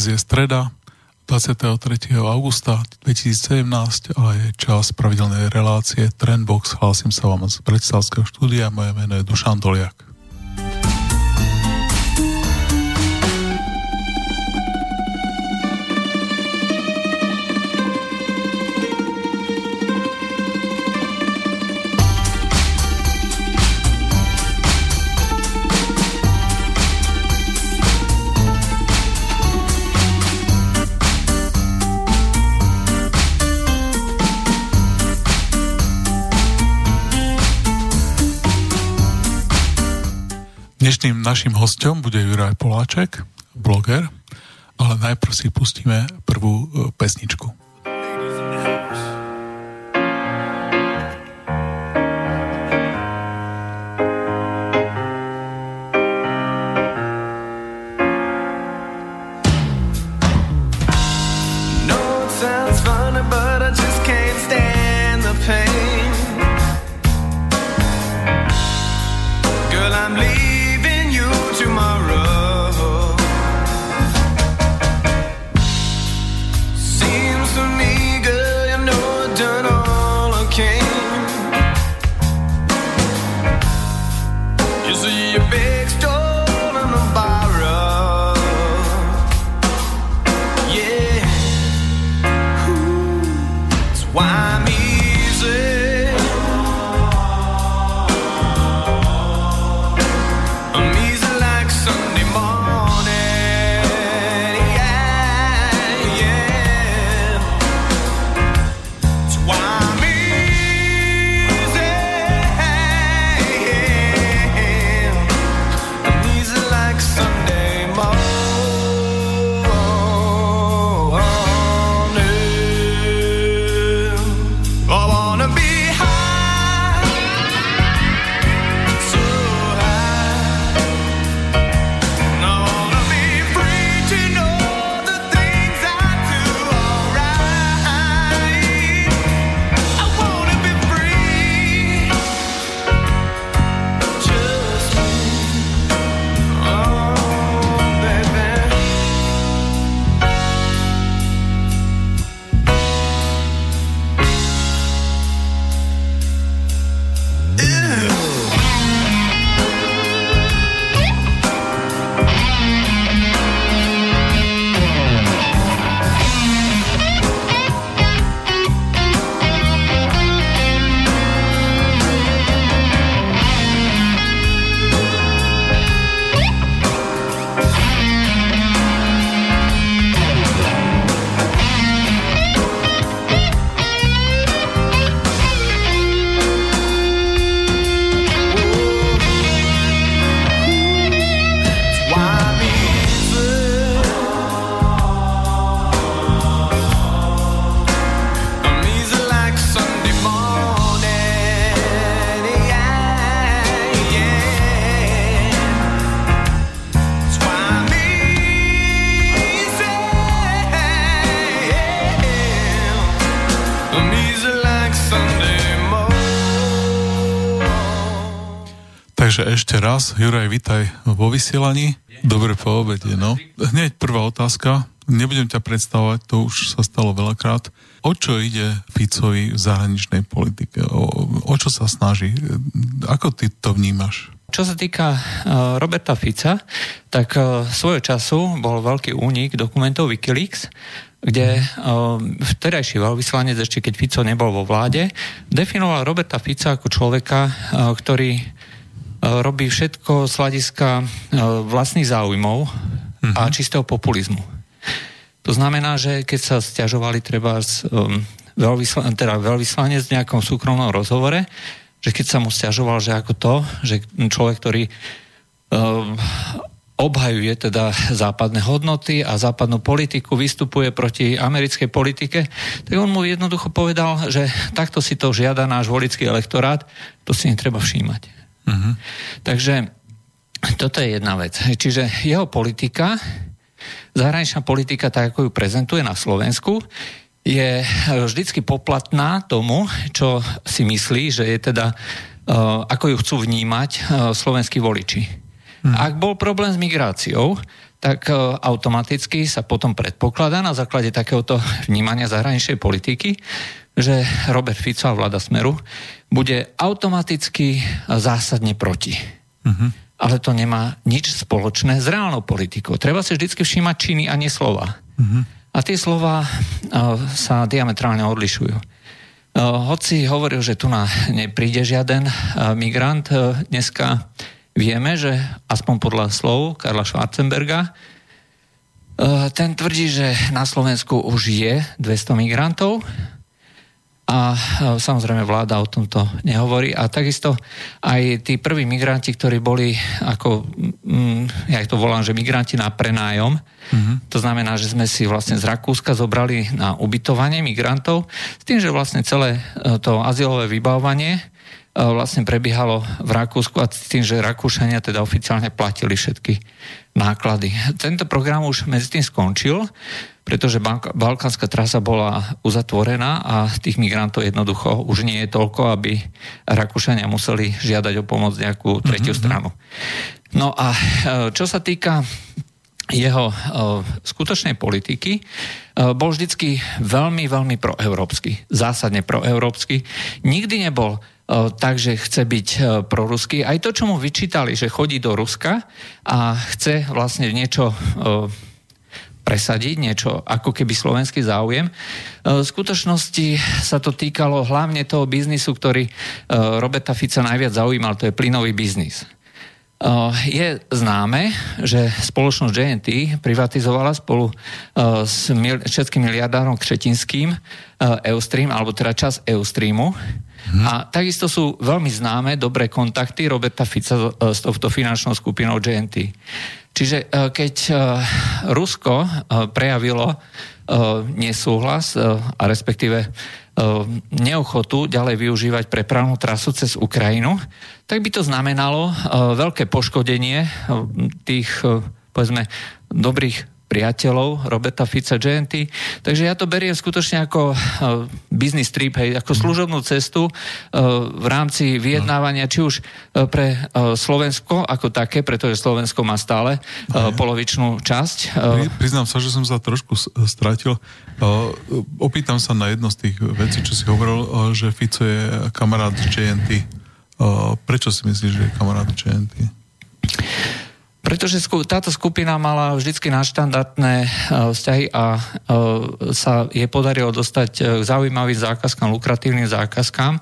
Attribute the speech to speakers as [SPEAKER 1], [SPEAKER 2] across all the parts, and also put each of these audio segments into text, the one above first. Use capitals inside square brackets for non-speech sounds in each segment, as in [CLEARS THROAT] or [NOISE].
[SPEAKER 1] Dnes je streda 23. augusta 2017 a je čas pravidelnej relácie Trendbox. Hlásim sa vám z predstavského štúdia, moje meno je Dušan Doliak. Dnešným našim hostom bude Juraj Poláček, bloger, ale najprv si pustíme prvú e, pesničku. Takže ešte raz, Juraj, vitaj vo vysielaní. Dobre po obede, no. Hneď prvá otázka. Nebudem ťa predstavovať, to už sa stalo veľakrát. O čo ide Ficovi v zahraničnej politike? O, o čo sa snaží? Ako ty to vnímaš?
[SPEAKER 2] Čo sa týka uh, Roberta Fica, tak uh, svojho času bol veľký únik dokumentov Wikileaks, kde uh, vtedajší veľvyslanec, ešte keď Fico nebol vo vláde, definoval Roberta Fica ako človeka, uh, ktorý E, robí všetko z hľadiska e, vlastných záujmov uh-huh. a mhm. čistého populizmu. To znamená, že keď sa stiažovali treba z, um, veľvyslan- teda veľvyslanec v nejakom súkromnom rozhovore, že keď sa mu stiažoval, že ako to, že človek, ktorý um, obhajuje teda západné hodnoty a západnú politiku, vystupuje proti americkej politike, tak on mu jednoducho povedal, že takto si to žiada náš volický elektorát, to si netreba všímať. Uh-huh. Takže toto je jedna vec. Čiže jeho politika, zahraničná politika, tak ako ju prezentuje na Slovensku, je vždycky poplatná tomu, čo si myslí, že je teda, uh, ako ju chcú vnímať uh, slovenskí voliči. Hmm. Ak bol problém s migráciou, tak e, automaticky sa potom predpokladá na základe takéhoto vnímania zahraničnej politiky, že Robert Fico a vláda Smeru bude automaticky zásadne proti. Uh-huh. Ale to nemá nič spoločné s reálnou politikou. Treba si vždy všímať činy a nie slova. Uh-huh. A tie slova uh, sa diametrálne odlišujú. Uh, hoci hovoril, že tu na nepríde žiaden uh, migrant, uh, dneska vieme, že aspoň podľa slov Karla Schwarzenberga, ten tvrdí, že na Slovensku už je 200 migrantov, a samozrejme vláda o tomto nehovorí. A takisto aj tí prví migranti, ktorí boli ako, mm, ja to volám, že migranti na prenájom, mm-hmm. to znamená, že sme si vlastne z Rakúska zobrali na ubytovanie migrantov, s tým, že vlastne celé e, to azylové vybavovanie E, vlastne prebiehalo v Rakúsku a s tým, že Rakúšania teda oficiálne platili všetky náklady. Tento program už medzi tým skončil, pretože balkánska trasa bola uzatvorená a tých migrantov jednoducho už nie je toľko, aby Rakúšania museli žiadať o pomoc nejakú tretiu mm-hmm. stranu. No a e, čo sa týka jeho uh, skutočnej politiky uh, bol vždycky veľmi, veľmi proeurópsky. Zásadne proeurópsky. Nikdy nebol takže chce byť proruský. Aj to, čo mu vyčítali, že chodí do Ruska a chce vlastne niečo presadiť, niečo ako keby slovenský záujem. V skutočnosti sa to týkalo hlavne toho biznisu, ktorý Roberta Fica najviac zaujímal, to je plynový biznis. Je známe, že spoločnosť JNT privatizovala spolu s českým miliardárom Křetinským Eustream, alebo teda čas Eustreamu, Hmm. A takisto sú veľmi známe dobré kontakty Roberta Fica s touto finančnou skupinou GNT. Čiže e, keď e, Rusko e, prejavilo nesúhlas a respektíve neochotu ďalej využívať prepravnú trasu cez Ukrajinu, tak by to znamenalo veľké poškodenie tých, povedzme, dobrých priateľov Roberta Fica GNT. Takže ja to beriem skutočne ako uh, business trip, hej, ako služobnú cestu uh, v rámci vyjednávania, či už uh, pre Slovensko ako také, pretože Slovensko má stále uh, polovičnú časť.
[SPEAKER 3] Uh, Priznám sa, že som sa trošku stratil. Uh, opýtam sa na jedno z tých vecí, čo si hovoril, že Fico je kamarát GNT. Prečo si myslíš, že je kamarát GNT?
[SPEAKER 2] Pretože táto skupina mala vždycky naštandardné e, vzťahy a e, sa je podarilo dostať e, k zaujímavým zákazkám, lukratívnym zákazkám,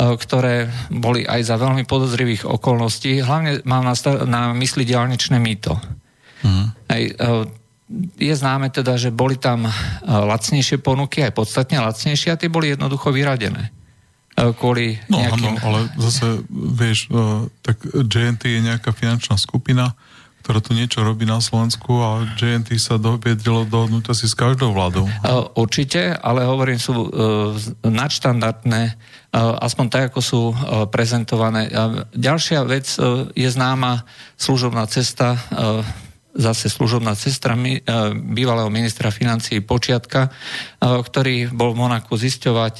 [SPEAKER 2] ktoré boli aj za veľmi podozrivých okolností. Hlavne mám na, na mysli diálničné mýto. Uh-huh. Aj, je známe teda, že boli tam lacnejšie ponuky, aj podstatne lacnejšie a tie boli jednoducho vyradené kvôli
[SPEAKER 3] nejakým... No, ale zase, vieš, tak JNT je nejaká finančná skupina, ktorá tu niečo robí na Slovensku a JNT sa doviedlo dohodnúť asi s každou vládou.
[SPEAKER 2] Určite, ale hovorím, sú uh, nadštandardné, uh, aspoň tak, ako sú prezentované. Ďalšia vec je známa služobná cesta, zase služobná uh, bývalého ministra financí Počiatka, ktorý bol v Monaku zisťovať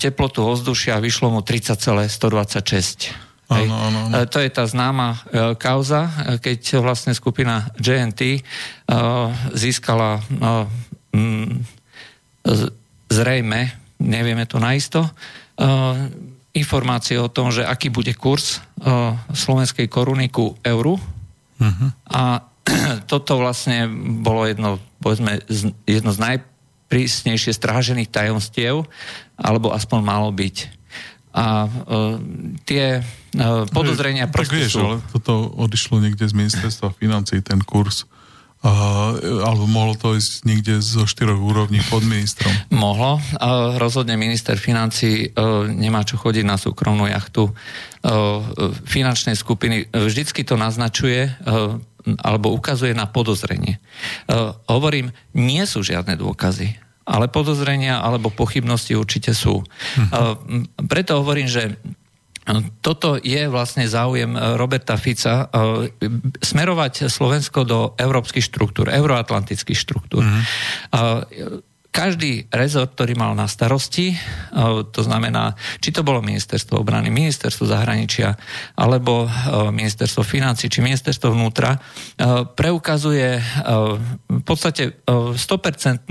[SPEAKER 2] teplotu ovzdušia a vyšlo mu 30,126 Hej. Ano, ano, ano. To je tá známa e, kauza, e, keď vlastne skupina JNT e, získala zrejme, nevieme to naisto, informácie o tom, že aký bude kurz slovenskej koruny ku euru. Uh-huh. A [CLEARS THROAT] toto vlastne bolo jedno, povedzme, jedno z najprísnejšie strážených tajomstiev, alebo aspoň malo byť. A uh, tie uh, podozrenia
[SPEAKER 3] hey, proste vieš, sú... ale toto odišlo niekde z ministerstva financí, ten kurz. Uh, alebo mohlo to ísť niekde zo štyroch úrovní pod ministrom?
[SPEAKER 2] Mohlo. Uh, rozhodne minister financí uh, nemá čo chodiť na súkromnú jachtu uh, finančnej skupiny. Vždycky to naznačuje uh, alebo ukazuje na podozrenie. Uh, hovorím, nie sú žiadne dôkazy ale podozrenia alebo pochybnosti určite sú. Uh-huh. Preto hovorím, že toto je vlastne záujem Roberta Fica smerovať Slovensko do európskych štruktúr, euroatlantických štruktúr. Uh-huh. každý rezort, ktorý mal na starosti, to znamená, či to bolo ministerstvo obrany, ministerstvo zahraničia, alebo ministerstvo financí, či ministerstvo vnútra, preukazuje v podstate 100%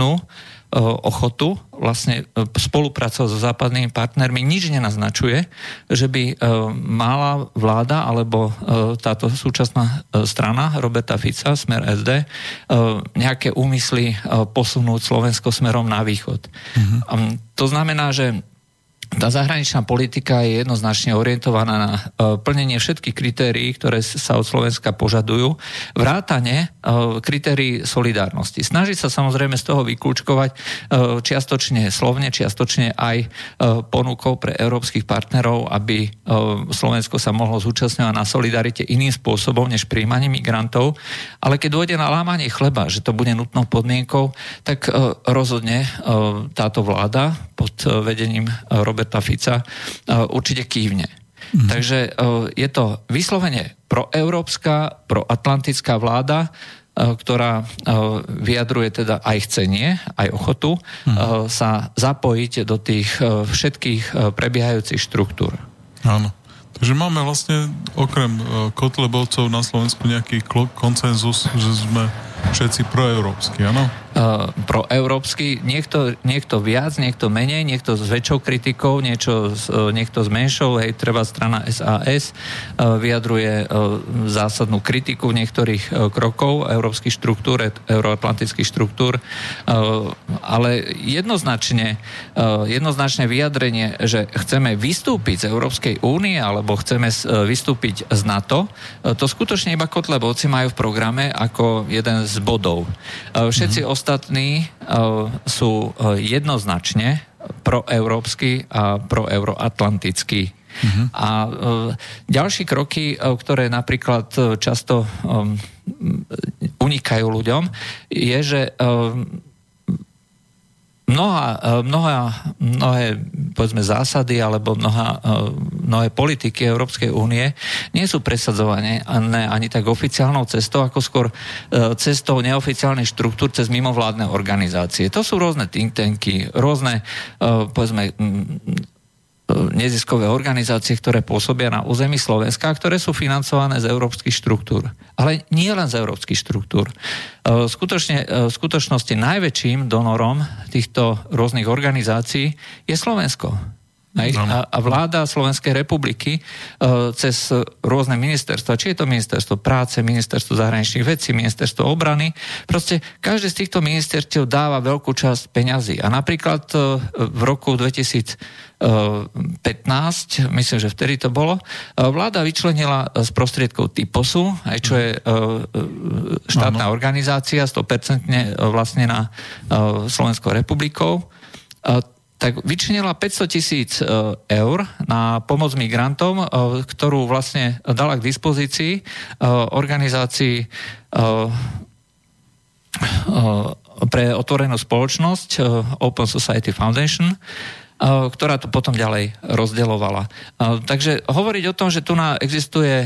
[SPEAKER 2] ochotu vlastne e, spolupracovať so západnými partnermi. Nič nenaznačuje, že by e, mala vláda alebo táto súčasná strana Roberta Fica, Smer SD, nejaké úmysly posunúť Slovensko smerom na východ. Mm-hmm. To znamená, že tá zahraničná politika je jednoznačne orientovaná na e, plnenie všetkých kritérií, ktoré sa od Slovenska požadujú, vrátane e, kritérií solidárnosti. Snaží sa samozrejme z toho vyklúčkovať e, čiastočne slovne, čiastočne aj ponukou pre európskych partnerov, aby Slovensko sa mohlo zúčastňovať na solidarite iným spôsobom než príjmanie migrantov. Ale keď dôjde na lámanie chleba, že to bude nutnou podmienkou, tak rozhodne táto vláda pod vedením Roberta Roberta Fica, e, určite kývne. Mm. Takže e, je to vyslovene proeurópska, proatlantická vláda, e, ktorá vyjadruje teda aj chcenie, aj ochotu mm. sa zapojiť do tých všetkých prebiehajúcich štruktúr.
[SPEAKER 3] Áno. Takže máme vlastne okrem Kotlebovcov na Slovensku nejaký koncenzus, že sme všetci proeurópsky, áno?
[SPEAKER 2] Uh, proeurópsky, niekto, niekto viac, niekto menej, niekto s väčšou kritikou, niečo, uh, niekto s menšou, hej, treba strana SAS uh, vyjadruje uh, zásadnú kritiku niektorých uh, krokov európskych štruktúr, euroatlantických štruktúr, uh, ale jednoznačne, uh, jednoznačne vyjadrenie, že chceme vystúpiť z Európskej únie alebo chceme uh, vystúpiť z NATO, uh, to skutočne iba Kotlebovci majú v programe ako jeden bodov. E, všetci mm-hmm. ostatní e, sú e, jednoznačne proeurópsky a proeuroatlantickí. Mm-hmm. A ďalší kroky, ktoré napríklad často unikajú ľuďom, je, že mnoha, e, mnoha, mnohé povedzme, zásady alebo mnoha, e, mnohé politiky Európskej únie nie sú presadzované ani tak oficiálnou cestou, ako skôr e, cestou neoficiálnych štruktúr cez mimovládne organizácie. To sú rôzne think tanky, rôzne povedzme neziskové organizácie, ktoré pôsobia na území Slovenska, ktoré sú financované z európskych štruktúr. Ale nie len z európskych štruktúr. E, skutočne, e, v skutočnosti najväčším donorom týchto rôznych organizácií je Slovensko. Hej? A, a vláda Slovenskej republiky uh, cez rôzne ministerstva, či je to ministerstvo práce, ministerstvo zahraničných vecí, ministerstvo obrany, proste každé z týchto ministerstiev dáva veľkú časť peňazí. A napríklad uh, v roku 2000 15, myslím, že vtedy to bolo, vláda vyčlenila z prostriedkov typosu, aj čo je štátna ano. organizácia, 100% vlastnená Slovenskou republikou tak vyčinila 500 tisíc e, eur na pomoc migrantom, e, ktorú vlastne dala k dispozícii e, organizácii pre otvorenú spoločnosť Open Society Foundation ktorá to potom ďalej rozdeľovala. Takže hovoriť o tom, že tu existuje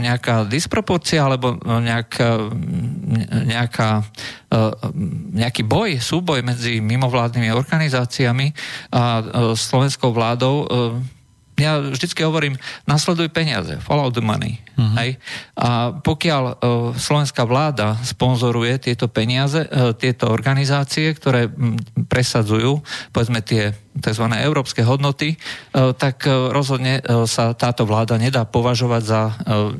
[SPEAKER 2] nejaká disproporcia alebo nejaká, nejaká, nejaký boj, súboj medzi mimovládnymi organizáciami a slovenskou vládou, ja vždycky hovorím, nasleduj peniaze, follow the money. Uh-huh. Hej? A pokiaľ uh, slovenská vláda sponzoruje tieto peniaze, uh, tieto organizácie, ktoré m, presadzujú, povedzme tie tzv. európske hodnoty, uh, tak uh, rozhodne uh, sa táto vláda nedá považovať za uh,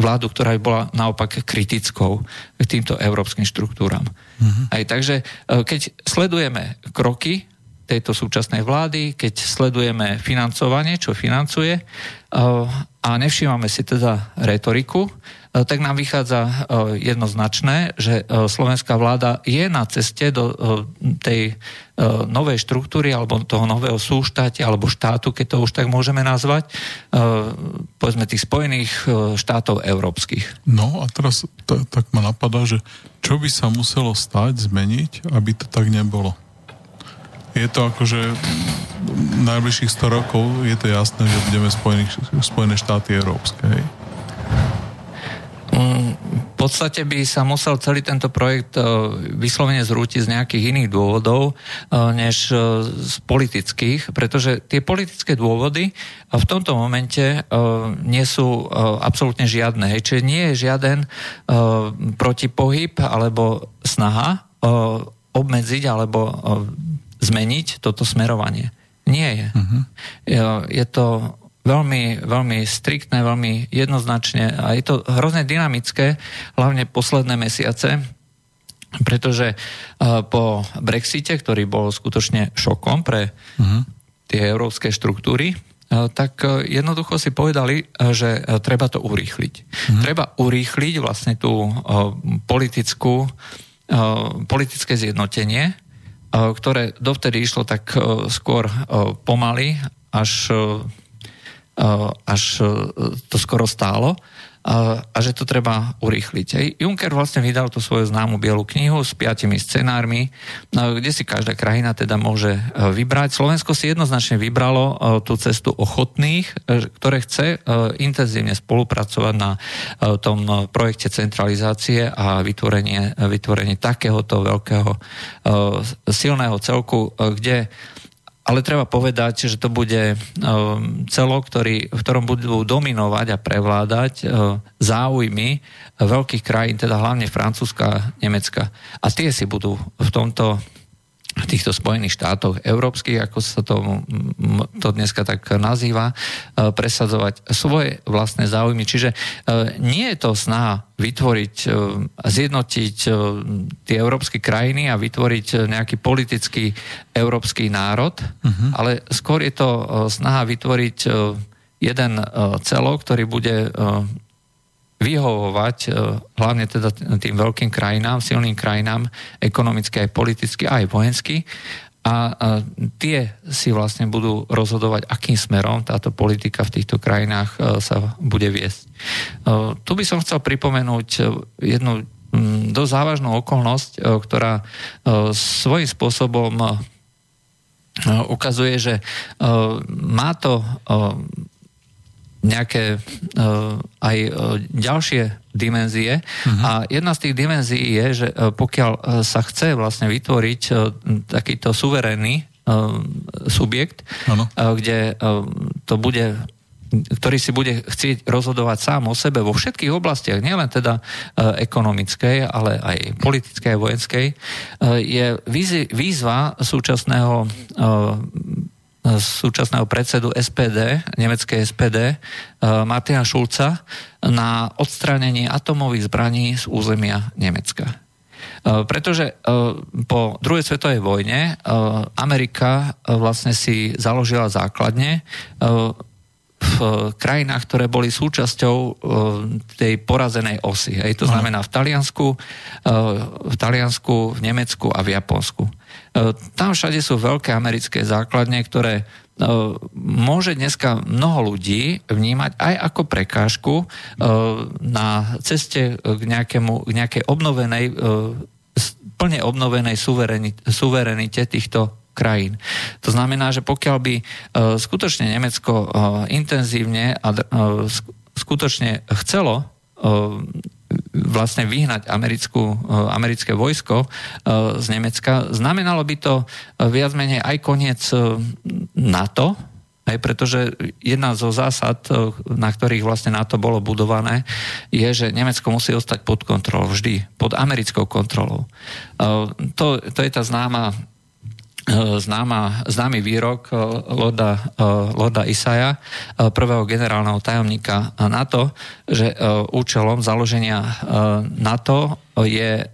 [SPEAKER 2] vládu, ktorá by bola naopak kritickou k týmto európskym štruktúram. Uh-huh. Aj, takže uh, keď sledujeme kroky tejto súčasnej vlády, keď sledujeme financovanie, čo financuje eh, a nevšímame si teda retoriku, eh, tak nám vychádza eh, jednoznačné, že slovenská vláda je na ceste do tej novej štruktúry alebo toho nového súštáte alebo štátu, keď to už tak môžeme nazvať, povedzme tých spojených štátov európskych.
[SPEAKER 3] No a teraz tak ma napadá, že čo by sa muselo stať, zmeniť, aby to tak nebolo? Je to akože najbližších 100 rokov je to jasné, že budeme Spojený, Spojené štáty európske. Hej?
[SPEAKER 2] Mm, podstate by sa musel celý tento projekt vyslovene zrútiť z nejakých iných dôvodov, než z politických, pretože tie politické dôvody v tomto momente nie sú absolútne žiadne. Čiže nie je žiaden protipohyb alebo snaha obmedziť alebo zmeniť toto smerovanie. Nie je. Uh-huh. Je to veľmi, veľmi striktné, veľmi jednoznačne a je to hrozne dynamické, hlavne posledné mesiace, pretože uh, po Brexite, ktorý bol skutočne šokom pre uh-huh. tie európske štruktúry, uh, tak uh, jednoducho si povedali, že treba to urýchliť. Uh-huh. Treba urýchliť vlastne tú politickú, politické zjednotenie, ktoré dovtedy išlo tak skôr pomaly, až až to skoro stálo a že to treba urýchliť. Juncker vlastne vydal tú svoju známu bielu knihu s piatimi scenármi, no, kde si každá krajina teda môže eh, vybrať. Slovensko si jednoznačne vybralo tú cestu ochotných, ktoré chce intenzívne spolupracovať na tom projekte centralizácie a vytvorenie, vytvorenie takéhoto veľkého silného celku, kde ale treba povedať, že to bude um, celok, ktorý, v ktorom budú dominovať a prevládať uh, záujmy veľkých krajín, teda hlavne Francúzska a Nemecka. A tie si budú v tomto týchto Spojených štátoch európskych, ako sa to, to dneska tak nazýva, e, presadzovať svoje vlastné záujmy. Čiže e, nie je to snaha vytvoriť, e, zjednotiť tie európske krajiny a vytvoriť nejaký politický európsky národ, uh-huh. ale skôr je to snaha vytvoriť jeden celok, ktorý bude vyhovovať e, hlavne teda tým veľkým krajinám, silným krajinám, ekonomicky aj politicky, aj vojensky. A, tie si vlastne budú rozhodovať, akým smerom táto politika v týchto krajinách e, sa bude viesť. E, tu by som chcel pripomenúť jednu dosť závažnú okolnosť, ktorá svojím spôsobom ukazuje, že má to nejaké uh, aj uh, ďalšie dimenzie. Uh-huh. A jedna z tých dimenzií je, že uh, pokiaľ sa chce vlastne vytvoriť takýto suverénny subjekt, uh, kde to bude ktorý si bude chcieť rozhodovať sám o sebe vo všetkých oblastiach, nielen teda ekonomickej, ale aj politickej a vojenskej, je výzva súčasného súčasného predsedu SPD, nemeckej SPD, eh, Martina Šulca, na odstránenie atomových zbraní z územia Nemecka. Eh, pretože eh, po druhej svetovej vojne Amerika vlastne si založila základne v krajinách, ktoré boli súčasťou tej porazenej osy. Hej, to znamená v Taliansku, v Taliansku, v Nemecku a v Japonsku. E, tam všade sú veľké americké základne, ktoré e, môže dneska mnoho ľudí vnímať aj ako prekážku e, na ceste k, nejakému, k nejakej obnovenej, plne obnovenej suverenite týchto krajín. To znamená, že pokiaľ by skutočne Nemecko intenzívne a skutočne chcelo vlastne vyhnať americkú, americké vojsko z Nemecka. Znamenalo by to viac menej aj koniec NATO, aj pretože jedna zo zásad, na ktorých vlastne NATO bolo budované, je, že Nemecko musí ostať pod kontrolou, vždy, pod americkou kontrolou. To, to je tá známa známa, známy výrok eh, Lorda, eh, Lorda Isaja, prvého generálneho tajomníka NATO, že účelom založenia NATO je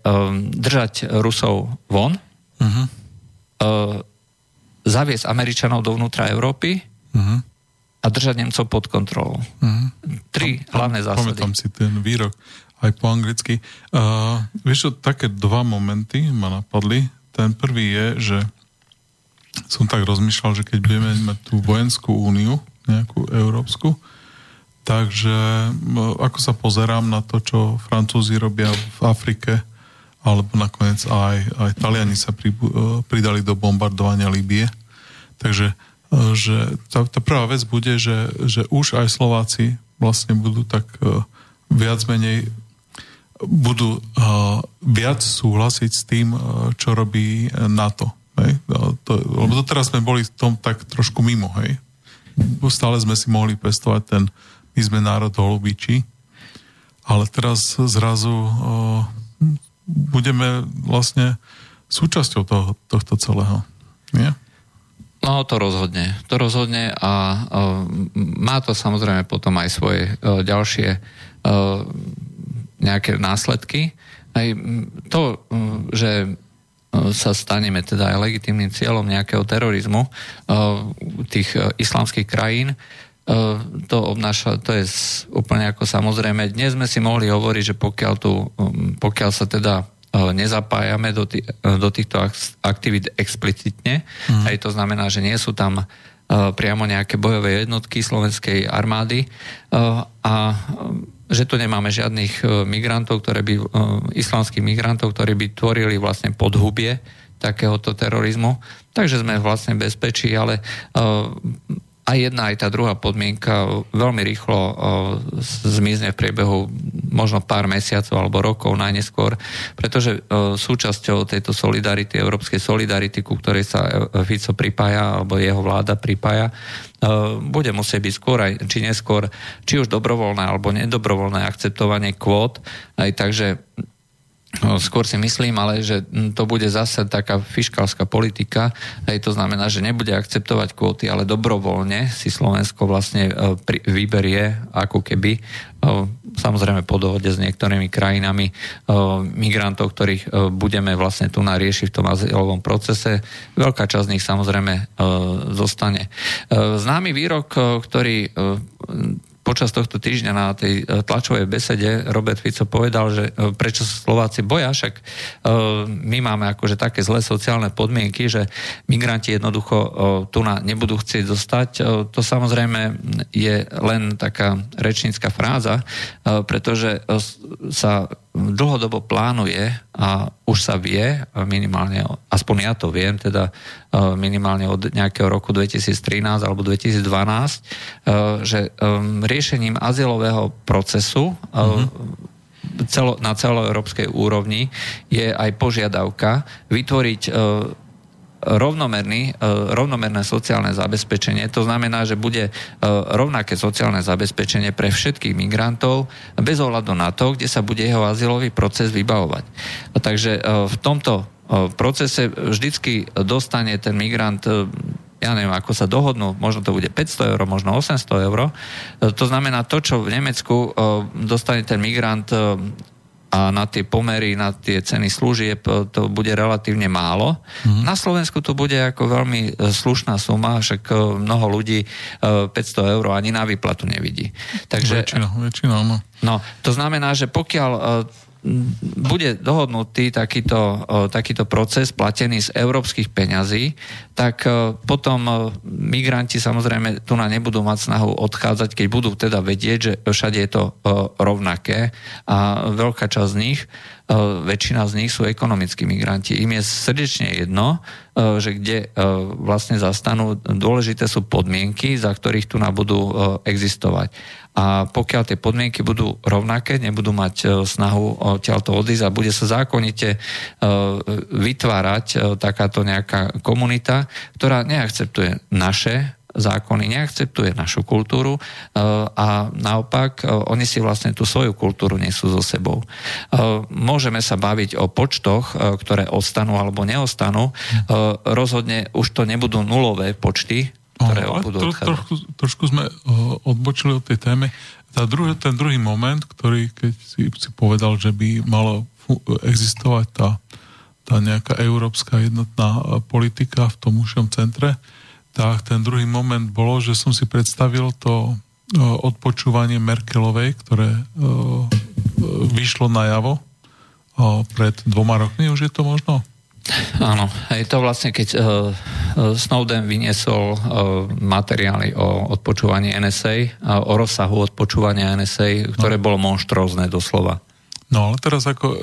[SPEAKER 2] držať Rusov von, uh-huh. zaviesť Američanov dovnútra Európy uh-huh. a držať Nemcov pod kontrolou. Uh-huh. Tri hlavné zásady.
[SPEAKER 3] Pamätám si ten výrok aj po anglicky. Uh, vieš, také dva momenty ma napadli. Ten prvý je, že som tak rozmýšľal, že keď budeme mať tú vojenskú úniu, nejakú európsku, takže ako sa pozerám na to, čo Francúzi robia v Afrike, alebo nakoniec aj, aj Taliani sa pri, e, pridali do bombardovania Libie. Takže e, že tá, tá prvá vec bude, že, že už aj Slováci vlastne budú tak e, viac menej budú viac súhlasiť s tým, čo robí NATO. Hej? To, lebo doteraz sme boli v tom tak trošku mimo, hej? Stále sme si mohli pestovať ten my sme národ holubičí, ale teraz zrazu budeme vlastne súčasťou toho, tohto celého. Nie?
[SPEAKER 2] No to rozhodne. To rozhodne a uh, má to samozrejme potom aj svoje uh, ďalšie uh, nejaké následky. Aj to, že sa staneme teda aj legitimným cieľom nejakého terorizmu uh, tých uh, islamských krajín, to obnáša, to je úplne ako samozrejme. Dnes sme si mohli hovoriť, že pokiaľ, tu, pokiaľ sa teda nezapájame do, tý, do týchto aktivít explicitne. Mm. Aj to znamená, že nie sú tam priamo nejaké bojové jednotky slovenskej armády a že tu nemáme žiadnych migrantov, ktoré by, islamských migrantov, ktorí by tvorili vlastne podhubie takéhoto terorizmu. Takže sme vlastne bezpečí, ale aj jedna, aj tá druhá podmienka veľmi rýchlo uh, zmizne v priebehu možno pár mesiacov alebo rokov najneskôr, pretože uh, súčasťou tejto solidarity, európskej solidarity, ku ktorej sa Fico pripája, alebo jeho vláda pripája, bude musieť byť skôr aj, či neskôr, či už dobrovoľné alebo nedobrovoľné akceptovanie kvót, aj takže skôr si myslím, ale že to bude zase taká fiskálska politika, aj to znamená, že nebude akceptovať kvóty, ale dobrovoľne si Slovensko vlastne e, vyberie ako keby, e, samozrejme po dohode s niektorými krajinami e, migrantov, ktorých budeme vlastne tu nariešiť v tom azylovom procese. Veľká časť z nich samozrejme zostane. Známy výrok, ktorý počas tohto týždňa na tej e, tlačovej besede Robert Fico povedal, že e, prečo sa Slováci boja, však e, my máme akože také zlé sociálne podmienky, že migranti jednoducho tu na nebudú chcieť zostať. To samozrejme je len taká rečnícka fráza, pretože sa dlhodobo plánuje a už sa vie, minimálne, aspoň ja to viem, teda e, minimálne od nejakého roku 2013 alebo 2012, e, že e, riešením azylového procesu mm-hmm. celo, na celoeurópskej úrovni je aj požiadavka vytvoriť rovnomerný, e, rovnomerné sociálne zabezpečenie. To znamená, že bude e, rovnaké sociálne zabezpečenie pre všetkých migrantov bez ohľadu na to, kde sa bude jeho azylový proces vybavovať. Takže e, v tomto procese vždycky dostane ten migrant ja neviem, ako sa dohodnú, možno to bude 500 eur, možno 800 eur. To znamená, to, čo v Nemecku dostane ten migrant a na tie pomery, na tie ceny služieb to bude relatívne málo. Mm-hmm. Na Slovensku to bude ako veľmi e, slušná suma, však e, mnoho ľudí 500 e, eur ani na výplatu nevidí.
[SPEAKER 3] Takže, väčšina, väčšina, no.
[SPEAKER 2] no. To znamená, že pokiaľ bude dohodnutý takýto, takýto proces platený z európskych peňazí, tak potom migranti samozrejme tu na nebudú mať snahu odchádzať, keď budú teda vedieť, že všade je to rovnaké a veľká časť z nich väčšina z nich sú ekonomickí migranti. Im je srdečne jedno, že kde vlastne zastanú, dôležité sú podmienky, za ktorých tu budú existovať. A pokiaľ tie podmienky budú rovnaké, nebudú mať e, snahu odtiaľto odísť a bude sa zákonite e, vytvárať e, takáto nejaká komunita, ktorá neakceptuje naše zákony, neakceptuje našu kultúru a naopak oni si vlastne tú svoju kultúru nesú so sebou. Môžeme sa baviť o počtoch, ktoré ostanú alebo neostanú. Rozhodne už to nebudú nulové počty, ktoré
[SPEAKER 3] no, budú tro, trošku, trošku sme odbočili od tej témy. Tá druhý, ten druhý moment, ktorý, keď si, si povedal, že by malo existovať tá, tá nejaká európska jednotná politika v tom užšom centre, tak ten druhý moment bolo, že som si predstavil to uh, odpočúvanie Merkelovej, ktoré uh, vyšlo najavo uh, pred dvoma rokmi, už je to možno?
[SPEAKER 2] Áno, je to vlastne, keď uh, Snowden vyniesol uh, materiály o odpočúvaní NSA, a o rozsahu odpočúvania NSA, ktoré no. bolo monštrózne doslova.
[SPEAKER 3] No ale teraz ako uh,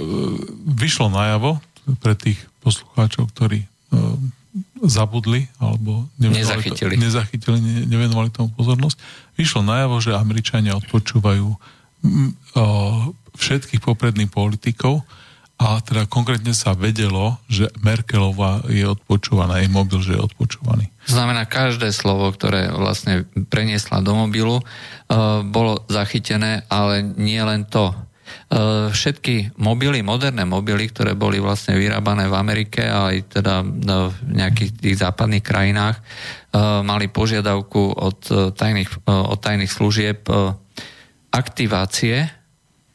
[SPEAKER 3] vyšlo najavo pre tých poslucháčov, ktorí uh, zabudli alebo
[SPEAKER 2] nezachytili,
[SPEAKER 3] to, nezachytili ne, nevenovali tomu pozornosť, vyšlo najavo, že Američania odpočúvajú uh, všetkých popredných politikov a teda konkrétne sa vedelo, že Merkelová je odpočúvaná, jej mobil, že je odpočúvaný.
[SPEAKER 2] Znamená, každé slovo, ktoré vlastne preniesla do mobilu, uh, bolo zachytené, ale nie len to. Uh, všetky mobily, moderné mobily, ktoré boli vlastne vyrábané v Amerike a aj teda v nejakých tých západných krajinách, uh, mali požiadavku od tajných, od tajných služieb aktivácie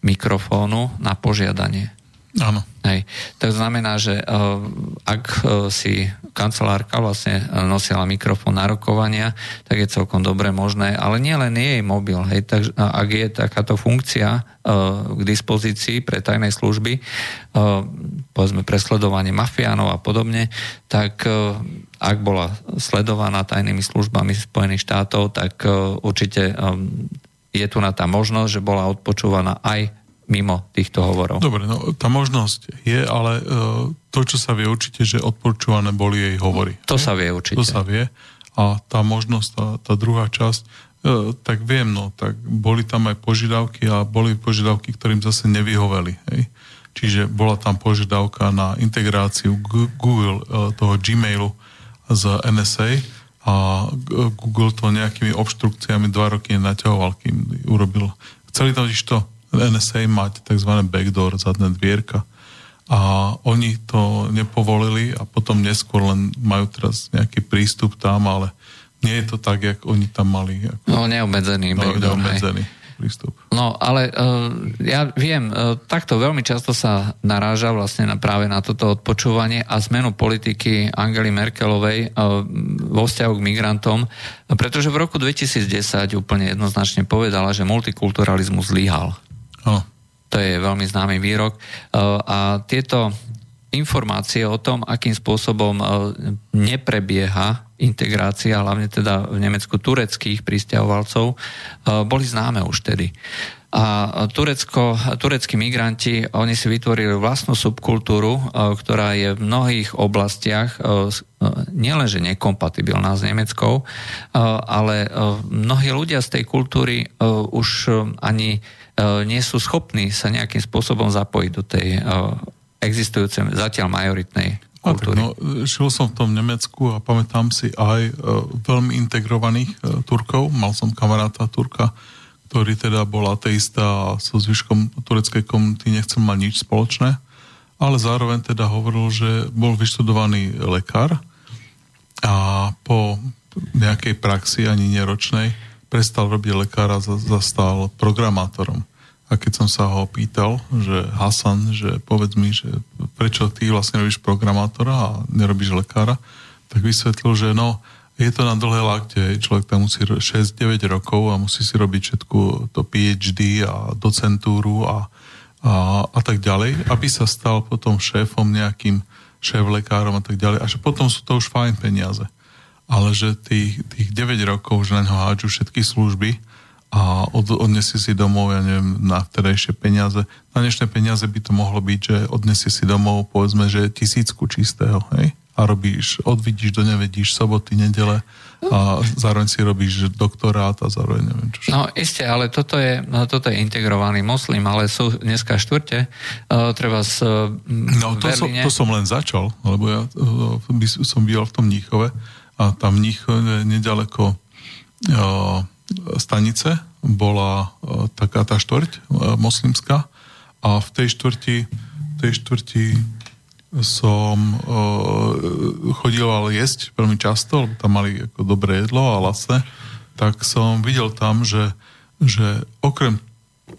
[SPEAKER 2] mikrofónu na požiadanie.
[SPEAKER 3] Áno.
[SPEAKER 2] Hej. To znamená, že uh, ak uh, si kancelárka vlastne nosila mikrofón na rokovania, tak je celkom dobre možné, ale nie len jej mobil, hej, tak, ak je takáto funkcia uh, k dispozícii pre tajnej služby, uh, povedzme presledovanie mafiánov a podobne, tak uh, ak bola sledovaná tajnými službami Spojených štátov, tak uh, určite um, je tu na tá možnosť, že bola odpočúvaná aj mimo týchto hovorov.
[SPEAKER 3] Dobre, no tá možnosť je, ale uh, to, čo sa vie určite, že odpočúvané boli jej hovory.
[SPEAKER 2] To sa vie určite.
[SPEAKER 3] To sa vie. A tá možnosť, tá, tá druhá časť, uh, tak viem, no, tak boli tam aj požiadavky a boli požiadavky, ktorým zase nevyhoveli. Hej. Čiže bola tam požiadavka na integráciu Google, uh, toho Gmailu z NSA a Google to nejakými obštrukciami dva roky naťahoval, kým urobil. Chceli tam to NSA mať tzv. backdoor, zadné dvierka. A oni to nepovolili a potom neskôr len majú teraz nejaký prístup tam, ale nie je to tak, jak oni tam mali. Ako,
[SPEAKER 2] no, neobmedzený
[SPEAKER 3] no, backdoor. Neobmedzený. Hej
[SPEAKER 2] prístup. No, ale uh, ja viem, uh, takto veľmi často sa naráža vlastne na, práve na toto odpočúvanie a zmenu politiky Angely Merkelovej uh, vo vzťahu k migrantom, pretože v roku 2010 úplne jednoznačne povedala, že multikulturalizmus zlyhal.
[SPEAKER 3] Oh.
[SPEAKER 2] To je veľmi známy výrok. E, a tieto informácie o tom, akým spôsobom e, neprebieha integrácia, hlavne teda v Nemecku tureckých pristahovalcov, e, boli známe už tedy. A Turecko, tureckí migranti, oni si vytvorili vlastnú subkultúru, ktorá je v mnohých oblastiach nielenže nekompatibilná s nemeckou, ale mnohí ľudia z tej kultúry už ani nie sú schopní sa nejakým spôsobom zapojiť do tej e, existujúcej zatiaľ majoritnej kultúry.
[SPEAKER 3] no, žil som v tom Nemecku a pamätám si aj e, veľmi integrovaných Turkov. Mal som kamaráta Turka, ktorý teda bol ateista a so zvyškom tureckej komunity nechcel mať nič spoločné, ale zároveň teda hovoril, že bol vyštudovaný lekár a po nejakej praxi, ani neročnej, prestal robiť lekára, zastal programátorom. A keď som sa ho pýtal, že Hasan, že povedz mi, že prečo ty vlastne robíš programátora a nerobíš lekára, tak vysvetlil, že no, je to na dlhé lakte, človek tam musí 6-9 rokov a musí si robiť všetku to PhD a docentúru a, a, a tak ďalej, aby sa stal potom šéfom nejakým šéf lekárom a tak ďalej. A že potom sú to už fajn peniaze ale že tých, tých 9 rokov, že na ňo hádžu všetky služby a od, odnesie si domov, ja neviem, na vtedajšie peniaze. Na dnešné peniaze by to mohlo byť, že odnesie si domov, povedzme, že tisícku čistého, hej? A robíš, odvidíš do nevedíš soboty, nedele a zároveň si robíš doktorát a zároveň neviem čo.
[SPEAKER 2] No isté, ale toto je, no, toto je integrovaný moslim, ale sú dneska štvrte, uh, treba z uh,
[SPEAKER 3] No to som, to som len začal, lebo ja uh, by som býval v tom Níchove a tam nich e, nedaleko e, stanice bola e, taká tá štvrť moslimská. A v tej štvrti, tej štvrti som chodil jesť veľmi často, lebo tam mali ako dobré jedlo a lasné, tak som videl tam, že, že okrem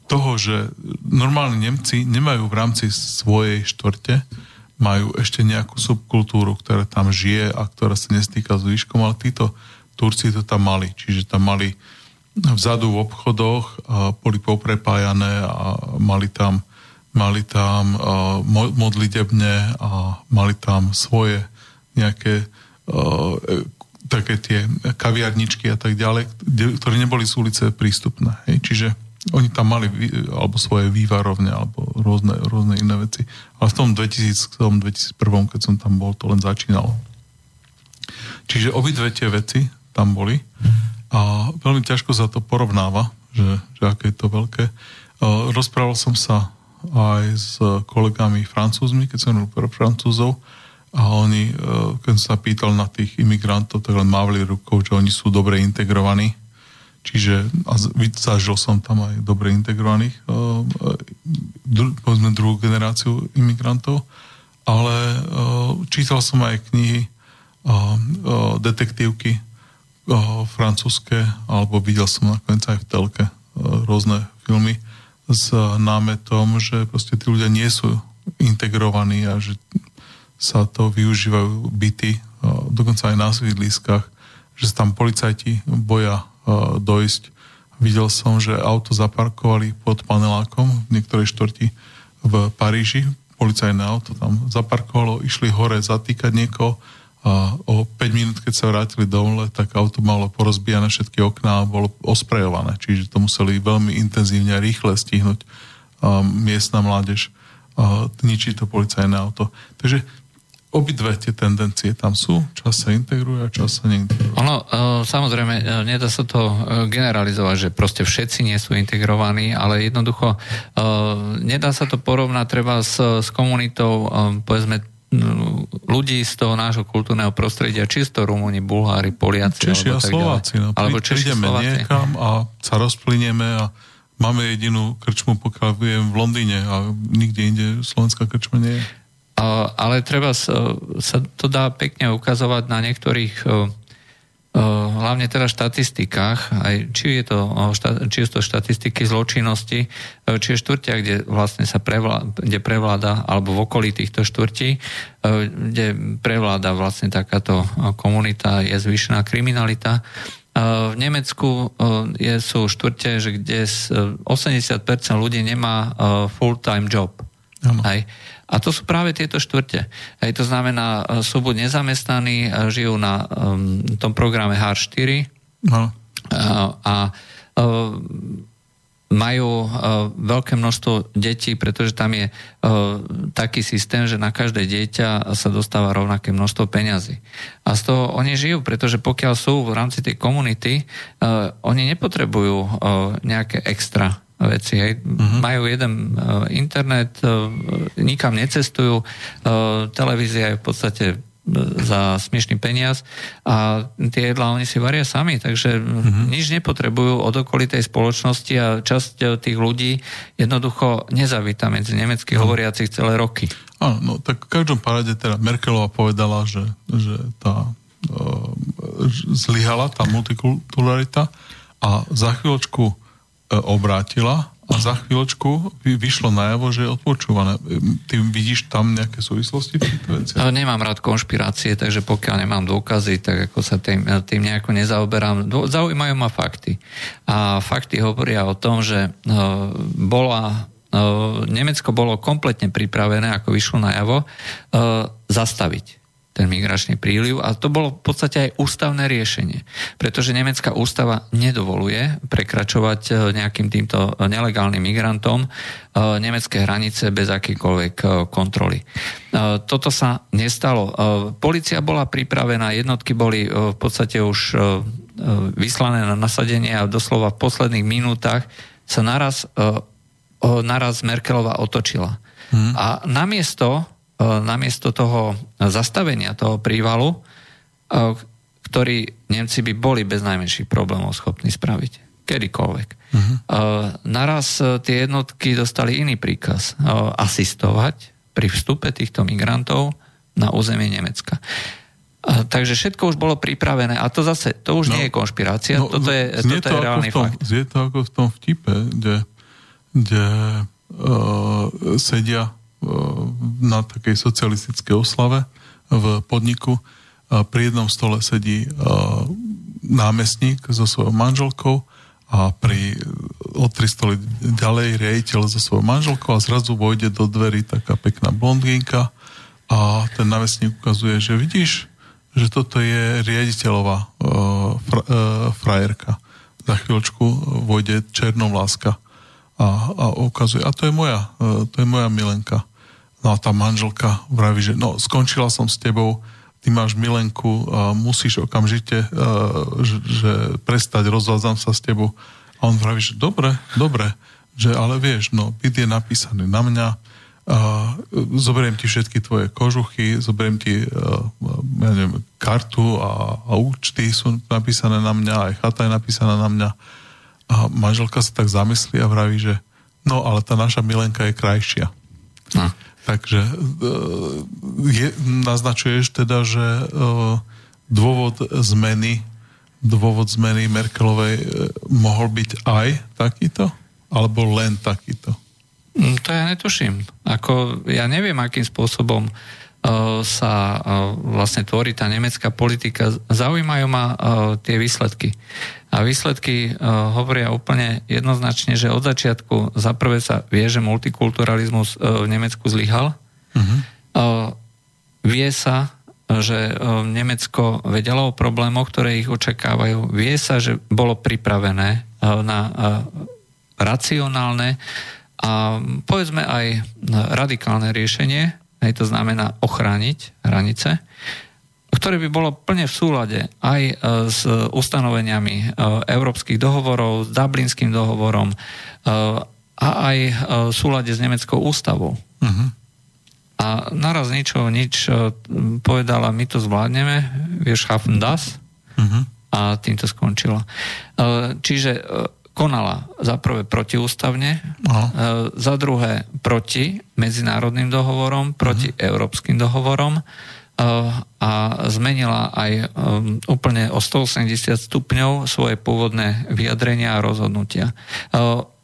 [SPEAKER 3] toho, že normálni Nemci nemajú v rámci svojej štvrte majú ešte nejakú subkultúru, ktorá tam žije a ktorá sa nestýka s výškom, ale títo Turci to tam mali. Čiže tam mali vzadu v obchodoch boli poprepájané a mali tam, mali tam modlitebne a mali tam svoje nejaké také tie kaviarničky a tak ďalej, ktoré neboli z ulice prístupné. Čiže oni tam mali alebo svoje vývarovne alebo rôzne, rôzne iné veci. Ale v tom 2000, 2001, keď som tam bol, to len začínalo. Čiže obidve tie veci tam boli a veľmi ťažko sa to porovnáva, že, že aké je to veľké. rozprával som sa aj s kolegami francúzmi, keď som bol pre francúzov a oni, keď sa pýtal na tých imigrantov, tak len mávli rukou, že oni sú dobre integrovaní. Čiže a zažil som tam aj dobre integrovaných, povedzme druhú generáciu imigrantov, ale čítal som aj knihy, detektívky francúzske, alebo videl som nakoniec aj v telke rôzne filmy s námetom, že proste tí ľudia nie sú integrovaní a že sa to využívajú byty, dokonca aj na sídliskách, že sa tam policajti boja dojsť. Videl som, že auto zaparkovali pod panelákom v niektorej štvrti v Paríži. Policajné auto tam zaparkovalo, išli hore zatýkať niekoho, a o 5 minút, keď sa vrátili domov, tak auto malo porozbijané všetky okná a bolo osprejované. Čiže to museli veľmi intenzívne a rýchle stihnúť a miestna mládež a ničí to policajné auto. Takže obidve tie tendencie tam sú, čas sa integruje a čas sa neintegruje.
[SPEAKER 2] Ono, e, samozrejme, e, nedá sa to e, generalizovať, že proste všetci nie sú integrovaní, ale jednoducho nedá sa to porovnať treba s, s komunitou, povedzme, ľudí z toho nášho kultúrneho prostredia, čisto Rumúni, Bulhári, Poliaci.
[SPEAKER 3] Češi a Slováci. No, alebo Češi prídeme Slováci. niekam a sa rozplynieme a máme jedinú krčmu, pokiaľ viem, v Londýne a nikde inde slovenská krčma nie je.
[SPEAKER 2] Ale treba sa, sa to dá pekne ukazovať na niektorých hlavne teda štatistikách, aj či, je to, či je to štatistiky zločinnosti, či je štvrtia, kde vlastne sa prevláda, kde prevláda, alebo v okolí týchto štvrtí, kde prevláda vlastne takáto komunita, je zvýšená kriminalita. V Nemecku je, sú štvrte, že kde 80% ľudí nemá full-time job. Ano. Aj. A to sú práve tieto štvrte. Aj to znamená, e, sú buď nezamestnaní, e, žijú na um, tom programe HR4 no. a, a um, majú uh, veľké množstvo detí, pretože tam je uh, taký systém, že na každé dieťa sa dostáva rovnaké množstvo peňazí. A z toho oni žijú, pretože pokiaľ sú v rámci tej komunity, uh, oni nepotrebujú nejaké extra veci. Hej. Uh-huh. Majú jeden uh, internet, uh, nikam necestujú, uh, televízia je v podstate za smiešný peniaz a tie jedlá oni si varia sami, takže uh-huh. nič nepotrebujú od okolitej spoločnosti a časť tých ľudí jednoducho nezavíta medzi nemeckých uh-huh. hovoriacich celé roky.
[SPEAKER 3] Áno, no tak v každom parade teda Merkelová povedala, že, že tá uh, zlyhala tá multikulturalita a za chvíľočku E, obrátila a za chvíľočku vyšlo najavo, že je odpočúvané. Ty vidíš tam nejaké súvislosti v veciach?
[SPEAKER 2] Nemám rád konšpirácie, takže pokiaľ nemám dôkazy, tak ako sa tým, tým nejako nezaoberám. Zaujímajú ma fakty. A fakty hovoria o tom, že bola Nemecko bolo kompletne pripravené, ako vyšlo najavo, zastaviť ten migračný príliv a to bolo v podstate aj ústavné riešenie, pretože nemecká ústava nedovoluje prekračovať e, nejakým týmto nelegálnym migrantom e, nemecké hranice bez akýkoľvek e, kontroly. Toto sa nestalo. Polícia bola pripravená, jednotky boli v podstate už vyslané na nasadenie a doslova v posledných minútach sa naraz, naraz Merkelová otočila. Hmm. A namiesto E, namiesto toho zastavenia toho prívalu, e, ktorý Nemci by boli bez najmenších problémov schopní spraviť. Kedykoľvek. Uh-huh. Naraz tie jednotky dostali iný príkaz. Asistovať pri vstupe týchto migrantov na územie Nemecka. Takže všetko už bolo pripravené a to zase, to už no, nie je konšpirácia, no, toto je, toto to je reálny
[SPEAKER 3] tom,
[SPEAKER 2] fakt.
[SPEAKER 3] Znie to ako v tom vtipe, kde, kde uh, sedia na takej socialistickej oslave v podniku. Pri jednom stole sedí námestník so svojou manželkou a pri o tri stoly ďalej riaditeľ so svojou manželkou a zrazu vojde do dverí taká pekná blondínka a ten námestník ukazuje, že vidíš, že toto je riaditeľová uh, fra, uh, frajerka. Za chvíľočku vojde černovláska a, a ukazuje, a to je moja, uh, to je moja milenka. No a tá manželka vraví, že no, skončila som s tebou, ty máš milenku, a musíš okamžite, že, že prestať, rozvádzam sa s tebou. A on vraví, že dobre, dobre, že ale vieš, no, byt je napísaný na mňa, uh, zoberiem ti všetky tvoje kožuchy, zoberiem ti uh, ja neviem, kartu a, a účty sú napísané na mňa, aj chata je napísaná na mňa. A manželka sa tak zamyslí a vraví, že no, ale tá naša milenka je krajšia. No. Takže uh, je, naznačuješ teda, že uh, dôvod zmeny dôvod zmeny Merkelovej uh, mohol byť aj takýto? Alebo len takýto?
[SPEAKER 2] Mm, to ja netuším. Ako, ja neviem, akým spôsobom uh, sa uh, vlastne tvorí tá nemecká politika. Zaujímajú ma uh, tie výsledky. A výsledky hovoria úplne jednoznačne, že od začiatku za prvé sa vie, že multikulturalizmus v Nemecku zlyhal. Uh-huh. Uh, vie sa, že Nemecko vedelo o problémoch, ktoré ich očakávajú. Vie sa, že bolo pripravené na racionálne a povedzme aj radikálne riešenie, aj to znamená ochrániť hranice, ktoré by bolo plne v súlade aj e, s ustanoveniami e, európskych dohovorov, s Dublinským dohovorom e, a aj v súlade s nemeckou ústavou. Uh-huh. A naraz ničo, nič povedala, my to zvládneme, vieš, schaffen das, uh-huh. a tým to skončilo. Čiže konala za prvé protiústavne, no. za druhé proti medzinárodným dohovorom, proti uh-huh. európskym dohovorom e, a zmenila aj um, úplne o 180 stupňov svoje pôvodné vyjadrenia a rozhodnutia.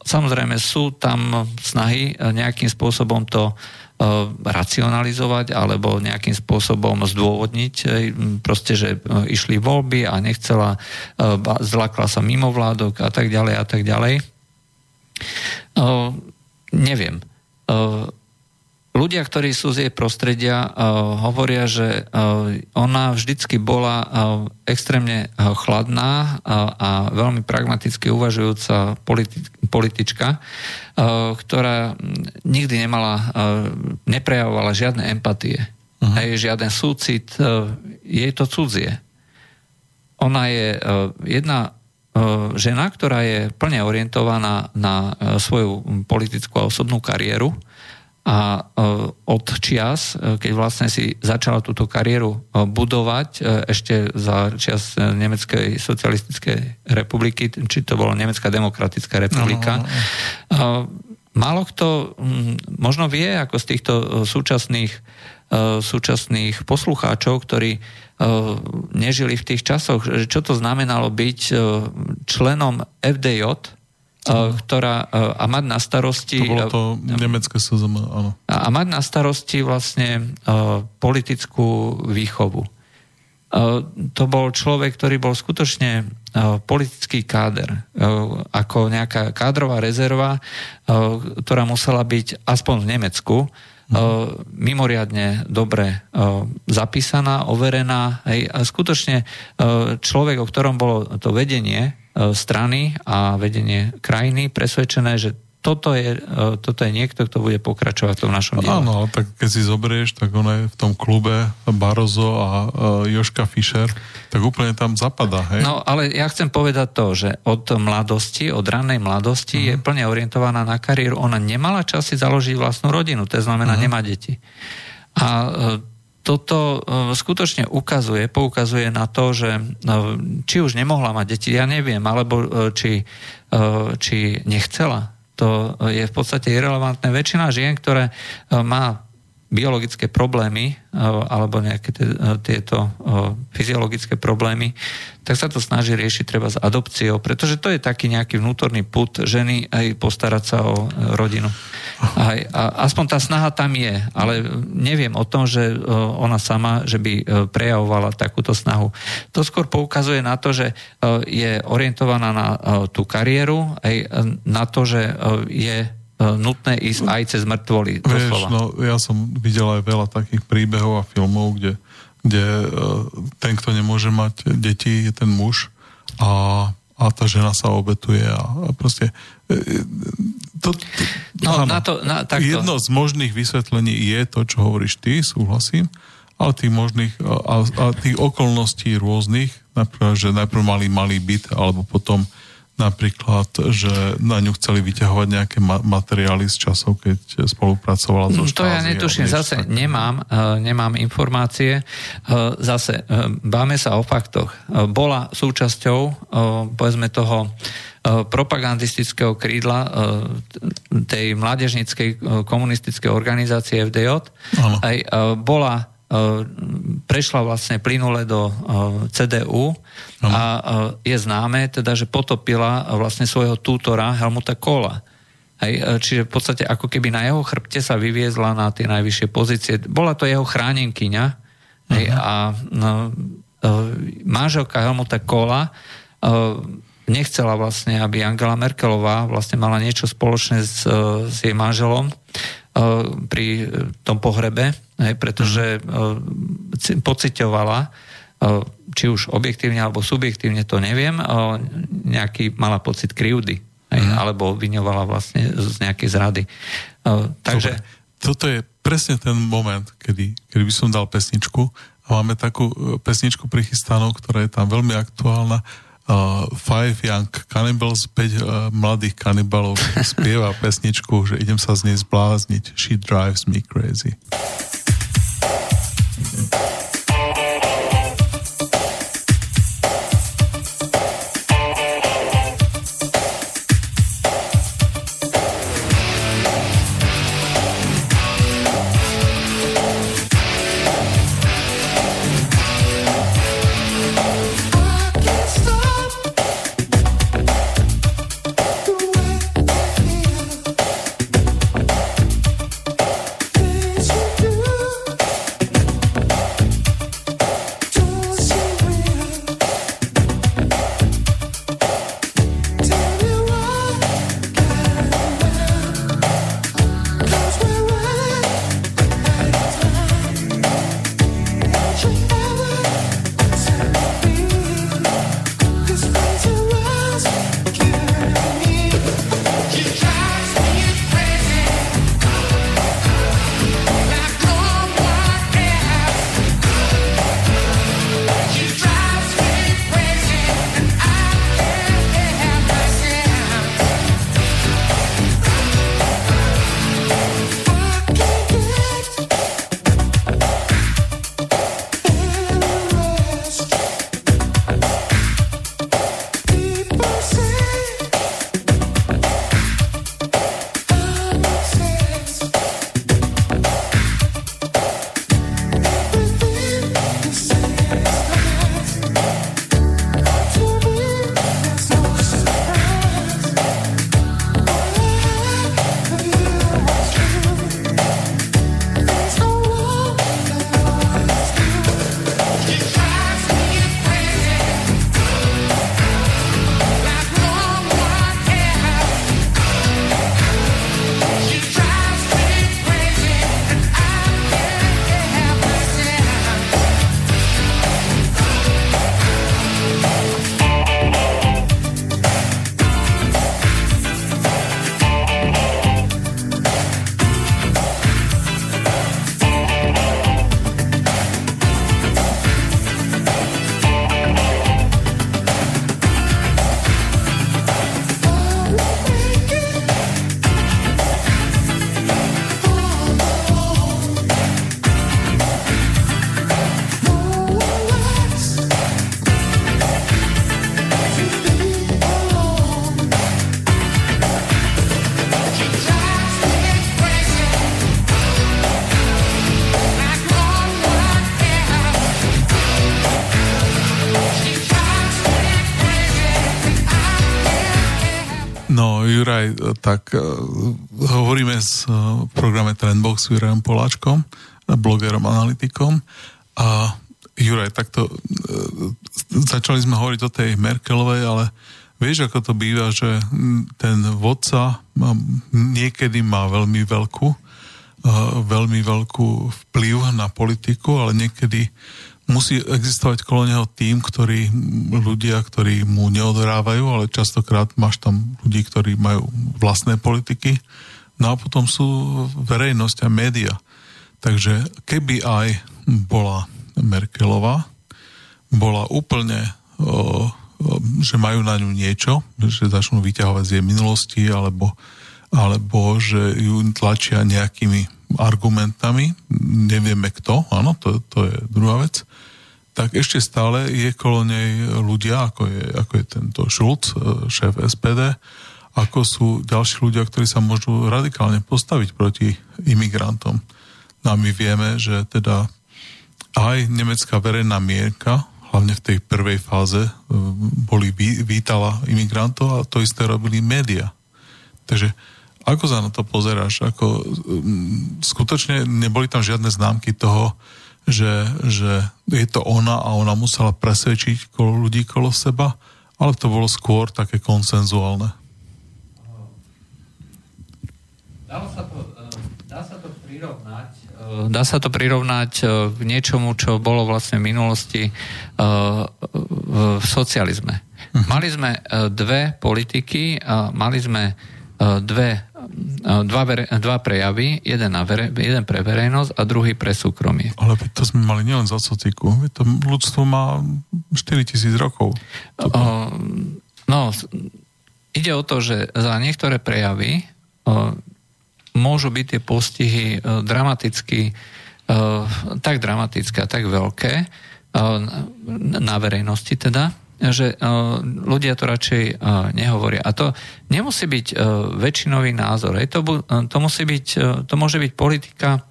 [SPEAKER 2] Samozrejme sú tam snahy nejakým spôsobom to E, racionalizovať alebo nejakým spôsobom zdôvodniť e, proste, že e, išli voľby a nechcela, zlakla sa mimo vládok a tak ďalej a tak ďalej. Neviem. Ľudia, ktorí sú z jej prostredia, hovoria, že ona vždycky bola extrémne chladná a veľmi pragmaticky uvažujúca politička, ktorá nikdy nemala, neprejavovala žiadne empatie. Uh-huh. Aj žiaden súcit, jej to cudzie. Ona je jedna žena, ktorá je plne orientovaná na svoju politickú a osobnú kariéru a e, od čias, e, keď vlastne si začala túto kariéru e, budovať ešte za čas Nemeckej socialistickej republiky, či to bola Nemecká demokratická republika, no, no, no. málo kto možno vie, ako z týchto súčasných, súčasných poslucháčov, ktorí nežili v tých časoch, čo to znamenalo byť členom FDJ, ktorá, a mať na starosti...
[SPEAKER 3] To bolo to nemecké SZM, áno.
[SPEAKER 2] A mať na starosti vlastne politickú výchovu. To bol človek, ktorý bol skutočne politický káder, ako nejaká kádrová rezerva, ktorá musela byť aspoň v Nemecku mimoriadne dobre zapísaná, overená. A skutočne človek, o ktorom bolo to vedenie E, strany a vedenie krajiny presvedčené, že toto je, e, toto je niekto, kto bude pokračovať v tom našom diele.
[SPEAKER 3] Áno, tak keď si zoberieš, tak on je v tom klube Barozo a uh, Joška Fischer, tak úplne tam zapadá, hej?
[SPEAKER 2] No, ale ja chcem povedať to, že od mladosti, od ranej mladosti uh-huh. je plne orientovaná na kariéru. Ona nemala čas si založiť vlastnú rodinu, to znamená, uh-huh. nemá deti. A toto e, skutočne ukazuje, poukazuje na to, že e, či už nemohla mať deti, ja neviem, alebo e, či, či nechcela. To je v podstate irrelevantné. Väčšina žien, ktoré má biologické problémy alebo nejaké tieto fyziologické problémy, tak sa to snaží riešiť treba s adopciou, pretože to je taký nejaký vnútorný put ženy aj postarať sa o rodinu. Aj, a aspoň tá snaha tam je, ale neviem o tom, že ona sama, že by prejavovala takúto snahu. To skôr poukazuje na to, že je orientovaná na tú kariéru, aj na to, že je nutné ísť aj cez mŕtvoly.
[SPEAKER 3] Vieš, no, ja som videl aj veľa takých príbehov a filmov, kde, kde ten, kto nemôže mať deti, je ten muž a a tá žena sa obetuje a, a proste e, e, to, to,
[SPEAKER 2] no, áno, na to, na, takto.
[SPEAKER 3] jedno z možných vysvetlení je to, čo hovoríš ty, súhlasím, ale tých možných a, a tých okolností rôznych, napríklad, že najprv mali malý byt, alebo potom napríklad, že na ňu chceli vyťahovať nejaké ma- materiály z časov, keď spolupracovala so
[SPEAKER 2] To ja netuším, zase tak. nemám, uh, nemám informácie. Uh, zase, uh, báme sa o faktoch. Bola súčasťou, povedzme toho, propagandistického krídla tej mládežnickej komunistickej organizácie FDJ. Aj bola prešla vlastne plynule do CDU a je známe teda, že potopila vlastne svojho tútora Helmuta Kohla. Hej, čiže v podstate ako keby na jeho chrbte sa vyviezla na tie najvyššie pozície. Bola to jeho chránenkyňa hej, a no, manželka Helmuta Kohla nechcela vlastne, aby Angela Merkelová vlastne mala niečo spoločné s, s jej manželom pri tom pohrebe, hej, pretože uh, pocitovala či už objektívne alebo subjektívne, to neviem, nejaký mala pocit krivdy, hej, mm. alebo vyňovala vlastne z nejakej zrady. Takže...
[SPEAKER 3] Dobre. Toto je presne ten moment, kedy, kedy by som dal pesničku a máme takú e, pesničku prichystanú, ktorá je tam veľmi aktuálna. Uh, Five Young Cannibals, 5 uh, mladých kanibalov [LAUGHS] spieva pesničku, že idem sa z nej zblázniť. She drives me crazy. Yeah. S Jurajom Poláčkom, blogerom, analytikom a Juraj, takto uh, začali sme hovoriť o tej Merkelovej, ale vieš, ako to býva, že ten vodca niekedy má veľmi veľkú uh, veľmi veľkú vplyv na politiku, ale niekedy musí existovať kolo neho tým, ktorí, ľudia, ktorí mu neodhrávajú, ale častokrát máš tam ľudí, ktorí majú vlastné politiky. No a potom sú verejnosť a média. Takže keby aj bola Merkelová, bola úplne o, že majú na ňu niečo, že začnú vyťahovať z jej minulosti, alebo, alebo že ju tlačia nejakými argumentami, nevieme kto, áno, to, to je druhá vec, tak ešte stále je kolo nej ľudia, ako je, ako je tento Schulz, e, šéf SPD, ako sú ďalší ľudia, ktorí sa môžu radikálne postaviť proti imigrantom. No a my vieme, že teda aj nemecká verejná mierka, hlavne v tej prvej fáze, e, boli vítala imigrantov a to isté robili média. Takže ako sa na to pozeráš? Ako, skutočne neboli tam žiadne známky toho, že, že je to ona a ona musela presvedčiť ľudí kolo seba, ale to bolo skôr také konsenzuálne.
[SPEAKER 2] Dá sa to, dá sa to prirovnať dá sa to prirovnať k niečomu, čo bolo vlastne v minulosti v socializme. Mhm. Mali sme dve politiky, mali sme dve dva, vere, dva prejavy, jeden, na vere, jeden pre verejnosť a druhý pre súkromie.
[SPEAKER 3] Ale to sme mali nielen za sociku, to ľudstvo má 4000 rokov. O,
[SPEAKER 2] no, ide o to, že za niektoré prejavy o, môžu byť tie postihy o, dramaticky, o, tak dramatické a tak veľké, o, na verejnosti teda, že ľudia to radšej nehovoria. A to nemusí byť väčšinový názor. To, to, musí byť, to môže byť politika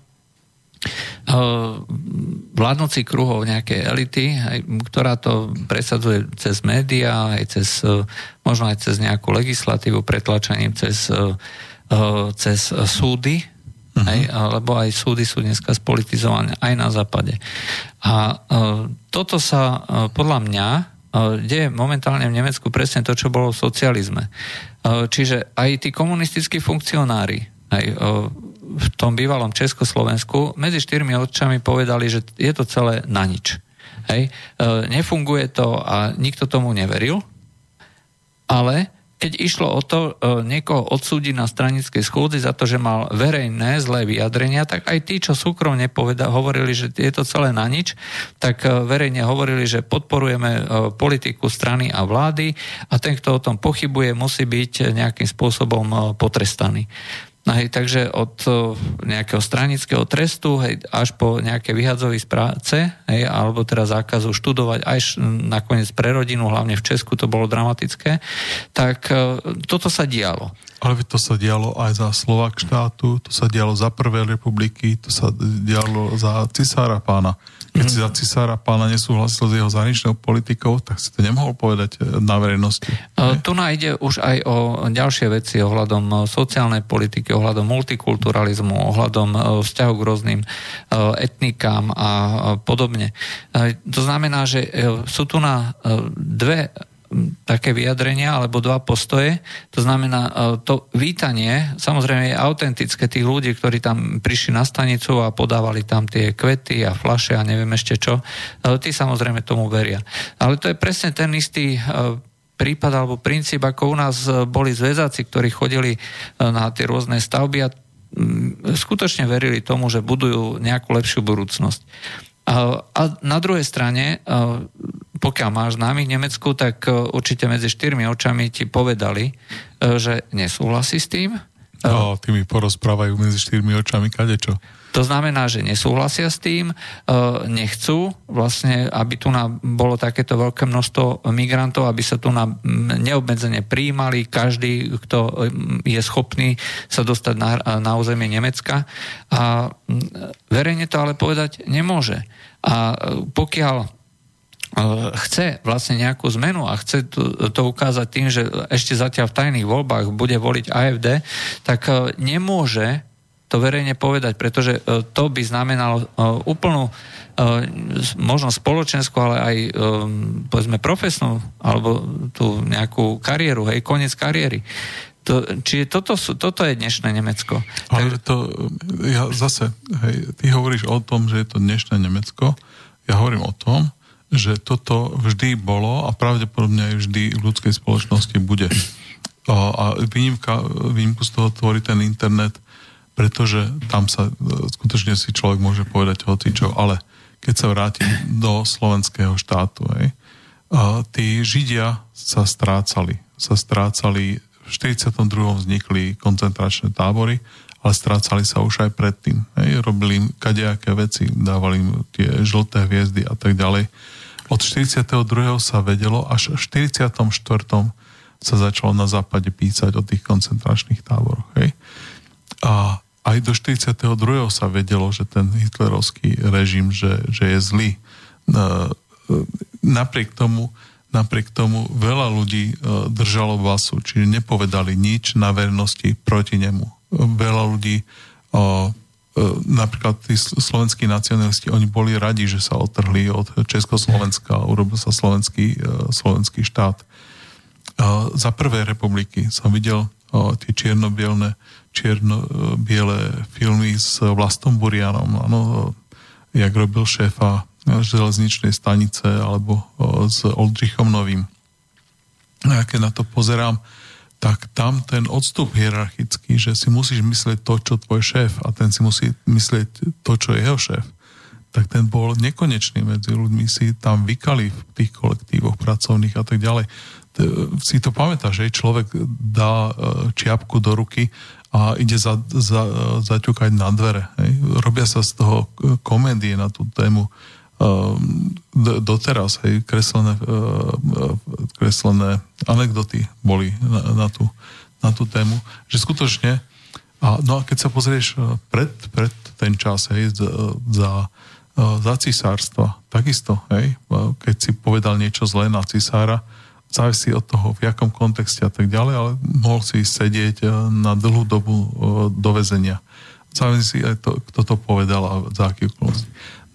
[SPEAKER 2] vládnoci kruhov nejakej elity, ktorá to presadzuje cez médiá, aj cez, možno aj cez nejakú legislatívu, pretlačaním cez, cez súdy, Uh-huh. Hej, lebo aj súdy sú dneska spolitizované aj na západe. A uh, toto sa uh, podľa mňa deje momentálne v Nemecku presne to, čo bolo v socializme. Čiže aj tí komunistickí funkcionári aj v tom bývalom Československu medzi štyrmi očami povedali, že je to celé na nič. Hej. Nefunguje to a nikto tomu neveril, ale keď išlo o to e, niekoho odsúdiť na stranickej schôdzi za to, že mal verejné zlé vyjadrenia, tak aj tí, čo súkromne poveda, hovorili, že je to celé na nič, tak e, verejne hovorili, že podporujeme e, politiku strany a vlády a ten, kto o tom pochybuje, musí byť nejakým spôsobom potrestaný. No hej, takže od nejakého stranického trestu hej, až po nejaké vyhadzový z práce, hej, alebo teda zákazu študovať, až nakoniec pre rodinu, hlavne v Česku to bolo dramatické, tak e, toto sa dialo.
[SPEAKER 3] Ale to sa dialo aj za Slovak štátu, to sa dialo za Prvé republiky, to sa dialo za cisára pána. Keď si za cisára pána nesúhlasil s jeho zahraničnou politikou, tak si to nemohol povedať eh, na verejnosti.
[SPEAKER 2] Ne? Tu nájde už aj o ďalšie veci ohľadom eh, sociálnej politiky, ohľadom multikulturalizmu, ohľadom vzťahu k rôznym etnikám a podobne. To znamená, že sú tu na dve také vyjadrenia alebo dva postoje. To znamená, e, to vítanie samozrejme je autentické tých ľudí, ktorí tam prišli na stanicu a podávali tam tie kvety a flaše a neviem ešte čo. E, tí samozrejme tomu veria. Ale to je presne ten istý e, prípad alebo princíp, ako u nás boli zväzáci, ktorí chodili na tie rôzne stavby a skutočne verili tomu, že budujú nejakú lepšiu budúcnosť. A na druhej strane pokiaľ máš známych v Nemecku, tak e, určite medzi štyrmi očami ti povedali, e, že nesúhlasí s tým.
[SPEAKER 3] No, tí mi porozprávajú medzi štyrmi očami kadečo.
[SPEAKER 2] To znamená, že nesúhlasia s tým, nechcú vlastne, aby tu na, bolo takéto veľké množstvo migrantov, aby sa tu na neobmedzene prijímali každý, kto je schopný sa dostať na, na územie Nemecka. A verejne to ale povedať nemôže. A pokiaľ chce vlastne nejakú zmenu a chce to, ukázať tým, že ešte zatiaľ v tajných voľbách bude voliť AFD, tak e, nemôže to verejne povedať, pretože e, to by znamenalo e, úplnú možno spoločenskú, ale aj povedzme profesnú alebo tú nejakú kariéru, hej, koniec kariéry. To, čiže toto, sú, toto je dnešné Nemecko.
[SPEAKER 3] Ale to, ja zase, hej, ty hovoríš o tom, že je to dnešné Nemecko, ja hovorím o tom, že toto vždy bolo a pravdepodobne aj vždy v ľudskej spoločnosti bude. A výnimka, výnimku z toho tvorí ten internet, pretože tam sa e, skutočne si človek môže povedať hoci čo, ale keď sa vrátim do slovenského štátu, hej, tí Židia sa strácali. Sa strácali, v 42. vznikli koncentračné tábory, ale strácali sa už aj predtým. Hej, robili im kadejaké veci, dávali im tie žlté hviezdy a tak ďalej. Od 42. sa vedelo, až v 44. sa začalo na západe písať o tých koncentračných táboroch. Hej. A aj do 42. sa vedelo, že ten hitlerovský režim, že, že je zlý. Napriek tomu, napriek tomu veľa ľudí e, držalo basu, čiže nepovedali nič na vernosti proti nemu veľa ľudí, e, napríklad tí slovenskí nacionalisti, oni boli radi, že sa otrhli od Československa a urobil sa slovenský, e, slovenský štát. Za prvé republiky som videl tie čierno-biele filmy s Vlastom Burianom, ano, jak robil šéfa železničnej stanice alebo s Oldřichom Novým. A keď na to pozerám, tak tam ten odstup hierarchický, že si musíš myslieť to, čo tvoj šéf a ten si musí myslieť to, čo je jeho šéf, tak ten bol nekonečný medzi ľuďmi, si tam vykali v tých kolektívoch pracovných a tak ďalej. Si to pamätáš, že človek dá e, čiapku do ruky a ide za, za, zaťukať na dvere. Hej. Robia sa z toho komédie na tú tému doteraz, hej, kreslené, ehm, kreslené anekdoty boli na, na, tú, na tú tému, že skutočne, a, no a keď sa pozrieš e, pred, pred ten čas, hej, za, za, e, za cisárstva, takisto, hej, e, keď si povedal niečo zlé na cisára, závisí od toho, v jakom kontexte a tak ďalej, ale mohol si sedieť na dlhú dobu do väzenia. Závisí aj to, kto to povedal a za aký okolnosti.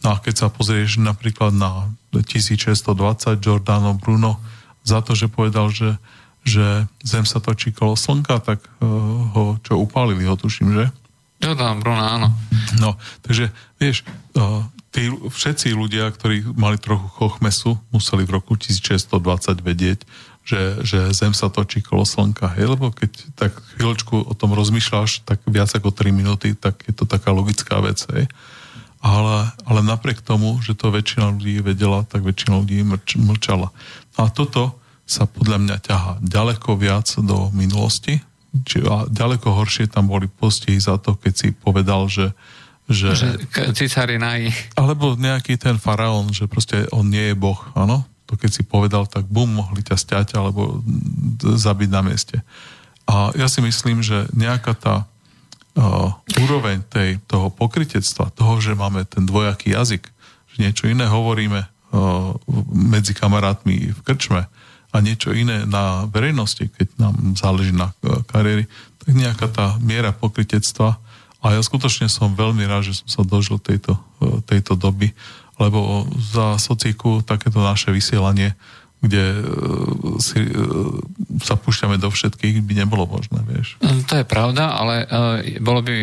[SPEAKER 3] No a keď sa pozrieš napríklad na 1620 Giordano Bruno za to, že povedal, že, že Zem sa točí kolo Slnka, tak uh, ho čo upálili, ho tuším, že?
[SPEAKER 2] Giordano Bruno, áno.
[SPEAKER 3] No, takže vieš, uh, tí všetci ľudia, ktorí mali trochu chochmesu, museli v roku 1620 vedieť, že, že Zem sa točí kolo Slnka. Hej? Lebo keď tak chvíľočku o tom rozmýšľaš, tak viac ako 3 minúty, tak je to taká logická vec. Hej? Ale, ale napriek tomu, že to väčšina ľudí vedela, tak väčšina ľudí mlč, mlčala. A toto sa podľa mňa ťaha ďaleko viac do minulosti, či, a ďaleko horšie tam boli postihy za to, keď si povedal, že že, že
[SPEAKER 2] císar je naj...
[SPEAKER 3] Alebo nejaký ten faraón, že proste on nie je boh, áno? To keď si povedal, tak bum, mohli ťa stiať alebo zabiť na mieste. A ja si myslím, že nejaká tá úroveň tej, toho pokritectva, toho, že máme ten dvojaký jazyk, že niečo iné hovoríme uh, medzi kamarátmi v krčme a niečo iné na verejnosti, keď nám záleží na uh, kariéry, tak nejaká tá miera pokritectva a ja skutočne som veľmi rád, že som sa dožil tejto, tejto doby, lebo za socíku takéto naše vysielanie kde e, si, e, sa púšťame do všetkých, by nebolo možné, vieš.
[SPEAKER 2] Mm, to je pravda, ale uh, bolo by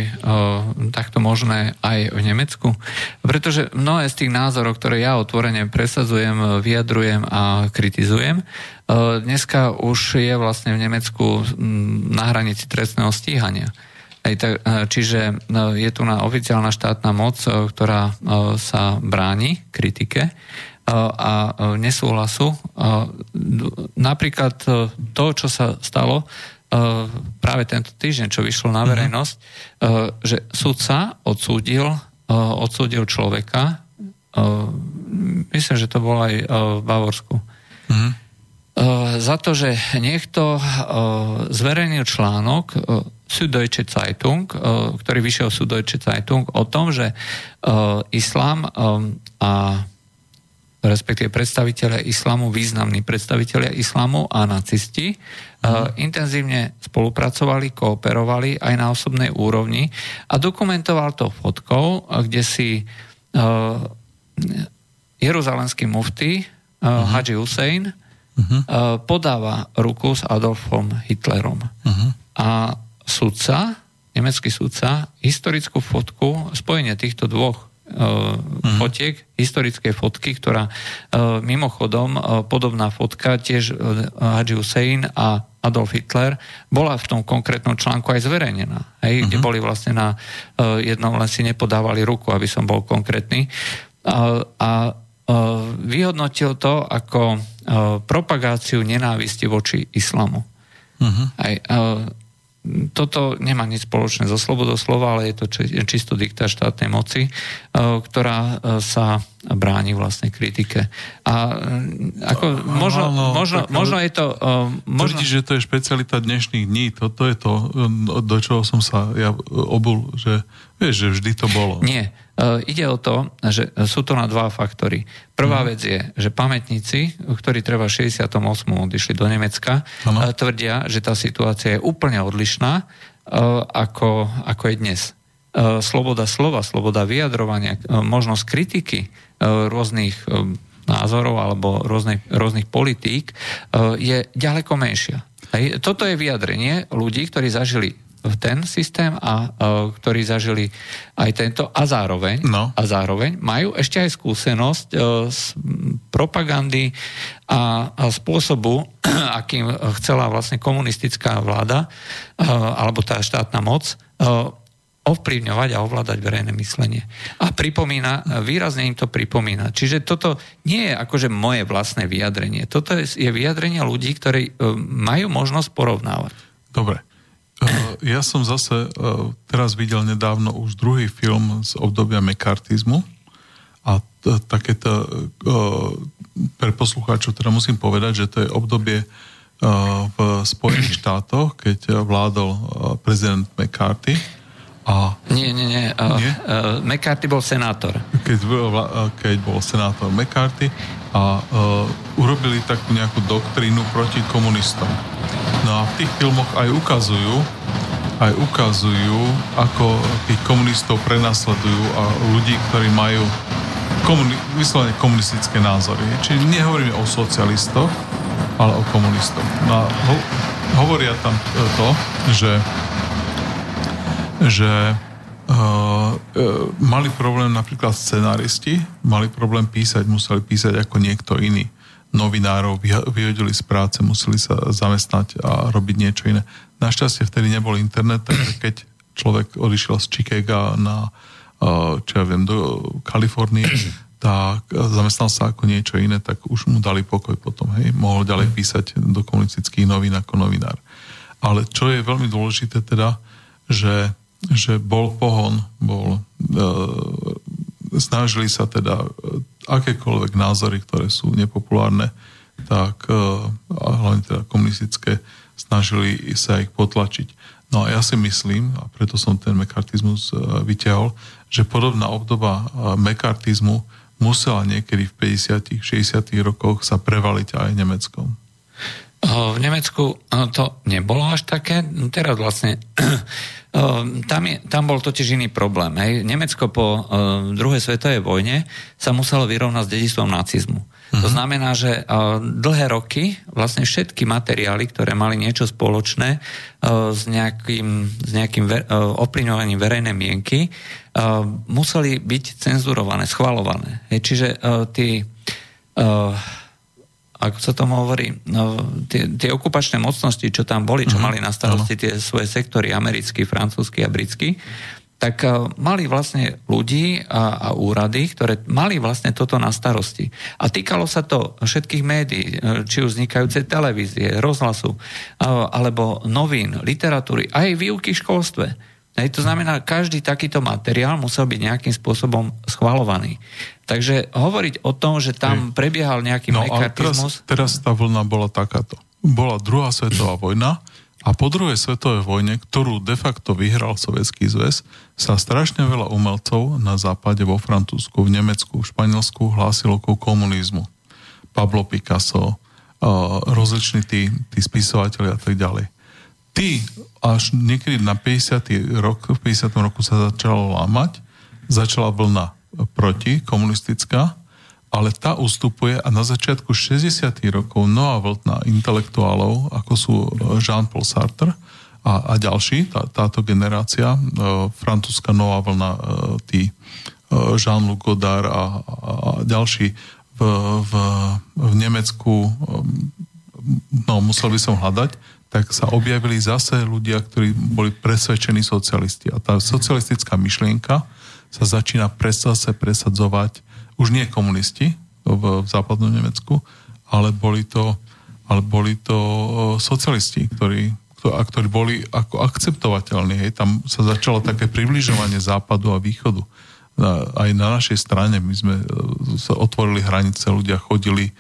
[SPEAKER 2] takto možné aj v Nemecku, pretože mnohé z tých názorov, ktoré ja otvorene presadzujem, vyjadrujem a kritizujem, dneska už je vlastne v Nemecku na hranici trestného stíhania. Čiže je tu na oficiálna štátna moc, ktorá sa bráni kritike a nesúhlasu. Napríklad e, to, čo sa stalo e, práve tento týždeň, čo vyšlo na mhm. verejnosť, uh-huh. že sudca odsúdil, odsúdil človeka, myslím, že to bolo aj v Bavorsku, uh-huh. za to, že niekto zverejnil článok Süddeutsche Zeitung, ktorý vyšiel Süddeutsche Zeitung o tom, že islám a respektíve predstaviteľe islamu, významní predstaviteľe islamu a nacisti, uh, intenzívne spolupracovali, kooperovali aj na osobnej úrovni a dokumentoval to fotkou, kde si uh, jeruzalemský mufty uh, uh-huh. Haji Hussein uh-huh. uh, podáva ruku s Adolfom Hitlerom. Uh-huh. A sudca, nemecký sudca, historickú fotku, spojenie týchto dvoch uh-huh. fotiek, historické fotky, ktorá uh, mimochodom uh, podobná fotka tiež Haji Hussein a Adolf Hitler bola v tom konkrétnom článku aj zverejnená, hej, uh-huh. kde boli vlastne na jednom len si nepodávali ruku, aby som bol konkrétny. Uh, a vyhodnotil to ako propagáciu nenávisti voči islamu. Uh-huh. Aj, toto nemá nič spoločné so slobodou slova, ale je to čisto diktát štátnej moci, ktorá sa bráni vlastnej kritike. A ako, možno, no, no, možno, možno je to...
[SPEAKER 3] Možno... Tvrdíš, že to je špecialita dnešných dní. Toto je to, do čoho som sa ja obul, že vieš, že vždy to bolo.
[SPEAKER 2] Nie. E, ide o to, že sú to na dva faktory. Prvá mm. vec je, že pamätníci, ktorí treba v 68. odišli do Nemecka, ano. E, tvrdia, že tá situácia je úplne odlišná, e, ako, ako je dnes. Sloboda slova, sloboda vyjadrovania, možnosť kritiky rôznych názorov alebo rôznych, rôznych politík je ďaleko menšia. Toto je vyjadrenie ľudí, ktorí zažili ten systém, a, a ktorí zažili aj tento a zároveň, no. a zároveň majú ešte aj skúsenosť e, z propagandy a, a spôsobu, [CLEARS THROAT] akým chcela vlastne komunistická vláda a, alebo tá štátna moc ovplyvňovať a ovládať verejné myslenie. A pripomína, výrazne im to pripomína. Čiže toto nie je akože moje vlastné vyjadrenie. Toto je, vyjadrenie ľudí, ktorí e, majú možnosť porovnávať.
[SPEAKER 3] Dobre. Eh, ja som zase eh, teraz videl nedávno už druhý film z obdobia mekartizmu a takéto eh, pre poslucháčov teda musím povedať, že to je obdobie v Spojených štátoch, keď vládol prezident McCarthy. A...
[SPEAKER 2] Nie, nie, nie. nie? McCarthy bol senátor.
[SPEAKER 3] Keď bol, keď bol senátor McCarthy a uh, urobili takú nejakú doktrínu proti komunistom. No a v tých filmoch aj ukazujú, aj ukazujú, ako tých komunistov prenasledujú a ľudí, ktorí majú komuni- vyslovene komunistické názory. Čiže nehovoríme o socialistoch, ale o komunistoch. No a ho- hovoria tam to, že že mali problém napríklad scenáristi, mali problém písať, museli písať ako niekto iný novinárov vyhodili z práce, museli sa zamestnať a robiť niečo iné. Našťastie vtedy nebol internet, takže [CLEARS THROAT] keď človek odišiel z Chicaga na, čo ja viem, do Kalifornie, [CLEARS THROAT] tak zamestnal sa ako niečo iné, tak už mu dali pokoj potom, hej, mohol ďalej písať do komunistických novín ako novinár. Ale čo je veľmi dôležité teda, že, že bol pohon, bol, e, snažili sa teda akékoľvek názory, ktoré sú nepopulárne, tak e, a hlavne teda komunistické, snažili sa ich potlačiť. No a ja si myslím, a preto som ten mekartizmus e, vyťahol, že podobná obdoba e, mekartizmu musela niekedy v 50 60 rokoch sa prevaliť aj Nemeckom.
[SPEAKER 2] V Nemecku to nebolo až také. Teraz vlastne [CLEARS THROAT] tam, je, tam bol totiž iný problém. Hej. Nemecko po druhej svetovej vojne sa muselo vyrovnať s dedistvom nacizmu. Uh-huh. To mhm. znamená, že dlhé roky vlastne všetky materiály, ktoré mali niečo spoločné s nejakým, s nejakým ovplyvňovaním verejnej mienky, museli byť cenzurované, schvalované. Hej. Čiže tí ako sa tomu hovorí, no, tie, tie okupačné mocnosti, čo tam boli, čo uh-huh. mali na starosti tie svoje sektory, americký, francúzsky a britský, tak uh, mali vlastne ľudí a, a úrady, ktoré mali vlastne toto na starosti. A týkalo sa to všetkých médií, e, či už vznikajúce televízie, rozhlasu, uh, alebo novín, literatúry, aj výuky v školstve. Hej, to znamená, každý takýto materiál musel byť nejakým spôsobom schvalovaný. Takže hovoriť o tom, že tam Hej. prebiehal nejaký no, mekartizmus...
[SPEAKER 3] Teraz, teraz tá vlna bola takáto. Bola druhá svetová vojna a po druhej svetovej vojne, ktorú de facto vyhral Sovietský zväz, sa strašne veľa umelcov na západe, vo Francúzsku, v Nemecku, v Španielsku hlásilo ku komunizmu. Pablo Picasso, uh, rozliční tí, tí spisovateľi a tak ďalej. Tí až niekedy na 50. rok, v 50. roku sa začalo lámať, začala vlna proti, komunistická, ale tá ustupuje a na začiatku 60. rokov nová vlna intelektuálov, ako sú Jean-Paul Sartre a, a ďalší, tá, táto generácia, e, francúzska nová vlna, e, tí e, Jean-Luc Godard a, a, a ďalší v, v, v Nemecku, e, no musel by som hľadať, tak sa objavili zase ľudia, ktorí boli presvedčení socialisti. A tá socialistická myšlienka sa začína zase presadzovať už nie komunisti, v, v západnom Nemecku, ale boli to, ale boli to socialisti, ktorí, ktorí boli ako akceptovateľní. Hej. Tam sa začalo také približovanie západu a východu. Aj na našej strane my sme sa otvorili hranice, ľudia chodili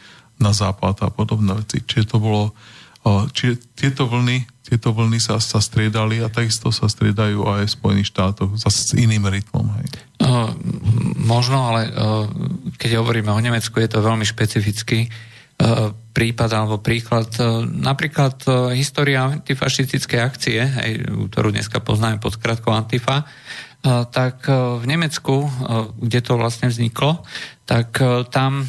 [SPEAKER 3] na západ a podobné veci. Čiže to bolo, čiže tieto vlny tieto vlny sa, sa striedali a takisto sa striedajú aj v Spojených štátoch s iným rytmom. Hej.
[SPEAKER 2] Uh, možno, ale uh, keď hovoríme o Nemecku, je to veľmi špecifický prípad alebo príklad. Napríklad história antifašistickej akcie, hej, ktorú dneska poznáme pod skratkou Antifa, tak v Nemecku, kde to vlastne vzniklo, tak tam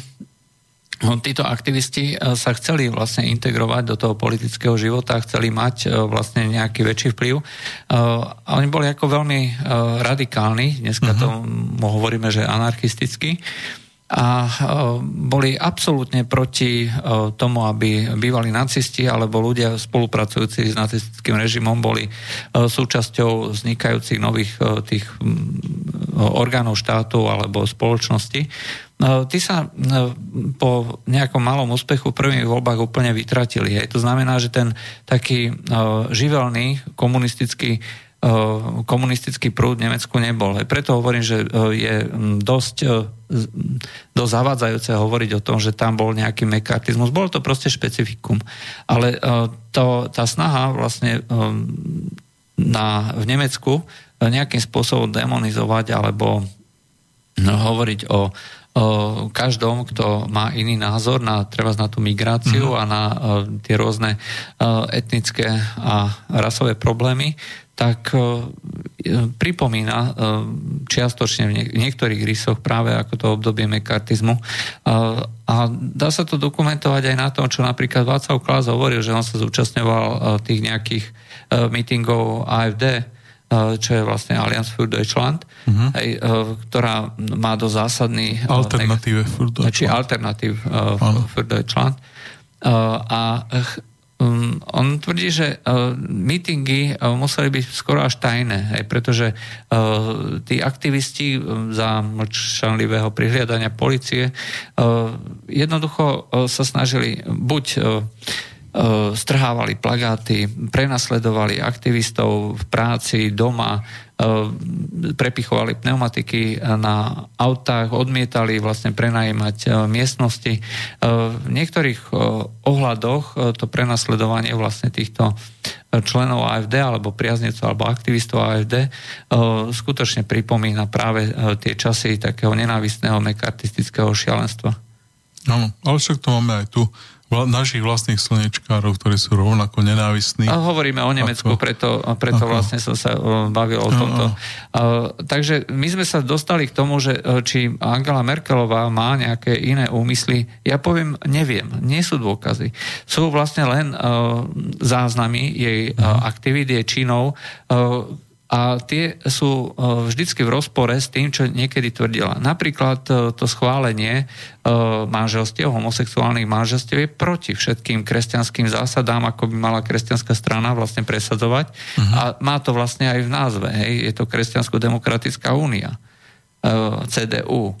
[SPEAKER 2] títo aktivisti e, sa chceli vlastne integrovať do toho politického života, chceli mať e, vlastne nejaký väčší vplyv. E, a oni boli ako veľmi radikálni, dneska uh-huh. tomu hovoríme, že anarchisticky a boli absolútne proti tomu, aby bývali nacisti alebo ľudia spolupracujúci s nacistickým režimom boli súčasťou vznikajúcich nových tých orgánov štátu alebo spoločnosti. No, tí sa no, po nejakom malom úspechu v prvých voľbách úplne vytratili. Hej. To znamená, že ten taký živelný komunistický komunistický prúd v Nemecku nebol. Preto hovorím, že je dosť, dosť zavádzajúce hovoriť o tom, že tam bol nejaký mekartizmus. Bolo to proste špecifikum. Ale to, tá snaha vlastne na, v Nemecku nejakým spôsobom demonizovať alebo no, hovoriť o každom, kto má iný názor na, treba na tú migráciu mm-hmm. a na tie rôzne etnické a rasové problémy, tak uh, pripomína čiastočne v, niek- v niektorých rysoch práve ako to obdobie mekartizmu. A dá sa to dokumentovať aj na tom, čo napríklad Václav Klaus hovoril, že on sa zúčastňoval tých nejakých meetingov AFD, čo je vlastne Allianz für Deutschland, uh-huh. aj, eh, ktorá má do zásadný...
[SPEAKER 3] Eh, Alternatíve für Deutschland.
[SPEAKER 2] Či Alternatív für Deutschland. A um, on tvrdí, že mítingy museli byť skoro až tajné, hej, pretože tí aktivisti za mlčanlivého prihliadania policie jednoducho sa snažili buď E, strhávali plagáty, prenasledovali aktivistov v práci, doma, e, prepichovali pneumatiky na autách, odmietali vlastne prenajímať e, miestnosti. V niektorých ohľadoch to prenasledovanie vlastne týchto členov AFD alebo priaznecov alebo aktivistov AFD skutočne pripomína práve tie časy takého nenávistného mekartistického šialenstva.
[SPEAKER 3] Áno, ale však to máme aj tu vla, našich vlastných slnečkárov, ktorí sú rovnako nenávistní.
[SPEAKER 2] A hovoríme o Nemecku, ako, preto, preto ako, vlastne som sa bavil o tomto. A, takže my sme sa dostali k tomu, že e, či Angela Merkelová má nejaké iné úmysly. Ja poviem, neviem. Nie sú dôkazy. Sú vlastne len uh, záznamy jej uh, aktivít, jej činov, uh, a tie sú e, vždycky v rozpore s tým, čo niekedy tvrdila. Napríklad e, to schválenie e, manželstiev, homosexuálnych manželstiev je proti všetkým kresťanským zásadám, ako by mala kresťanská strana vlastne presadzovať. Uh-huh. A má to vlastne aj v názve. Hej? Je to Kresťansko-demokratická únia. CDU.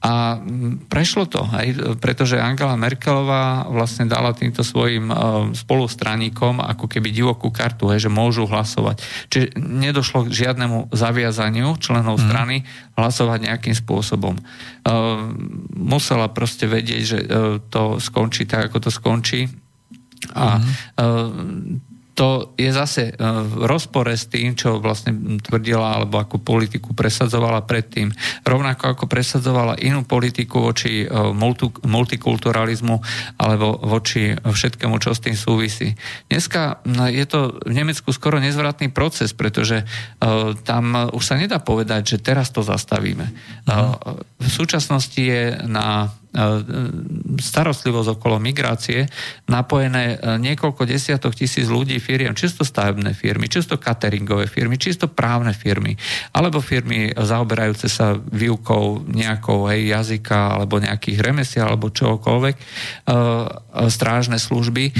[SPEAKER 2] A prešlo to, aj, pretože Angela Merkelová vlastne dala týmto svojim uh, spolustraníkom ako keby divokú kartu, aj, že môžu hlasovať. Čiže nedošlo k žiadnemu zaviazaniu členov hmm. strany hlasovať nejakým spôsobom. Uh, musela proste vedieť, že uh, to skončí tak, ako to skončí. A mm to je zase e, v rozpore s tým, čo vlastne tvrdila alebo ako politiku presadzovala predtým. Rovnako ako presadzovala inú politiku voči e, multikulturalizmu alebo voči všetkému, čo s tým súvisí. Dneska je to v Nemecku skoro nezvratný proces, pretože e, tam už sa nedá povedať, že teraz to zastavíme. Uh-huh. V súčasnosti je na starostlivosť okolo migrácie napojené e, niekoľko desiatok tisíc ľudí, firiem, čisto stavebné firmy, čisto cateringové firmy, čisto právne firmy, alebo firmy zaoberajúce sa výukou nejakou hej, jazyka alebo nejakých remesiel alebo čokoľvek, e, strážne služby.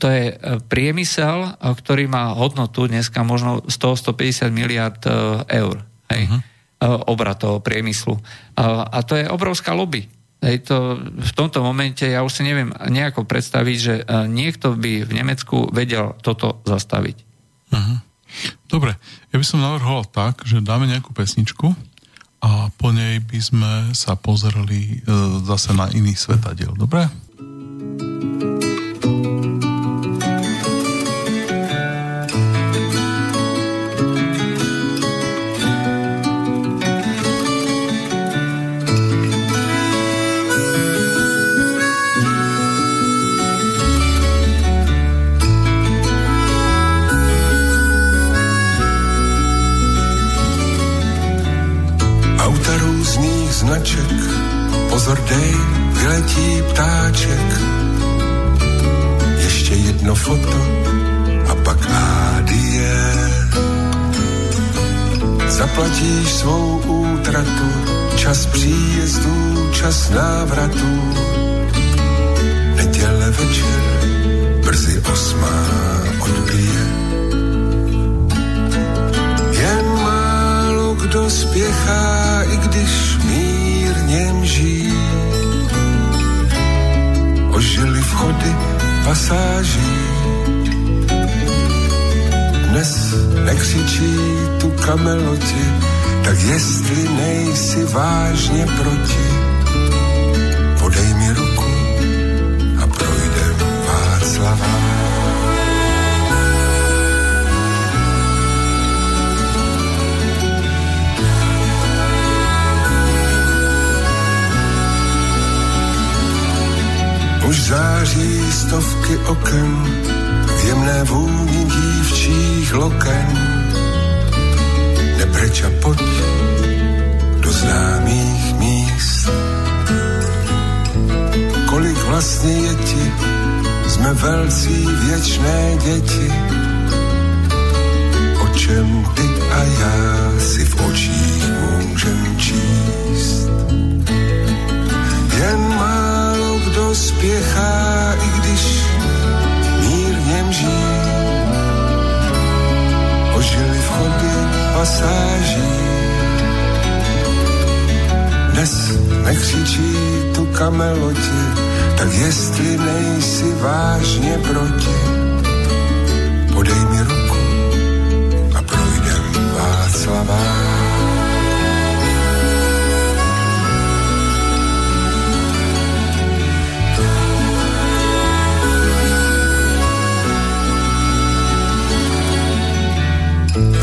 [SPEAKER 2] To je priemysel, ktorý má hodnotu dneska možno 100-150 miliard eur. Hej. Uh-huh obratov priemyslu. A to je obrovská lobby. Hej, to, v tomto momente ja už si neviem nejako predstaviť, že uh, niekto by v Nemecku vedel toto zastaviť.
[SPEAKER 3] Uh-huh. Dobre, ja by som navrhoval tak, že dáme nejakú pesničku a po nej by sme sa pozreli uh, zase na iný svetadiel. Dobre?
[SPEAKER 4] značek, svou útratu, čas příjezdů, čas návratů. Neděle večer, brzy osmá odbije. Jen málo kdo spěchá, i když něm žijí. Ožili vchody pasáží. Dnes nekřičí tu kameloti, tak jestli nejsi vážně proti, podej mi ruku a projdem Václavá. Už září stovky oken v jemné vůni dívčích loken. Nepreč a pojď do známých míst. Kolik vlastně je ti, jsme velcí věčné děti. O čem ty a já si v očích nekřičí tu kameloti, tak jestli nejsi vážně proti, podej mi ruku a projdem Václavá.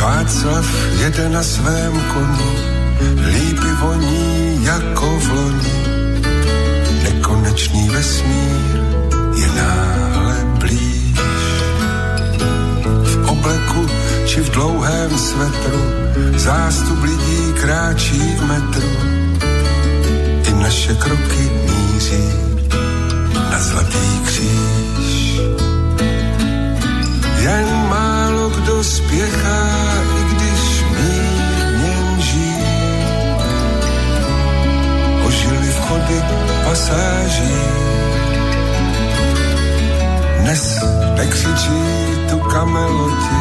[SPEAKER 4] Václav jede na svém koni, lípy voní jako v loni. Nekonečný vesmír je náhle blíž. V obleku či v dlouhém svetru zástup lidí kráčí v metru. I naše kroky míří na zlatý kříž. Jen málo kdo spěchá schody pasáží. Dnes nekřičí tu kameloti,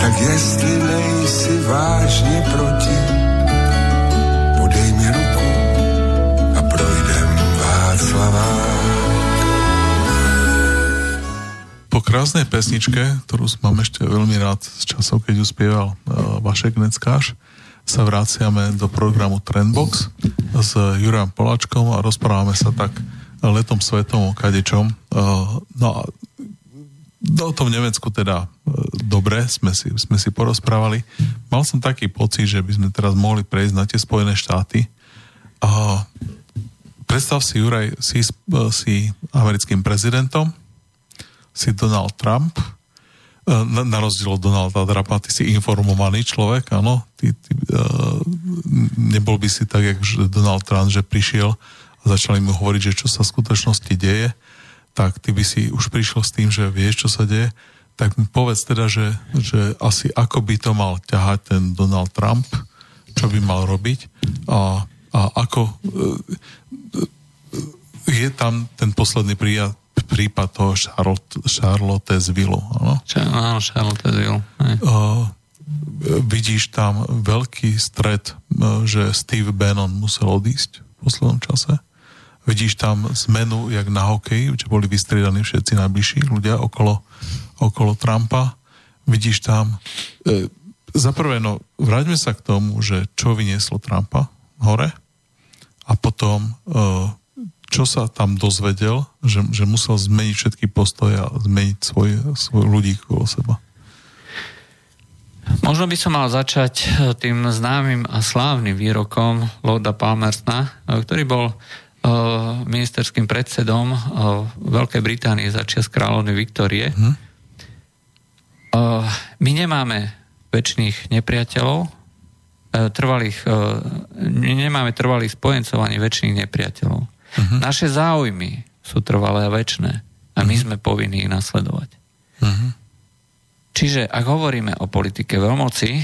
[SPEAKER 4] tak jestli nejsi vážně proti, podej mi ruku a projdem Václavá.
[SPEAKER 3] Po krásnej pesničke, ktorú mám ešte veľmi rád z časov, keď ju spieval uh, Vašek Neckáš, sa vraciame do programu Trendbox s Jurajom Poláčkom a rozprávame sa tak letom svetom o kadečom. No a o tom Nemecku teda dobre sme si, sme si porozprávali. Mal som taký pocit, že by sme teraz mohli prejsť na tie Spojené štáty. A predstav si, Juraj, si, si americkým prezidentom, si Donald Trump, na, rozdiel od Donalda Trumpa, ty si informovaný človek, áno, ty, ty, uh, nebol by si tak, jak Donald Trump, že prišiel a začali mu hovoriť, že čo sa v skutočnosti deje, tak ty by si už prišiel s tým, že vieš, čo sa deje, tak mi povedz teda, že, že asi ako by to mal ťahať ten Donald Trump, čo by mal robiť a, a ako uh, je tam ten posledný príjad, prípad toho Charlotte, Charlotte z Villu. Áno,
[SPEAKER 2] áno Charlotte z Villu. Uh,
[SPEAKER 3] vidíš tam veľký stred, že Steve Bannon musel odísť v poslednom čase. vidíš tam zmenu, jak na hokeji, že boli vystriedaní všetci najbližší ľudia okolo, okolo Trumpa. Vidíš tam... E, za prvé, no, vráťme sa k tomu, že čo vynieslo Trumpa hore a potom e, čo sa tam dozvedel, že, že musel zmeniť všetky postoje a zmeniť svoj, svoj ľudí okolo seba.
[SPEAKER 2] Možno by som mal začať e, tým známym a slávnym výrokom Lorda Palmersna, e, ktorý bol uh, ministerským predsedom Veľkej Británie za čas kráľovny Viktorie. Hm? My nemáme väčšných nepriateľov, trvalých, nemáme trvalých spojencov ani väčšných nepriateľov. Uh-huh. Naše záujmy sú trvalé a väčšie a my uh-huh. sme povinní ich nasledovať. Uh-huh. Čiže ak hovoríme o politike veľmoci,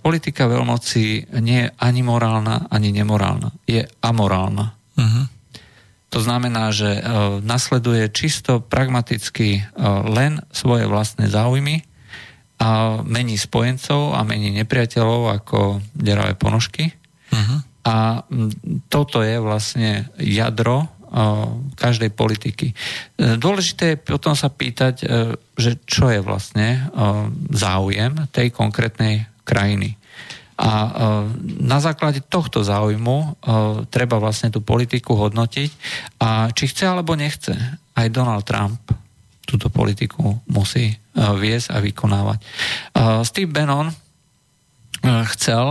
[SPEAKER 2] politika veľmoci nie je ani morálna, ani nemorálna. Je amorálna. Uh-huh. To znamená, že uh, nasleduje čisto pragmaticky uh, len svoje vlastné záujmy a mení spojencov a mení nepriateľov ako deravé ponožky. Uh-huh. A toto je vlastne jadro každej politiky. E, dôležité je potom sa pýtať, e, že čo je vlastne e, záujem tej konkrétnej krajiny. A na základe tohto záujmu treba vlastne tú politiku hodnotiť a či chce alebo nechce, aj Donald Trump túto politiku musí viesť a vykonávať. Steve Bannon chcel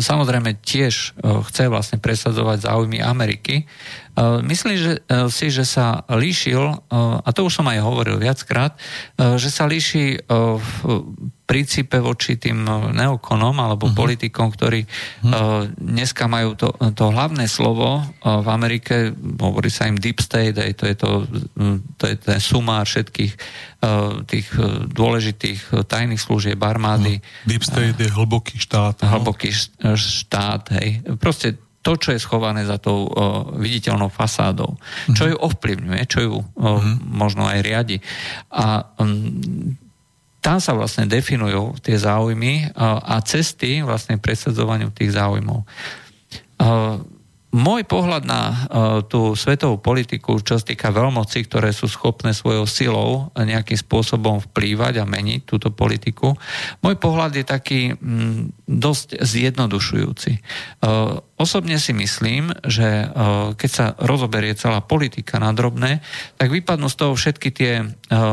[SPEAKER 2] samozrejme tiež chce vlastne presadzovať záujmy Ameriky. Myslím že, si, že sa líšil, a to už som aj hovoril viackrát, že sa líši v princípe voči tým neokonom alebo uh-huh. politikom, ktorí uh-huh. dneska majú to, to hlavné slovo v Amerike, hovorí sa im deep state, aj to je, to, to je ten sumár všetkých tých dôležitých tajných služieb armády.
[SPEAKER 3] No, deep state je hlboký štát.
[SPEAKER 2] Hlboký štát, hej. Proste to, čo je schované za tou uh, viditeľnou fasádou, uh-huh. čo ju ovplyvňuje, čo ju uh, uh-huh. možno aj riadi. A um, tam sa vlastne definujú tie záujmy uh, a cesty vlastne presadzovaniu tých záujmov. Uh, môj pohľad na uh, tú svetovú politiku, čo sa týka veľmoci, ktoré sú schopné svojou silou nejakým spôsobom vplývať a meniť túto politiku, môj pohľad je taký mm, dosť zjednodušujúci. Uh, osobne si myslím, že uh, keď sa rozoberie celá politika na drobné, tak vypadnú z toho všetky tie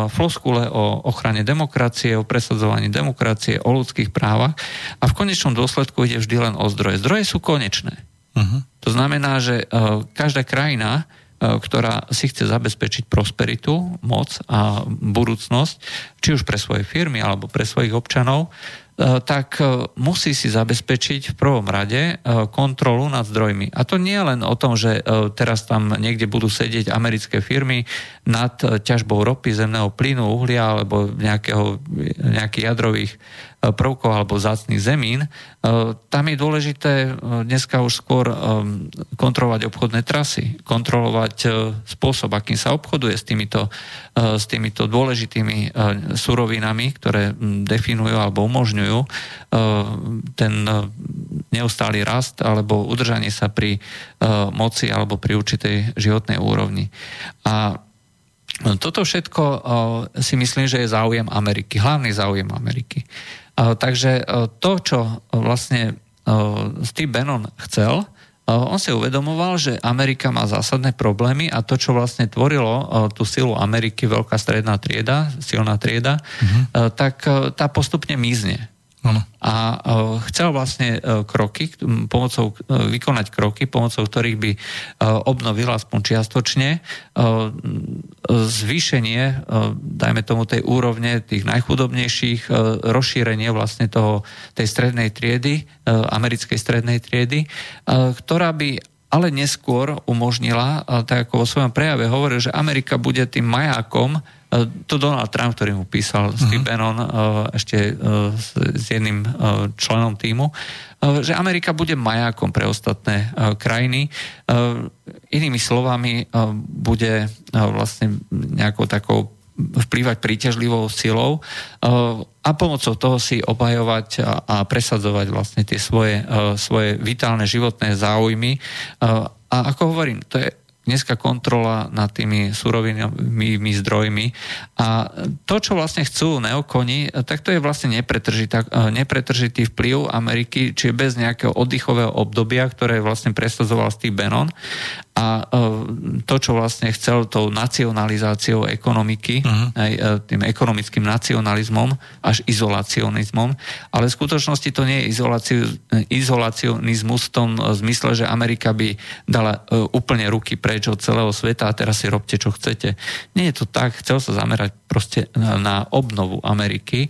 [SPEAKER 2] floskule o ochrane demokracie, o presadzovaní demokracie, o ľudských právach a v konečnom dôsledku ide vždy len o zdroje. Zdroje sú konečné. Uh-huh. To znamená, že uh, každá krajina, uh, ktorá si chce zabezpečiť prosperitu, moc a budúcnosť, či už pre svoje firmy alebo pre svojich občanov, uh, tak musí si zabezpečiť v prvom rade kontrolu nad zdrojmi. A to nie len o tom, že teraz tam niekde budú sedieť americké firmy nad ťažbou ropy, zemného plynu, uhlia alebo nejakého, nejakých jadrových E, prvkov alebo zácných zemín, e, tam je dôležité e, dneska už skôr kontrolovať obchodné trasy, kontrolovať spôsob, akým sa obchoduje s týmito, s týmito dôležitými surovinami, ktoré definujú alebo umožňujú ten neustály rast alebo udržanie sa pri moci alebo pri určitej životnej úrovni. A toto všetko si myslím, že je záujem Ameriky, hlavný záujem Ameriky. Takže e, to, čo vlastne e, Steve Bannon chcel, e, on si uvedomoval, že Amerika má zásadné problémy a to, čo vlastne tvorilo tú silu Ameriky, veľká stredná trieda, silná trieda, uh-huh. tak tá postupne mizne. A chcel vlastne kroky, pomocou, vykonať kroky, pomocou ktorých by obnovil aspoň čiastočne zvýšenie, dajme tomu tej úrovne tých najchudobnejších, rozšírenie vlastne toho, tej strednej triedy, americkej strednej triedy, ktorá by ale neskôr umožnila, tak ako vo svojom prejave hovoril, že Amerika bude tým majákom, E, to Donald Trump, ktorý mu písal uh-huh. Steve Bannon e, ešte e, s jedným členom týmu, že Amerika bude majákom pre ostatné krajiny. Inými slovami, bude vlastne nejakou takou vplývať príťažlivou silou a pomocou toho si obhajovať a presadzovať vlastne tie svoje, svoje vitálne životné záujmy a ako hovorím, to je dneska kontrola nad tými surovinými zdrojmi. A to, čo vlastne chcú neokoni, tak to je vlastne nepretržitý vplyv Ameriky, čiže bez nejakého oddychového obdobia, ktoré vlastne presadzoval Steve Bannon a e, to, čo vlastne chcel tou nacionalizáciou ekonomiky, uh-huh. aj e, tým ekonomickým nacionalizmom, až izolacionizmom, ale v skutočnosti to nie je izolacionizmus v tom zmysle, že Amerika by dala e, úplne ruky preč od celého sveta a teraz si robte, čo chcete. Nie je to tak, chcel sa zamerať proste na, obnovu Ameriky,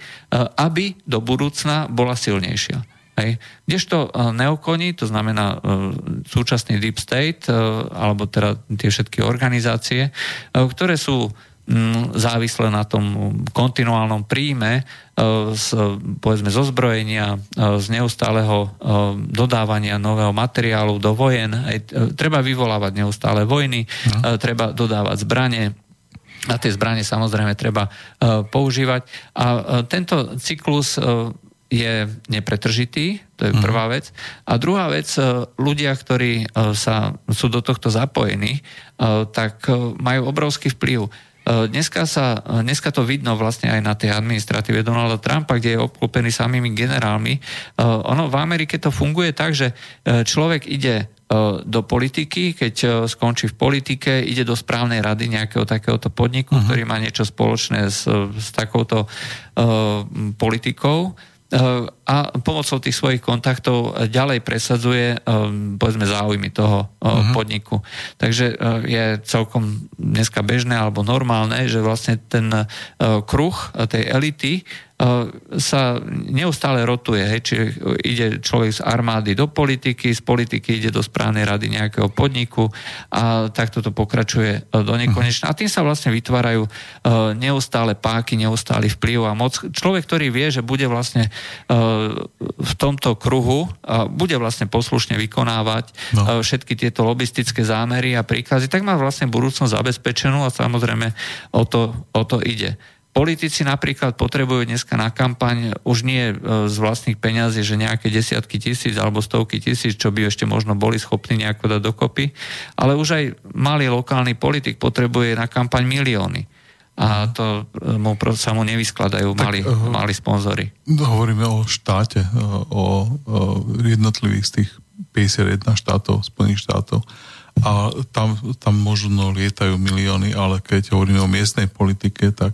[SPEAKER 2] aby do budúcna bola silnejšia. Hej. Kdežto e, neokoni, to znamená e, súčasný Deep State, e, alebo teda tie všetky organizácie, ktoré sú závislé na tom kontinuálnom príjme z, povedzme, zo zbrojenia, z neustáleho dodávania nového materiálu do vojen. Treba vyvolávať neustále vojny, no. treba dodávať zbranie, a tie zbranie samozrejme treba používať. A tento cyklus je nepretržitý, to je mhm. prvá vec. A druhá vec, e, ľudia, ktorí e, sa, sú do tohto zapojení, e, tak majú obrovský vplyv. Dneska, sa, dneska to vidno vlastne aj na tej administratíve Donalda Trumpa, kde je obklopený samými generálmi. Ono v Amerike to funguje tak, že človek ide do politiky, keď skončí v politike, ide do správnej rady nejakého takéhoto podniku, uh-huh. ktorý má niečo spoločné s, s takouto uh, politikou a pomocou tých svojich kontaktov ďalej presadzuje povedzme záujmy toho uh-huh. podniku. Takže je celkom dneska bežné alebo normálne, že vlastne ten kruh tej elity sa neustále rotuje. Hej, či ide človek z armády do politiky, z politiky ide do správnej rady nejakého podniku a takto to pokračuje e, do nekonečna. A tým sa vlastne vytvárajú e, neustále páky, neustály vplyv a moc. Človek, ktorý vie, že bude vlastne v tomto kruhu, bude vlastne poslušne vykonávať no. všetky tieto lobistické zámery a príkazy, tak má vlastne budúcnosť zabezpečenú a samozrejme o to, o to ide. Politici napríklad potrebujú dneska na kampaň už nie e, z vlastných peňazí, že nejaké desiatky tisíc alebo stovky tisíc, čo by ešte možno boli schopní nejako dať dokopy, ale už aj malý lokálny politik potrebuje na kampaň milióny. A to e, mu, sa mu nevyskladajú tak, mali, uh, mali sponzory.
[SPEAKER 3] Hovoríme o štáte, e, o, o jednotlivých z tých 51 štátov, Spojených štátov a tam, tam možno lietajú milióny, ale keď hovoríme o miestnej politike, tak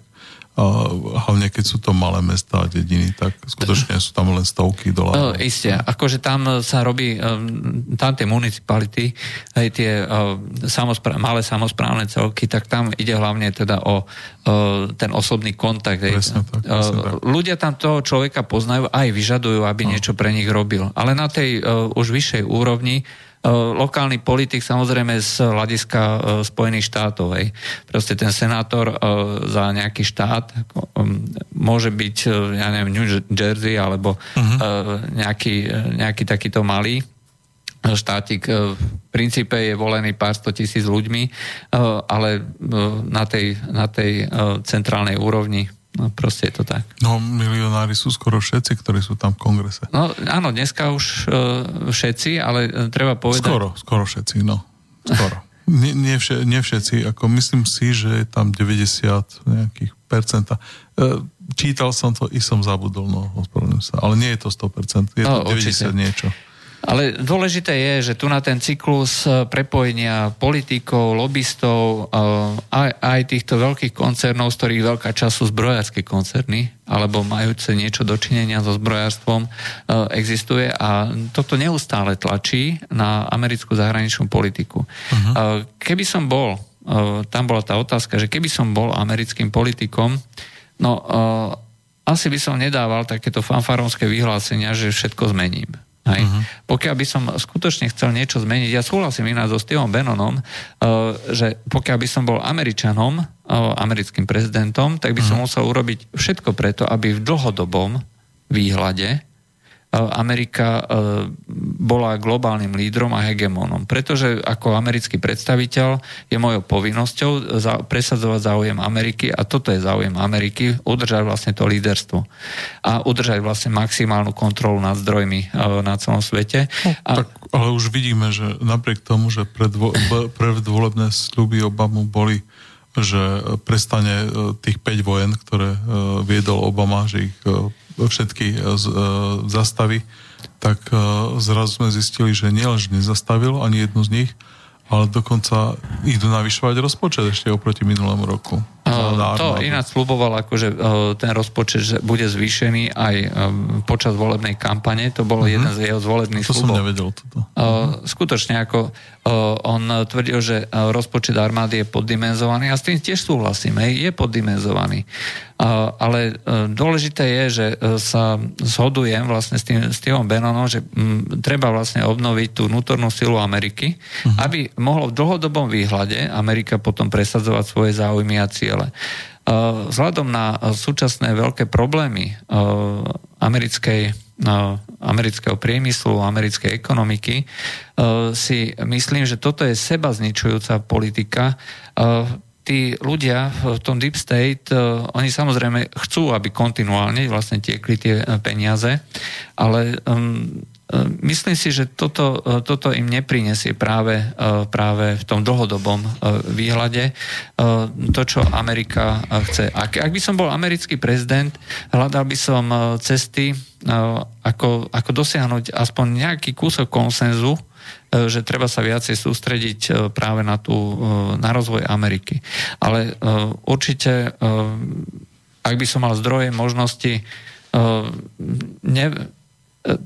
[SPEAKER 3] hlavne keď sú to malé mesta a dediny, tak skutočne sú tam len stovky dolárov.
[SPEAKER 2] No, isté, akože tam sa robí, um, tam tie municipality, aj tie uh, samospráv, malé samozprávne celky, tak tam ide hlavne teda o uh, ten osobný kontakt. Presne tak, presne tak. Ľudia tam toho človeka poznajú, aj vyžadujú, aby no. niečo pre nich robil. Ale na tej už vyššej úrovni E, lokálny politik samozrejme z hľadiska e, Spojených štátov. Hej. Proste ten senátor e, za nejaký štát môže byť, ja neviem, New Jersey alebo uh-huh. nejaký, nejaký takýto malý štátik v princípe je volený pár sto tisíc ľuďmi, ale na tej, na tej centrálnej úrovni No proste je to tak.
[SPEAKER 3] No milionári sú skoro všetci, ktorí sú tam v kongrese.
[SPEAKER 2] No áno, dneska už uh, všetci, ale uh, treba povedať...
[SPEAKER 3] Skoro, skoro všetci, no. Skoro. [LAUGHS] nie, nie, vše, nie všetci, ako myslím si, že je tam 90 nejakých percenta. Uh, čítal som to i som zabudol, no, ospravedlňujem sa. Ale nie je to 100%, je to no, 90 určite. niečo.
[SPEAKER 2] Ale dôležité je, že tu na ten cyklus e, prepojenia politikov, lobbystov, e, aj, aj týchto veľkých koncernov, z ktorých veľká časť sú zbrojárske koncerny, alebo majúce niečo dočinenia so zbrojárstvom, e, existuje a toto neustále tlačí na americkú zahraničnú politiku. Uh-huh. Keby som bol, tam bola tá otázka, že keby som bol americkým politikom, no asi by som nedával takéto fanfaronské vyhlásenia, že všetko zmením. Hej. Uh-huh. Pokiaľ by som skutočne chcel niečo zmeniť, ja súhlasím ináč so Steveom Bannonom, uh, že pokiaľ by som bol Američanom, uh, americkým prezidentom, tak by uh-huh. som mhm. musel urobiť všetko preto, aby v dlhodobom výhľade Amerika uh, bola globálnym lídrom a hegemónom. Pretože ako americký predstaviteľ je mojou povinnosťou za, presadzovať záujem Ameriky a toto je záujem Ameriky, udržať vlastne to líderstvo a udržať vlastne maximálnu kontrolu nad zdrojmi na celom svete.
[SPEAKER 3] A... tak, ale už vidíme, že napriek tomu, že predvo, predvolebné sľuby Obamu boli že prestane tých 5 vojen, ktoré viedol Obama, že ich všetky zastaví, tak zrazu sme zistili, že nielen nezastavil ani jednu z nich, ale dokonca idú navyšovať rozpočet ešte oproti minulému roku.
[SPEAKER 2] Uh, to ináč sluboval, akože uh, ten rozpočet že bude zvýšený aj um, počas volebnej kampane. To bol uh-huh. jeden z jeho zvolebných
[SPEAKER 3] to slubov. To som nevedel toto.
[SPEAKER 2] Uh, skutočne ako uh, on tvrdil, že rozpočet armády je poddimenzovaný a s tým tiež súhlasím, hej, je poddimenzovaný. Ale uh, dôležité je, že uh, sa zhodujem vlastne s tým Steveom Bannonom, že um, treba vlastne obnoviť tú vnútornú silu Ameriky, uh-huh. aby mohlo v dlhodobom výhľade Amerika potom presadzovať svoje záujmy a ciele ciele. Vzhľadom na súčasné veľké problémy americkej, amerického priemyslu, americkej ekonomiky, si myslím, že toto je seba zničujúca politika. Tí ľudia v tom deep state, oni samozrejme chcú, aby kontinuálne vlastne tiekli tie peniaze, ale um, E, myslím si, že toto, e, toto im neprinesie práve, e, práve v tom dlhodobom výhľade to, čo Amerika chce. Ak, ak by som bol americký prezident, hľadal by som cesty, ako, ako dosiahnuť aspoň nejaký kúsok konsenzu, že treba sa viacej sústrediť práve na, tú, na rozvoj Ameriky. Ale určite, ak by som mal zdroje, možnosti, ne,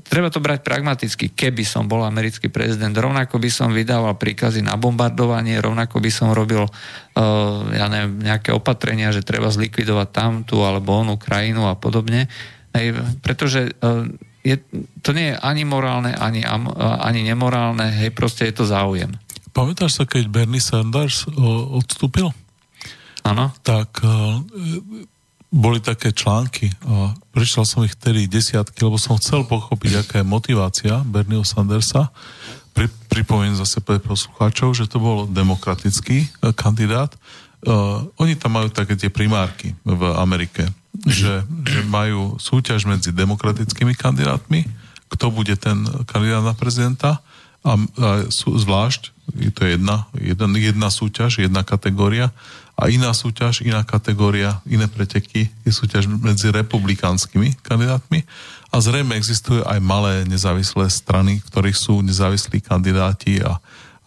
[SPEAKER 2] treba to brať pragmaticky. Keby som bol americký prezident, rovnako by som vydával príkazy na bombardovanie, rovnako by som robil ja neviem, nejaké opatrenia, že treba zlikvidovať tamtu alebo onú krajinu a podobne. Hej, pretože je, to nie je ani morálne, ani, ani nemorálne, hej, proste je to záujem.
[SPEAKER 3] Pamätáš sa, keď Bernie Sanders odstúpil?
[SPEAKER 2] Áno.
[SPEAKER 3] Tak uh, boli také články a prečítal som ich tedy desiatky, lebo som chcel pochopiť, aká je motivácia Bernieho Sandersa. Pri, pripomeniem zase pre poslucháčov, že to bol demokratický uh, kandidát. Uh, oni tam majú také tie primárky v Amerike, že, že majú súťaž medzi demokratickými kandidátmi, kto bude ten kandidát na prezidenta. A, a sú, zvlášť, je to jedna, jedna, jedna súťaž, jedna kategória a iná súťaž, iná kategória, iné preteky je súťaž medzi republikánskymi kandidátmi. A zrejme existujú aj malé nezávislé strany, ktorých sú nezávislí kandidáti a,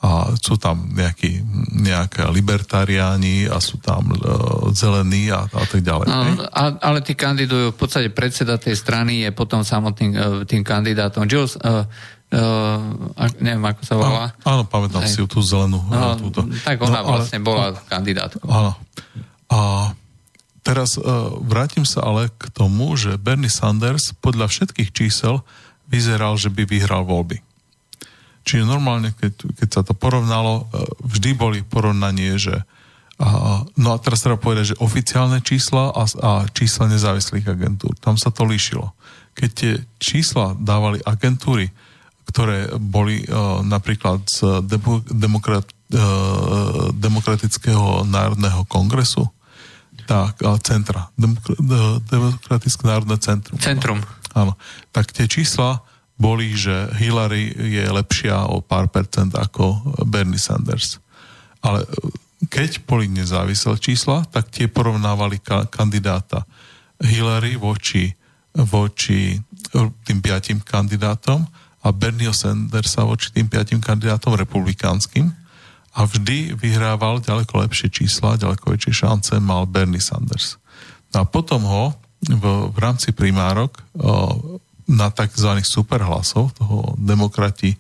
[SPEAKER 3] a sú tam nejakí, nejaké libertariáni a sú tam uh, zelení a, a tak ďalej.
[SPEAKER 2] No, a, ale tí kandidujú, v podstate predseda tej strany je potom samotným uh, tým kandidátom. Jules, uh, uh, neviem, ako sa volá.
[SPEAKER 3] Áno, pamätám Aj. si tú zelenú.
[SPEAKER 2] No, túto. Tak ona no, vlastne ale, bola no, kandidátkou.
[SPEAKER 3] Áno. A teraz uh, vrátim sa ale k tomu, že Bernie Sanders podľa všetkých čísel vyzeral, že by vyhral voľby. Čiže normálne, keď, keď sa to porovnalo, uh, vždy boli porovnanie, že uh, no a teraz treba povedať, že oficiálne čísla a, a čísla nezávislých agentúr, tam sa to líšilo. Keď tie čísla dávali agentúry, ktoré boli uh, napríklad z demo, demokrat, uh, Demokratického národného kongresu, tak, uh, centra, Demokr- Demokratické národné centrum.
[SPEAKER 2] Centrum.
[SPEAKER 3] Áno. Tak tie čísla boli, že Hillary je lepšia o pár percent ako Bernie Sanders. Ale keď boli nezávislé čísla, tak tie porovnávali ka- kandidáta Hillary voči, voči tým piatim kandidátom a Bernieho Sandersa voči tým piatim kandidátom republikánskym a vždy vyhrával ďaleko lepšie čísla, ďaleko väčšie šance mal Bernie Sanders. No a potom ho v, v rámci primárok o, na tzv. superhlasov toho demokrati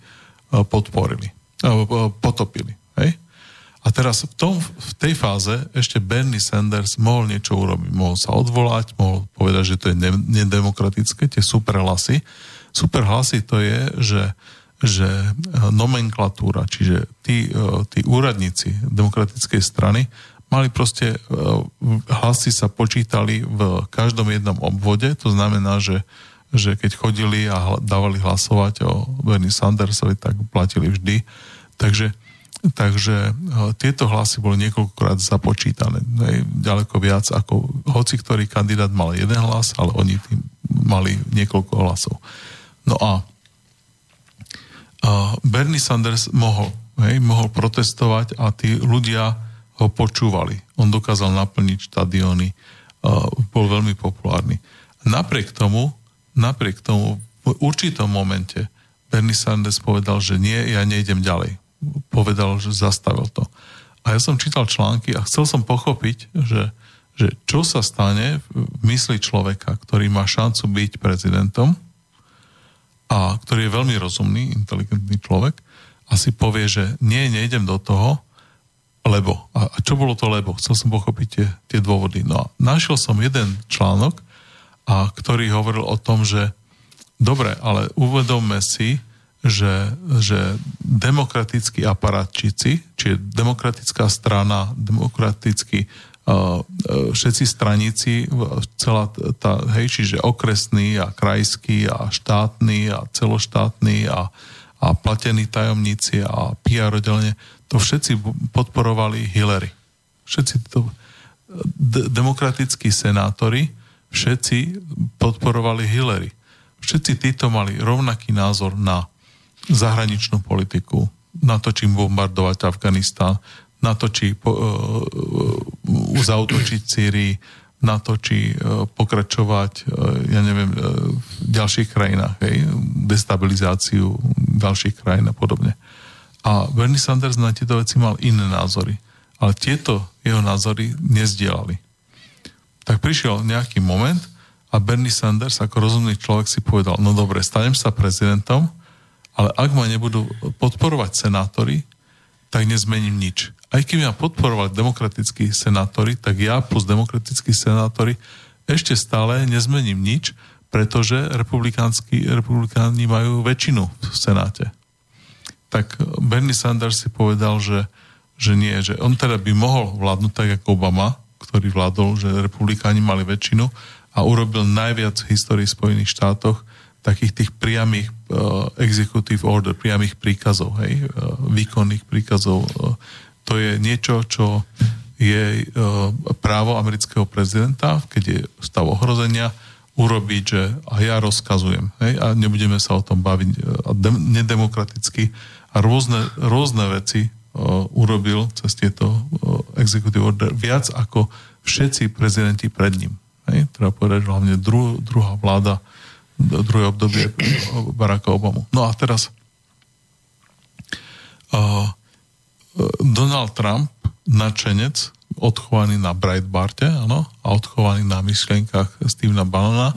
[SPEAKER 3] o, podporili, o, potopili. Hej? A teraz v, tom, v tej fáze ešte Bernie Sanders mohol niečo urobiť. Mohol sa odvolať, mohol povedať, že to je nedemokratické, tie superhlasy, Super hlasy to je, že, že e, nomenklatúra, čiže tí, e, tí úradníci demokratickej strany mali proste, e, hlasy sa počítali v každom jednom obvode, to znamená, že, že keď chodili a dávali hlasovať o Bernie Sandersovi, tak platili vždy. Takže, takže tieto hlasy boli niekoľkokrát započítané. Ďaleko viac ako hoci ktorý kandidát mal jeden hlas, ale oni tým mali niekoľko hlasov. No a Bernie Sanders mohol, hej, mohol protestovať a tí ľudia ho počúvali. On dokázal naplniť štadióny, bol veľmi populárny. Napriek tomu, napriek tomu v určitom momente Bernie Sanders povedal, že nie, ja nejdem ďalej. Povedal, že zastavil to. A ja som čítal články a chcel som pochopiť, že, že čo sa stane v mysli človeka, ktorý má šancu byť prezidentom, a ktorý je veľmi rozumný, inteligentný človek a si povie, že nie, nejdem do toho, lebo. A, a čo bolo to lebo? Chcel som pochopiť tie, tie dôvody. No a našiel som jeden článok, a ktorý hovoril o tom, že dobre, ale uvedomme si, že, že demokratickí aparátčici, čiže demokratická strana, demokratický všetci straníci, celá tá, hej, čiže okresný a krajský a štátny a celoštátny a, a platení tajomníci a PR oddelenie, to všetci podporovali Hillary. Všetci to, d- demokratickí senátori, všetci podporovali Hillary. Všetci títo mali rovnaký názor na zahraničnú politiku, na to, čím bombardovať Afganistán, na to, či po, uh, zautočiť Sýrii, na to, či uh, pokračovať, uh, ja neviem, uh, v ďalších krajinách, hej, destabilizáciu ďalších krajín a podobne. A Bernie Sanders na tieto veci mal iné názory. Ale tieto jeho názory nezdielali. Tak prišiel nejaký moment a Bernie Sanders ako rozumný človek si povedal, no dobre, stanem sa prezidentom, ale ak ma nebudú podporovať senátori, tak nezmením nič aj keby ma podporovali demokratickí senátori, tak ja plus demokratickí senátori ešte stále nezmením nič, pretože republikáni majú väčšinu v Senáte. Tak Bernie Sanders si povedal, že, že nie, že on teda by mohol vládnuť tak ako Obama, ktorý vládol, že republikáni mali väčšinu a urobil najviac v histórii Spojených štátoch takých tých priamých uh, executive order, priamých príkazov, hej, uh, výkonných príkazov uh, to je niečo, čo je e, právo amerického prezidenta, keď je stav ohrozenia, urobiť, že a ja rozkazujem. Hej, a nebudeme sa o tom baviť de- nedemokraticky. A rôzne, rôzne veci uh, urobil cez tieto uh, executive order viac ako všetci prezidenti pred ním. Hej, treba povedať, že hlavne dru- druhá vláda, druhé obdobie Baracka Obamu. No a teraz uh, Donald Trump, načenec, odchovaný na Breitbarte, áno, a odchovaný na myšlienkach Stevena Bannona,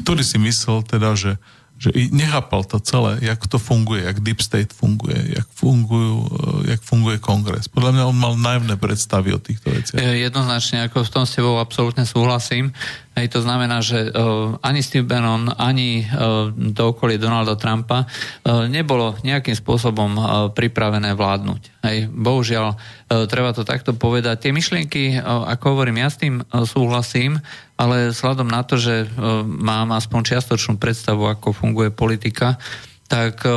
[SPEAKER 3] ktorý si myslel teda, že že nechápal to celé, jak to funguje, jak Deep State funguje, jak, fungujú, eh, jak funguje kongres. Podľa mňa on mal najvné predstavy o týchto veciach.
[SPEAKER 2] Jednoznačne, ako v tom s tebou absolútne súhlasím. Hej, to znamená, že uh, ani Steve Bannon, ani uh, to okolie Donalda Trumpa uh, nebolo nejakým spôsobom uh, pripravené vládnuť. Hej, bohužiaľ, uh, treba to takto povedať. Tie myšlienky, uh, ako hovorím, ja s tým uh, súhlasím, ale vzhľadom na to, že uh, mám aspoň čiastočnú predstavu, ako funguje politika, tak e,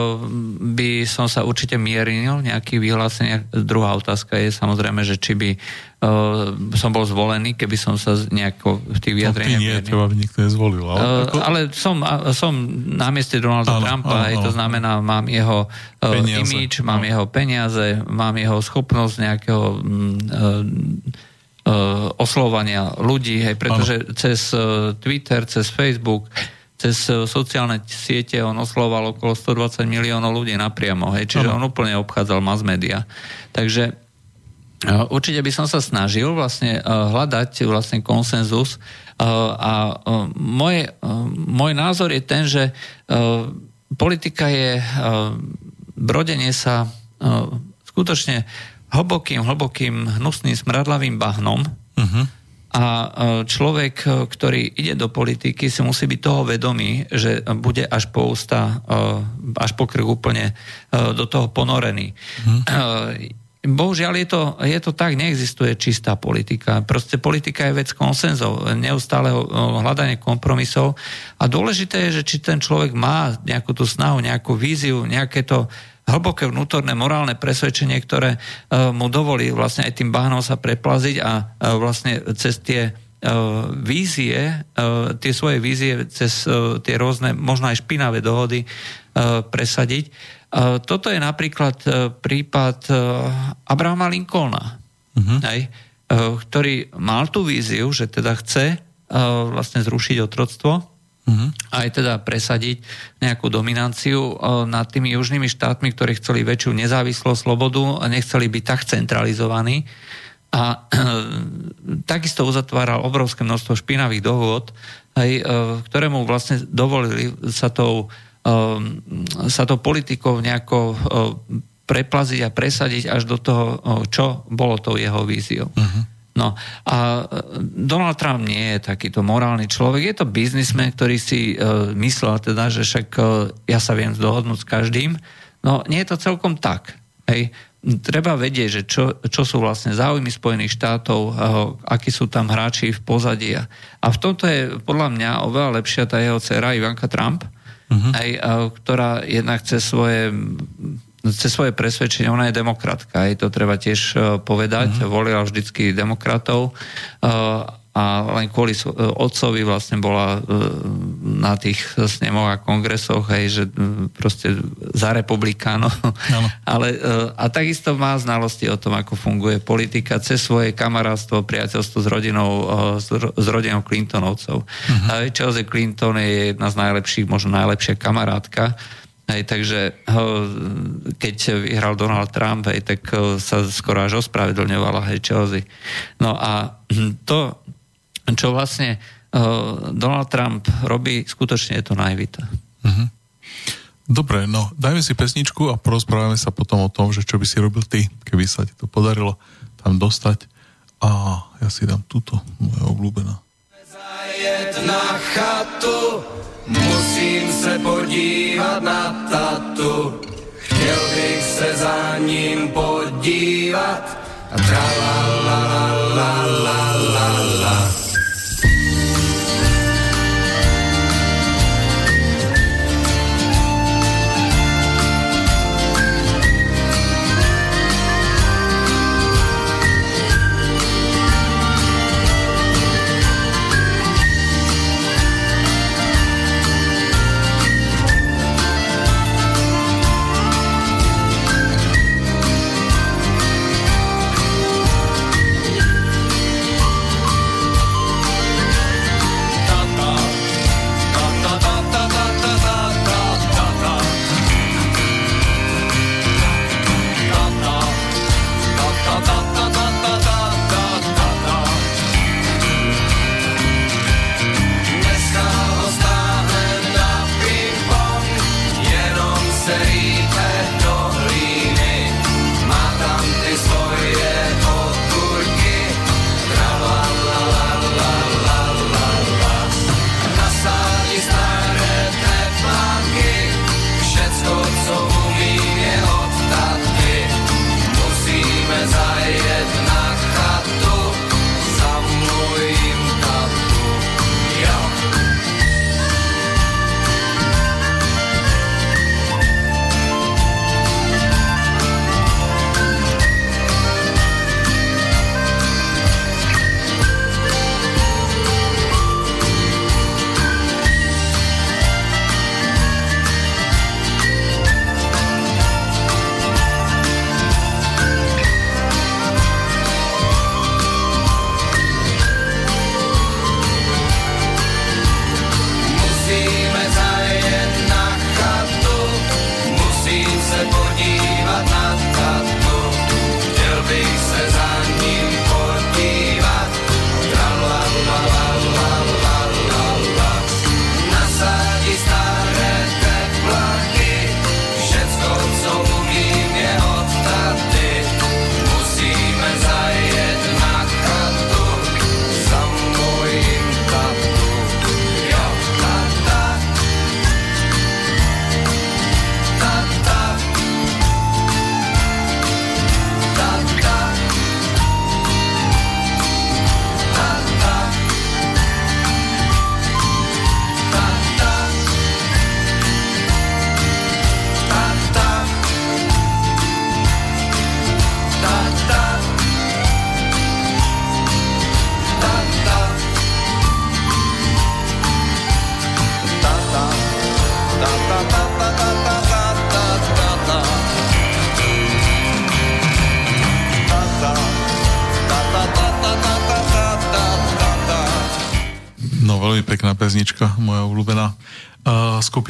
[SPEAKER 2] by som sa určite mieril nejaký vyhlásenie. Druhá otázka je samozrejme, že či by uh, som bol zvolený, keby som sa nejako v tých vyjadreniach...
[SPEAKER 3] No, nie, teba by nikto nezvolil. Ale,
[SPEAKER 2] uh, ako... ale som, som na mieste Donalda áno, Trumpa, áno, aj to znamená, mám jeho uh, imič, mám áno. jeho peniaze, mám jeho schopnosť nejakého uh, oslovania ľudí, hej, pretože ano. cez Twitter, cez Facebook cez e, sociálne siete on osloval okolo 120 miliónov ľudí napriamo, hej, čiže on úplne obchádzal mass media. Takže e, určite by som sa snažil vlastne e, hľadať vlastne konsenzus a môj, môj názor je ten, že politika je brodenie sa skutočne hlbokým, hlbokým, hnusným, smradlavým bahnom, uh-huh a e, človek, e, ktorý ide do politiky, si musí byť toho vedomý, že bude až po ústa, e, až po krk úplne do toho ponorený. Hmm. bohužiaľ je to, je to tak, neexistuje čistá politika. Proste politika je vec konsenzov, neustáleho hľadanie kompromisov a dôležité je, že či ten človek má nejakú tú snahu, nejakú víziu, nejaké to hlboké vnútorné morálne presvedčenie, ktoré uh, mu dovolí vlastne aj tým bahnom sa preplaziť a uh, vlastne cez tie uh, vízie, tie svoje vízie cez tie rôzne, možno aj špinavé dohody presadiť. E, toto je napríklad e, prípad e, Abrahama Lincolna, uh-huh. hej, ktorý mal tú víziu, že teda chce vlastne zrušiť otroctvo, uh-huh. aj teda presadiť nejakú dominanciu nad tými južnými štátmi, ktorí chceli väčšiu nezávislosť, slobodu a nechceli byť tak centralizovaní. A takisto uzatváral obrovské množstvo špinavých dohôd, aj, ktoré mu vlastne dovolili sa tou sa to politikou nejako preplaziť a presadiť až do toho, čo bolo tou jeho víziou. Uh-huh. No a Donald Trump nie je takýto morálny človek, je to biznismen, ktorý si uh, myslel teda, že však uh, ja sa viem dohodnúť s každým. No nie je to celkom tak. Hej. Treba vedieť, že čo, čo sú vlastne záujmy Spojených štátov, uh, akí sú tam hráči v pozadí. A v tomto je podľa mňa oveľa lepšia tá jeho dcera Ivanka Trump, uh-huh. aj, ktorá jednak chce svoje cez svoje presvedčenie, ona je demokratka, aj to treba tiež e, povedať, uh-huh. volila vždycky demokratov e, a len kvôli otcovi vlastne bola e, na tých snemoch a kongresoch, hej, že e, proste za republikáno. [LAUGHS] Ale, e, a takisto má znalosti o tom, ako funguje politika cez svoje kamarátstvo, priateľstvo s rodinou, s rodinou Clintonovcov. Uh-huh. Chelsea Clinton je jedna z najlepších, možno najlepšia kamarátka Hej, takže keď vyhral Donald Trump, hej, tak sa skoro až ospravedlňovala hej, Chelsea. No a to, čo vlastne uh, Donald Trump robí, skutočne je to najvita. Uh-huh.
[SPEAKER 3] Dobre, no dajme si pesničku a porozprávame sa potom o tom, že čo by si robil ty, keby sa ti to podarilo tam dostať. A ja si dám túto, moja obľúbená. Zajet na chatu, se za ním podívat a tra la la la la la la.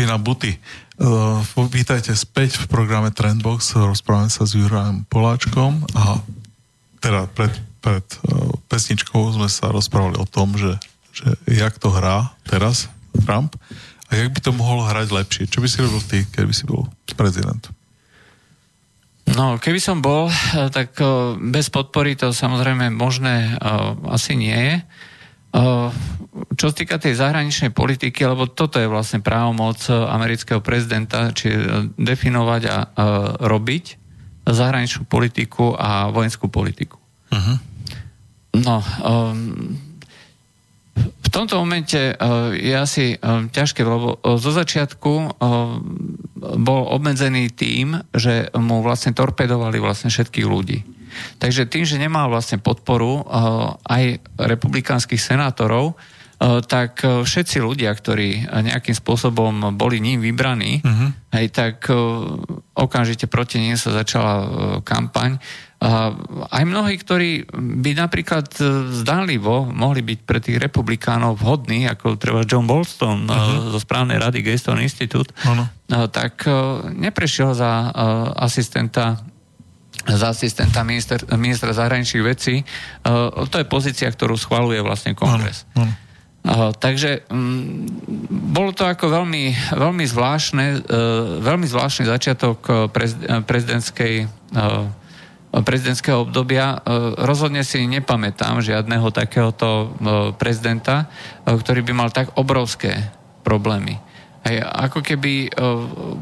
[SPEAKER 3] Skupina Buty. Uh, vítajte späť v programe Trendbox. Rozprávame sa s Jurajom Poláčkom a teda pred, pred uh, pesničkou sme sa rozprávali o tom, že, že jak to hrá teraz Trump a jak by to mohol hrať lepšie. Čo by si robil ty, keby si bol prezident?
[SPEAKER 2] No, keby som bol, eh, tak uh, bez podpory to samozrejme možné uh, asi nie je. Uh, čo sa týka tej zahraničnej politiky, lebo toto je vlastne právomoc amerického prezidenta, či definovať a robiť zahraničnú politiku a vojenskú politiku. Uh-huh. No, um, v tomto momente uh, je asi uh, ťažké, lebo uh, zo začiatku bol obmedzený tým, že mu vlastne torpedovali vlastne všetkých ľudí. Takže tým, že nemal vlastne podporu aj republikánskych senátorov, tak všetci ľudia, ktorí nejakým spôsobom boli ním vybraní, uh-huh. aj tak okamžite proti ním sa začala kampaň aj mnohí, ktorí by napríklad e, zdánlivo mohli byť pre tých republikánov vhodní, ako treba John Bolston uh-huh. zo správnej rady Gaston Institute, uh-huh. tak e, neprešiel za asistenta za asistenta minister, ministra zahraničných vecí. To je pozícia, ktorú schvaluje vlastne kongres. Uh-huh. Uh, takže um, bolo to ako veľmi, veľmi zvláštne, uh, veľmi zvláštny začiatok prezidentskej uh, prezidentského obdobia. E, rozhodne si nepamätám žiadneho takéhoto e, prezidenta, e, ktorý by mal tak obrovské problémy. Aj ako keby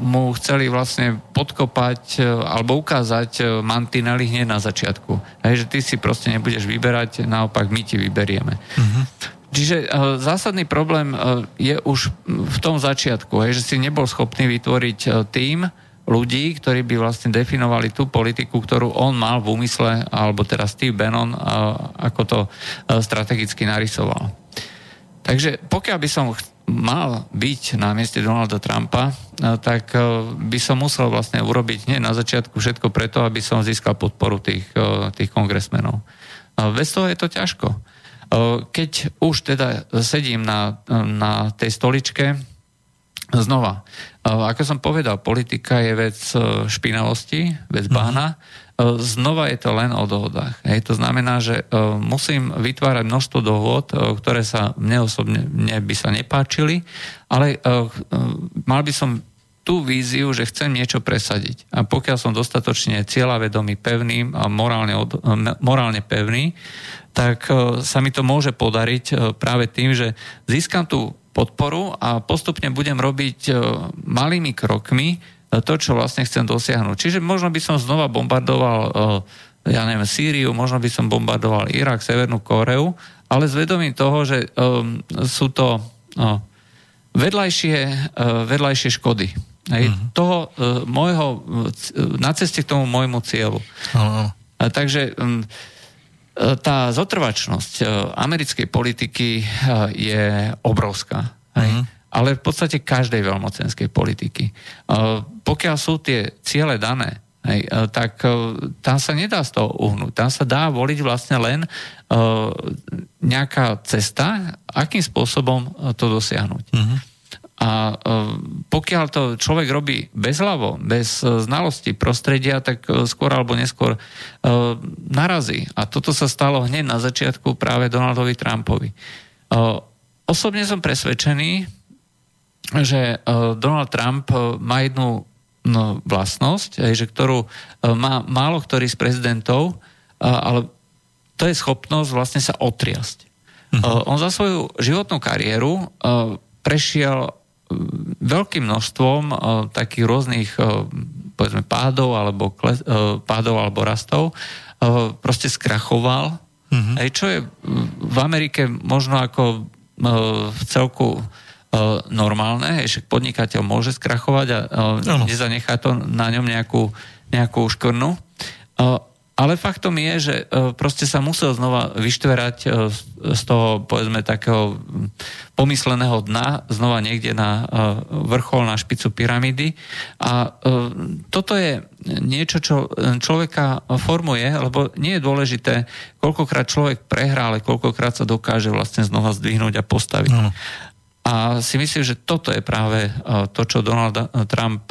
[SPEAKER 2] mu chceli vlastne podkopať alebo ukázať mantinely hneď na začiatku. Aj, že ty si proste nebudeš vyberať, naopak my ti vyberieme. Uh-huh. Čiže uh, zásadný problém uh, je už v tom začiatku, hej, že si nebol schopný vytvoriť uh, tým, ľudí, ktorí by vlastne definovali tú politiku, ktorú on mal v úmysle, alebo teraz Steve Bannon, ako to strategicky narysoval. Takže pokiaľ by som mal byť na mieste Donalda Trumpa, tak by som musel vlastne urobiť nie na začiatku všetko preto, aby som získal podporu tých, tých kongresmenov. Bez toho je to ťažko. Keď už teda sedím na, na tej stoličke, Znova, ako som povedal, politika je vec špinavosti, vec mhm. bána. Znova je to len o dohodách. Hej, to znamená, že musím vytvárať množstvo dohod, ktoré sa mne osobne by sa nepáčili, ale mal by som tú víziu, že chcem niečo presadiť. A pokiaľ som dostatočne cieľavedomý, pevný a morálne, od, morálne pevný, tak sa mi to môže podariť práve tým, že získam tú podporu a postupne budem robiť e, malými krokmi e, to, čo vlastne chcem dosiahnuť. Čiže možno by som znova bombardoval e, ja neviem, Sýriu, možno by som bombardoval Irak, Severnú Koreu, ale s vedomím toho, že sú to vedľajšie, vedľajšie škody. Hej, uh-huh. toho uh, môjho, uh, na ceste k tomu môjmu cieľu. Uh-huh. Uh, takže um, tá zotrvačnosť e, americkej politiky e, je obrovská. Uh-huh. Ale v podstate každej veľmocenskej politiky. E, pokiaľ sú tie ciele dané, Hej, tak tam sa nedá z toho uhnúť. Tam sa dá voliť vlastne len nejaká cesta, akým spôsobom to dosiahnuť. Uh-huh. A e, pokiaľ to človek robí bezhlavo, bez e, znalosti prostredia, tak e, skôr alebo neskôr narazí. A toto sa stalo hneď na začiatku práve Donaldovi Trumpovi. Osobne som presvedčený, že Donald Trump má jednu no, vlastnosť, že ktorú má málo ktorý z prezidentov, ale to je schopnosť vlastne sa otriasť. Uh-huh. On za svoju životnú kariéru prešiel veľkým množstvom uh, takých rôznych uh, povedzme pádov alebo, kles, uh, pádov alebo rastov uh, proste skrachoval. Mm-hmm. Aj čo je v Amerike možno ako uh, v celku normálne, že podnikateľ môže skrachovať a nezanechá to na ňom nejakú, nejakú škrnu. Ale faktom je, že proste sa musel znova vyštverať z toho, povedzme, takého pomysleného dna, znova niekde na vrchol, na špicu pyramídy. A toto je niečo, čo človeka formuje, lebo nie je dôležité, koľkokrát človek prehrá, ale koľkokrát sa dokáže vlastne znova zdvihnúť a postaviť. No. A si myslím, že toto je práve to, čo Donald Trump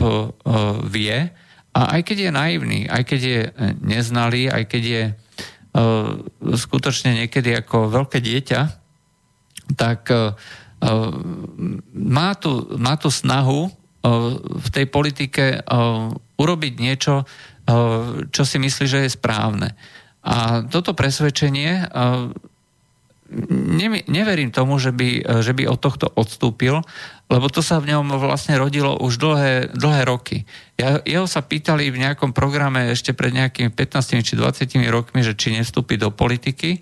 [SPEAKER 2] vie, a aj keď je naivný, aj keď je e, neznalý, aj keď je uh, skutočne niekedy ako veľké dieťa, tak uh, má, tu, má tu snahu uh, v tej politike uh, urobiť niečo, uh, čo si myslí, že je správne. A toto presvedčenie uh, neverím tomu, že by, že by od tohto odstúpil, lebo to sa v ňom vlastne rodilo už dlhé, dlhé roky. Ja, jeho sa pýtali v nejakom programe ešte pred nejakými 15 či 20 rokmi, že či nevstúpi do politiky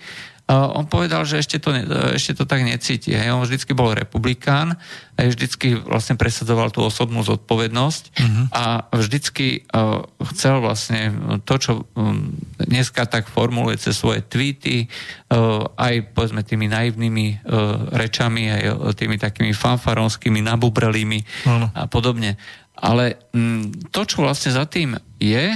[SPEAKER 2] on povedal, že ešte to, ešte to tak necíti. Hej. On vždycky bol republikán, a vždycky vlastne presadzoval tú osobnú zodpovednosť uh-huh. a vždycky uh, chcel vlastne to, čo um, dneska tak formuluje cez svoje tweety, uh, aj povedzme tými naivnými uh, rečami, aj tými takými fanfaronskými, nabubrelými uh-huh. a podobne. Ale mm, to, čo vlastne za tým je,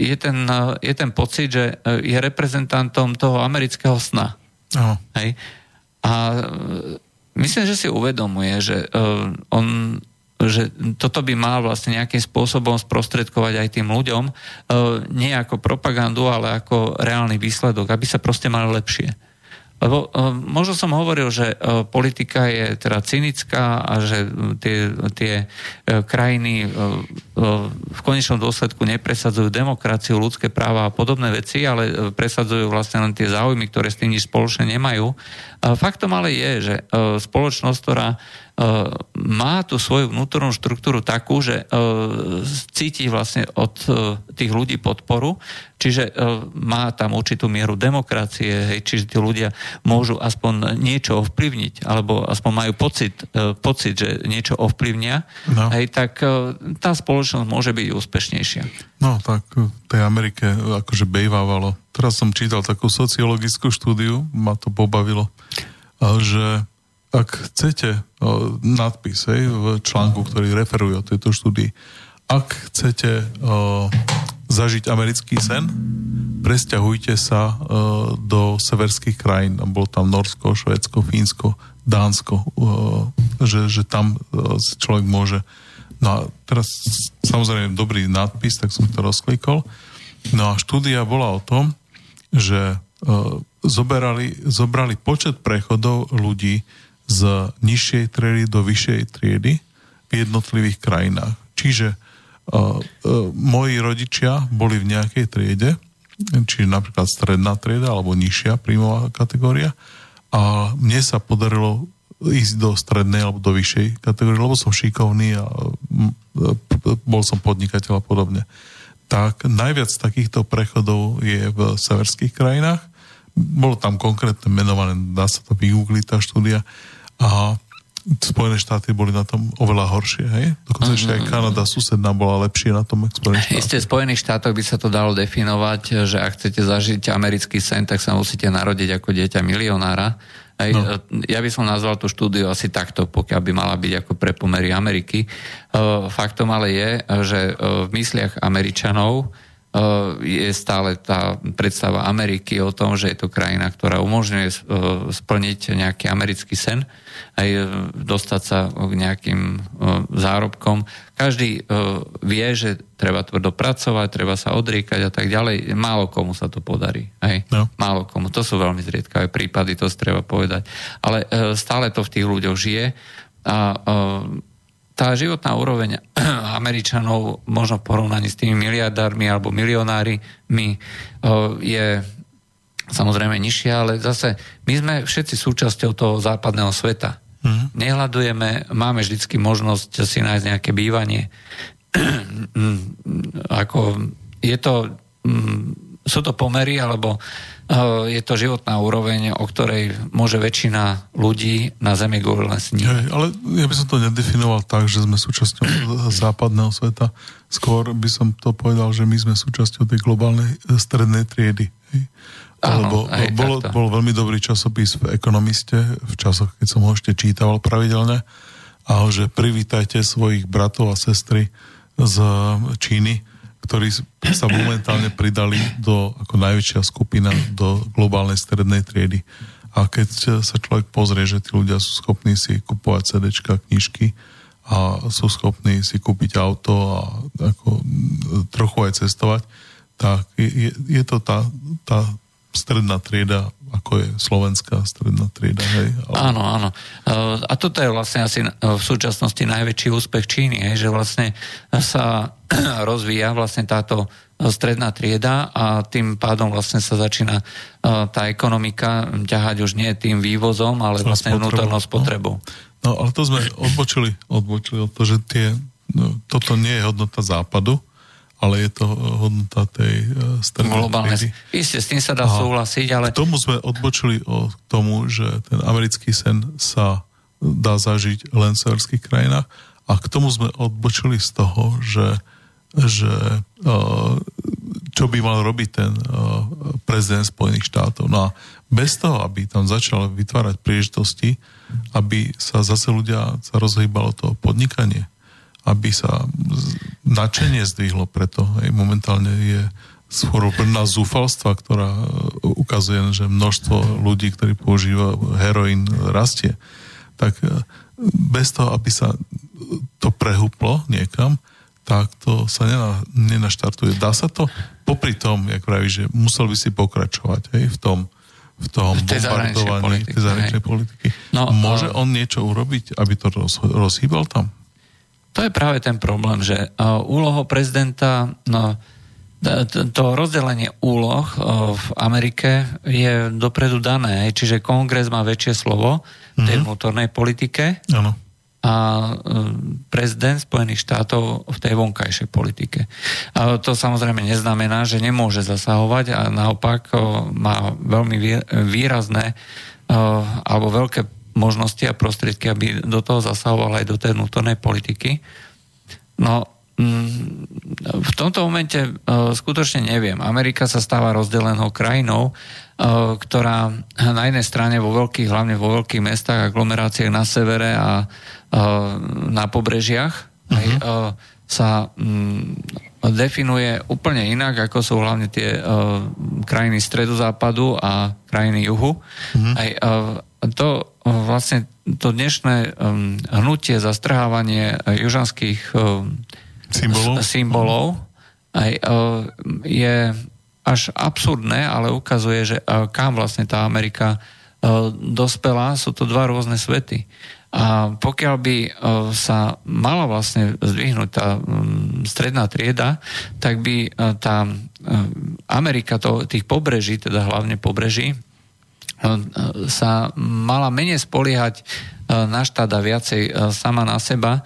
[SPEAKER 2] je ten, je ten pocit, že e, je reprezentantom toho amerického sna. Aha. Hej? A e, myslím, že si uvedomuje, že e, on že toto by mal vlastne nejakým spôsobom sprostredkovať aj tým ľuďom, nie ako propagandu, ale ako reálny výsledok, aby sa proste mali lepšie. Lebo uh, možno som hovoril, že uh, politika je teda cynická a že tie, tie uh, krajiny v konečnom dôsledku nepresadzujú demokraciu, ľudské práva a podobné veci, ale presadzujú vlastne len tie záujmy, ktoré s tým nič spoločne nemajú. Faktom ale je, že spoločnosť, ktorá má tú svoju vnútornú štruktúru takú, že e, cíti vlastne od e, tých ľudí podporu, čiže má tam určitú mieru demokracie, hej, čiže tí ľudia môžu aspoň niečo ovplyvniť, alebo aspoň majú pocit, pocit že niečo ovplyvnia, no. hej, tak tá spoločnosť môže byť úspešnejšia.
[SPEAKER 3] No, tak v tej Amerike akože bejvávalo. Teraz som čítal takú sociologickú štúdiu, ma to pobavilo, že ak chcete nadpis hej, v článku, ktorý referuje o tejto štúdii, ak chcete o, zažiť americký sen, presťahujte sa o, do severských krajín. Bolo tam Norsko, Švedsko, Fínsko, Dánsko, o, že, že tam o, človek môže. No a teraz samozrejme dobrý nadpis, tak som to rozklikol. No a štúdia bola o tom, že o, zoberali, zobrali počet prechodov ľudí, z nižšej triedy do vyššej triedy v jednotlivých krajinách. Čiže uh, uh, moji rodičia boli v nejakej triede, čiže napríklad stredná trieda alebo nižšia príjmová kategória a mne sa podarilo ísť do strednej alebo do vyššej kategórie, lebo som šikovný a bol som podnikateľ a podobne. Tak najviac takýchto prechodov je v severských krajinách. Bolo tam konkrétne menované, dá sa to vygoogliť tá štúdia, a Spojené štáty boli na tom oveľa horšie, hej? Dokonca mm-hmm. ešte aj Kanada susedná bola lepšie na tom, ako Spojené štáty.
[SPEAKER 2] Isté v Spojených štátoch by sa to dalo definovať, že ak chcete zažiť americký sen, tak sa musíte narodiť ako dieťa milionára. Hej, no. Ja by som nazval tú štúdiu asi takto, pokiaľ by mala byť ako pre pomery Ameriky. Faktom ale je, že v mysliach Američanov je stále tá predstava Ameriky o tom, že je to krajina, ktorá umožňuje splniť nejaký americký sen, aj dostať sa k nejakým zárobkom. Každý vie, že treba tvrdo pracovať, treba sa odriekať a tak ďalej. Málo komu sa to podarí. Hej? No. Málo komu. To sú veľmi zriedkavé prípady, to si treba povedať. Ale stále to v tých ľuďoch žije a tá životná úroveň [CLEARS THROAT] Američanov možno v porovnaní s tými miliardármi alebo milionármi je samozrejme nižšia, ale zase my sme všetci súčasťou toho západného sveta. Mm. Nehľadujeme, máme vždycky možnosť si nájsť nejaké bývanie. [CLEARS THROAT] Ako je to sú to pomery, alebo je to životná úroveň, o ktorej môže väčšina ľudí na Zemi len
[SPEAKER 3] sníť. ale ja by som to nedefinoval tak, že sme súčasťou západného sveta. Skôr by som to povedal, že my sme súčasťou tej globálnej e, strednej triedy. Lebo bolo, bol veľmi dobrý časopis v Ekonomiste v časoch, keď som ho ešte čítal pravidelne a že privítajte svojich bratov a sestry z Číny, ktorí sa momentálne pridali do, ako najväčšia skupina do globálnej strednej triedy. A keď sa človek pozrie, že tí ľudia sú schopní si kupovať CDčka, knižky a sú schopní si kúpiť auto a ako trochu aj cestovať, tak je, je to tá, tá stredná trieda, ako je slovenská stredná trieda. Hej?
[SPEAKER 2] Ale... Áno, áno. A toto je vlastne asi v súčasnosti najväčší úspech Číny, hej? že vlastne sa [CLEARS THROAT] rozvíja vlastne táto stredná trieda a tým pádom vlastne sa začína tá ekonomika ťahať už nie tým vývozom, ale vlastne vnútornou spotrebou.
[SPEAKER 3] No, no ale to sme odbočili, odbočili od to, že tie, no, toto nie je hodnota západu, ale je to hodnota tej uh, strednej Globálne.
[SPEAKER 2] Isté, s tým sa dá a súhlasiť, ale...
[SPEAKER 3] K tomu sme odbočili o tomu, že ten americký sen sa dá zažiť len v severských krajinách a k tomu sme odbočili z toho, že, že uh, čo by mal robiť ten uh, prezident Spojených štátov. No a bez toho, aby tam začal vytvárať príležitosti, aby sa zase ľudia sa rozhýbalo to podnikanie, aby sa načenie zdvihlo preto. Hej, momentálne je skôr plná zúfalstva, ktorá e, ukazuje, že množstvo ľudí, ktorí používajú heroín, rastie. Tak e, bez toho, aby sa to prehúplo niekam, tak to sa nena, nenaštartuje. Dá sa to? Popri tom, jak praví, že musel by si pokračovať hej, v tom, v tom v bombardovaní tej zahraničnej politiky. No, Môže on niečo urobiť, aby to roz, rozhýbal tam?
[SPEAKER 2] To je práve ten problém, že uh, úloho prezidenta, no, to rozdelenie úloh uh, v Amerike je dopredu dané, čiže kongres má väčšie slovo v tej mm-hmm. vnútornej politike ano. a uh, prezident Spojených štátov v tej vonkajšej politike. A to samozrejme neznamená, že nemôže zasahovať a naopak má veľmi výrazné alebo veľké možnosti a prostriedky, aby do toho zasahoval aj do tej vnútornej politiky. No, mm, v tomto momente uh, skutočne neviem. Amerika sa stáva rozdelenou krajinou, uh, ktorá na jednej strane vo veľkých, hlavne vo veľkých mestách, aglomeráciách na severe a uh, na pobrežiach uh-huh. aj, sa um, definuje úplne inak, ako sú hlavne tie krajiny stredozápadu a krajiny juhu. Uh-huh. Aj, to vlastne to dnešné um, hnutie, zastrhávanie uh, južanských um, symbolov, symbolov aj, uh, je až absurdné, ale ukazuje, že kam vlastne tá Amerika dospela, sú to dva rôzne svety. A pokiaľ by sa mala vlastne zdvihnúť tá um, stredná trieda, tak by tá Amerika to, tých pobreží, teda hlavne pobreží, sa mala menej spoliehať e, na štát a viacej e, sama na seba. E,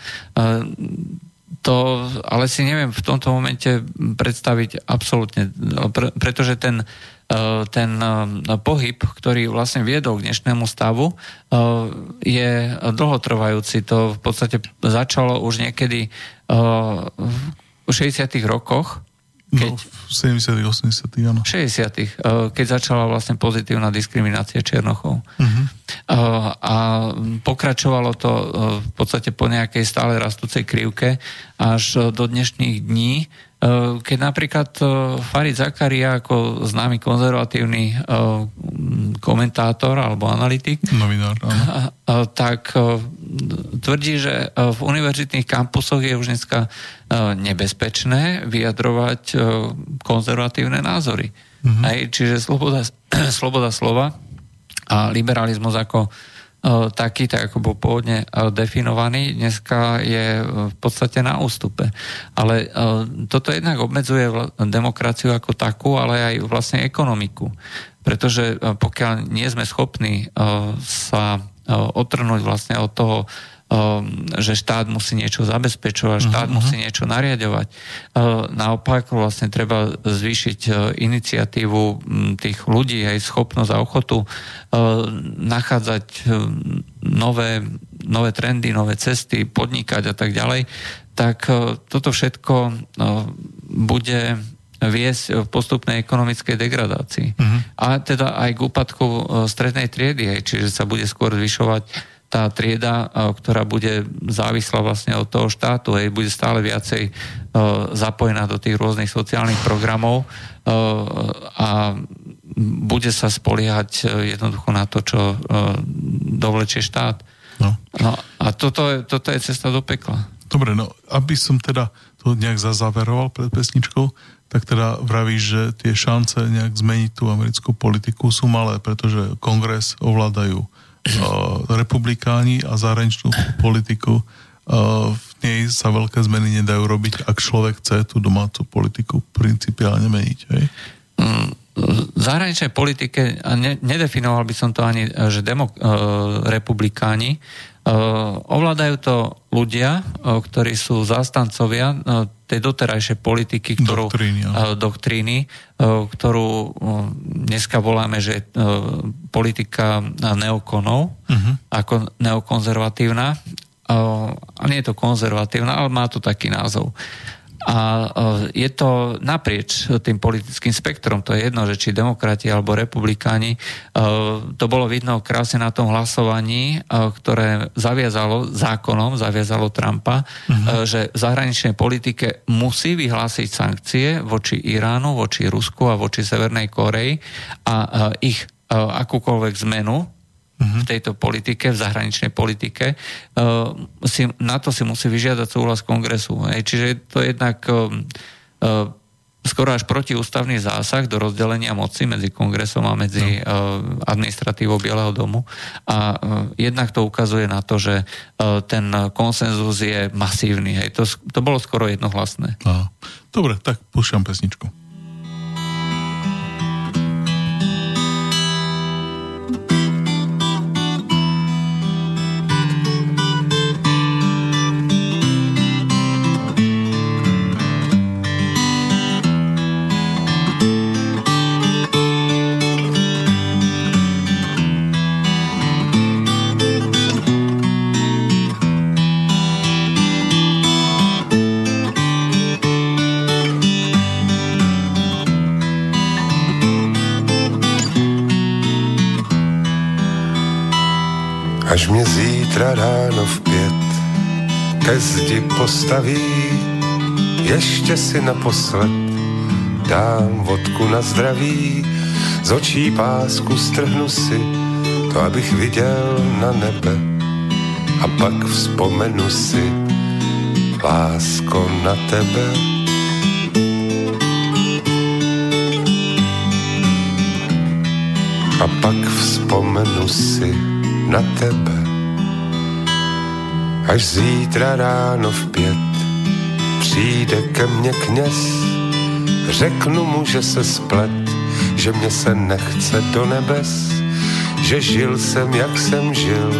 [SPEAKER 2] to, ale si neviem v tomto momente predstaviť absolútne, pretože ten, ten pohyb, ktorý vlastne viedol k dnešnému stavu, je dlhotrvajúci. To v podstate začalo už niekedy v 60. rokoch
[SPEAKER 3] keď, no, v 70 80 áno.
[SPEAKER 2] 60 eh, keď začala vlastne pozitívna diskriminácia Černochov. Uh-huh. A pokračovalo to eh, v podstate po nejakej stále rastúcej krivke až do dnešných dní, keď napríklad eh, Farid Zakaria ako známy konzervatívny eh, komentátor alebo analytik,
[SPEAKER 3] Novinár, [LAUGHS]
[SPEAKER 2] tak tvrdí, že v univerzitných kampusoch je už dneska nebezpečné vyjadrovať konzervatívne názory. Mm-hmm. Aj, čiže sloboda, [CLEARS THROAT] sloboda slova a liberalizmus ako taký, tak ako bol pôvodne definovaný, dneska je v podstate na ústupe. Ale toto jednak obmedzuje demokraciu ako takú, ale aj vlastne ekonomiku. Pretože pokiaľ nie sme schopní sa otrhnúť vlastne od toho že štát musí niečo zabezpečovať, štát uh-huh. musí niečo nariadovať. Naopak vlastne treba zvýšiť iniciatívu tých ľudí, aj schopnosť a ochotu nachádzať nové, nové trendy, nové cesty, podnikať a tak ďalej, tak toto všetko bude viesť v postupnej ekonomickej degradácii. Uh-huh. A teda aj k úpadku strednej triedy, čiže sa bude skôr zvyšovať tá trieda, e, ktorá bude závislá vlastne od toho štátu, hej, bude stále viacej uh, zapojená do tých rôznych sociálnych programov uh, a bude sa spoliehať jednoducho na to, čo dovlečie štát. No. No, a toto je, toto je cesta do pekla.
[SPEAKER 3] Dobre, no aby som teda to nejak zazaveroval pred pesničkou, tak teda vravíš, že tie šance nejak zmeniť tú americkú politiku sú malé, pretože kongres ovládajú republikáni a zahraničnú politiku v nej sa veľké zmeny nedajú robiť, ak človek chce tú domácu politiku principiálne meniť. Hej?
[SPEAKER 2] Zahraničnej politike, a ne, nedefinoval by som to ani, že demok, uh, republikáni, ovládajú to ľudia, uh, ktorí sú zástancovia uh, tej doterajšej politiky, ktorú, doktríny, doktríny ktorú dneska voláme, že politika neokonov, uh-huh. ako neokonzervatívna. A nie je to konzervatívna, ale má to taký názov. A je to naprieč tým politickým spektrom. To je jedno, že či demokrati alebo republikáni. To bolo vidno krásne na tom hlasovaní, ktoré zaviazalo zákonom, zaviazalo Trumpa, uh-huh. že v zahraničnej politike musí vyhlásiť sankcie voči Iránu, voči Rusku a voči Severnej Koreji a ich akúkoľvek zmenu v tejto politike, v zahraničnej politike, uh, si, na to si musí vyžiadať súhlas kongresu. Čiže to je jednak uh, uh, skoro až protiústavný zásah do rozdelenia moci medzi kongresom a medzi no. administratívou Bieleho domu. A jednak to ukazuje na to, že ten konsenzus je masívny. Hej. To, to bolo skoro jednohlasné.
[SPEAKER 3] Aha. Dobre, tak púšťam pesničku.
[SPEAKER 4] Až mě zítra ráno v pět ke zdi postaví, ještě si naposled dám vodku na zdraví, z očí pásku strhnu si, to abych viděl na nebe. A pak vzpomenu si, lásko na tebe. A pak vzpomenu si, na tebe. Až zítra ráno v pět přijde ke mně kněz, řeknu mu, že se splet, že mě se nechce do nebes, že žil jsem, jak jsem žil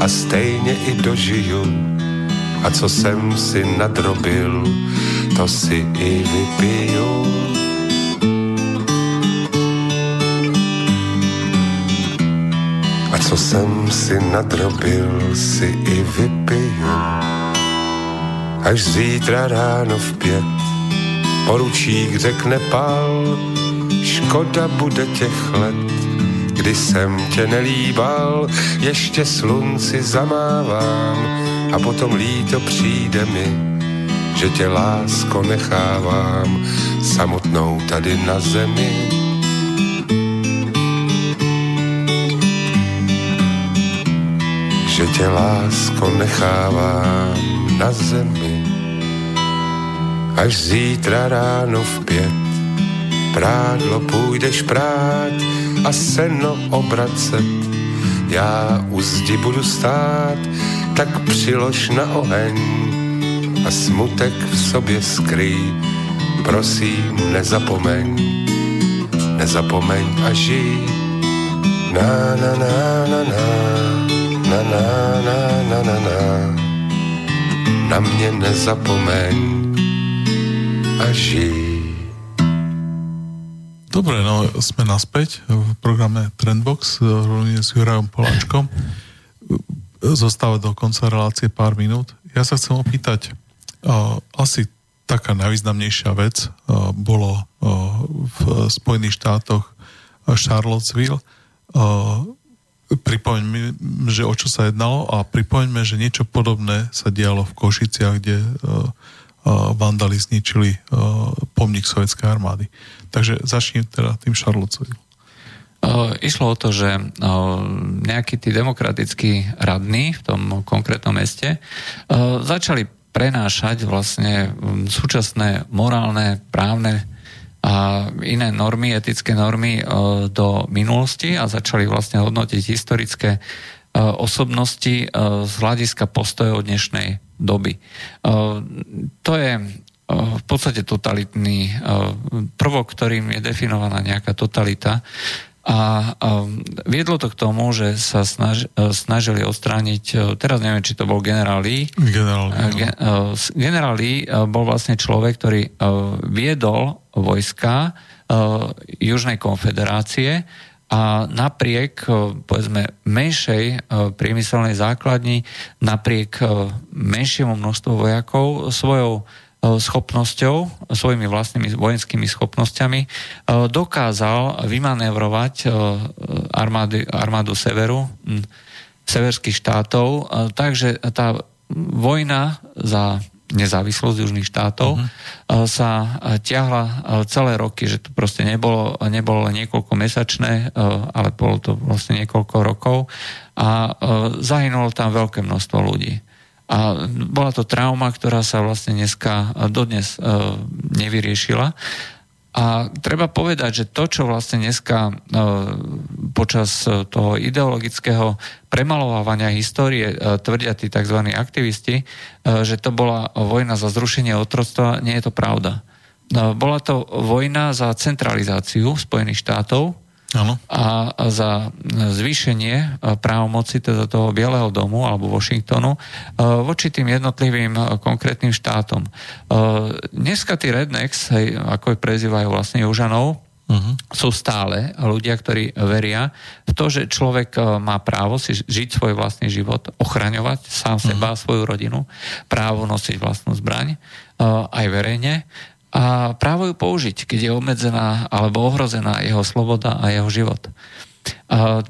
[SPEAKER 4] a stejně i dožiju. A co jsem si nadrobil, to si i vypiju. Co jsem si nadrobil, si i vypiju. Až zítra ráno v pět poručík řekne pal, škoda bude těch let, kdy jsem tě nelíbal, ještě slunci zamávám a potom líto přijde mi, že tě lásko nechávám samotnou tady na zemi tě lásko nechávám na zemi. Až zítra ráno v pět prádlo půjdeš prát a seno obracet. Já u zdi budu stát, tak přilož na oheň a smutek v sobě skryj. Prosím, nezapomeň, nezapomeň a žij. Na, na, na, na, na. Na na na na na na na mě nezapomeň a žij.
[SPEAKER 3] Dobre, no sme naspäť v programe Trendbox s Jurajom Poláčkom. Zostáva do konca relácie pár minút. Ja sa chcem opýtať, uh, asi taká najvýznamnejšia vec uh, bolo v Spojených štátoch Charlottesville. Pripomeňme, že o čo sa jednalo a pripomeňme, že niečo podobné sa dialo v Košiciach, kde vandali zničili pomník sovietskej armády. Takže začnem teda tým Charlottesville.
[SPEAKER 2] Išlo o to, že nejakí tí demokratickí radní v tom konkrétnom meste začali prenášať vlastne súčasné morálne, právne a iné normy, etické normy do minulosti a začali vlastne hodnotiť historické osobnosti z hľadiska postojov dnešnej doby. To je v podstate totalitný prvok, ktorým je definovaná nejaká totalita. A viedlo to k tomu, že sa snaž, snažili odstrániť, teraz neviem, či to bol generál Lee.
[SPEAKER 3] Generál,
[SPEAKER 2] no. generál Lee bol vlastne človek, ktorý viedol vojska Južnej konfederácie a napriek, povedzme, menšej priemyselnej základni, napriek menšiemu množstvu vojakov, svojou schopnosťou, svojimi vlastnými vojenskými schopnosťami dokázal vymanévrovať armády, armádu severu, severských štátov, takže tá vojna za nezávislosť južných štátov uh-huh. sa ťahla celé roky, že to proste nebolo, nebolo niekoľko mesačné, ale bolo to vlastne niekoľko rokov a zahynulo tam veľké množstvo ľudí. A bola to trauma, ktorá sa vlastne dneska dodnes nevyriešila. A treba povedať, že to, čo vlastne dneska e, počas toho ideologického premalovávania histórie e, tvrdia tí tzv. aktivisti, e, že to bola vojna za zrušenie otroctva, nie je to pravda. Bola to vojna za centralizáciu Spojených štátov, Ano. a za zvýšenie právomoci teda toho Bieleho domu alebo Washingtonu voči tým jednotlivým konkrétnym štátom. Dneska tí rednecks, ako je prezývajú vlastne Južanov, Uh-huh. Sú stále ľudia, ktorí veria v to, že človek má právo si žiť svoj vlastný život, ochraňovať sám uh-huh. seba, svoju rodinu, právo nosiť vlastnú zbraň aj verejne a právo ju použiť, keď je obmedzená alebo ohrozená jeho sloboda a jeho život. A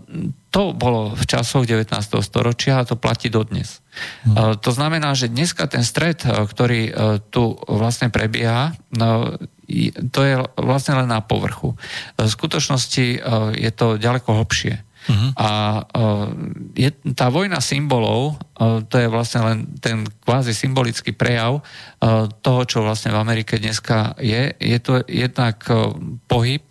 [SPEAKER 2] to bolo v časoch 19. storočia a to platí dodnes. Hmm. To znamená, že dneska ten stred, ktorý e, tu vlastne prebieha, no, to je vlastne len na povrchu. V skutočnosti e, je to ďaleko hlbšie. Uh-huh. A je, tá vojna symbolov, to je vlastne len ten kvázi symbolický prejav toho, čo vlastne v Amerike dneska je. Je to jednak pohyb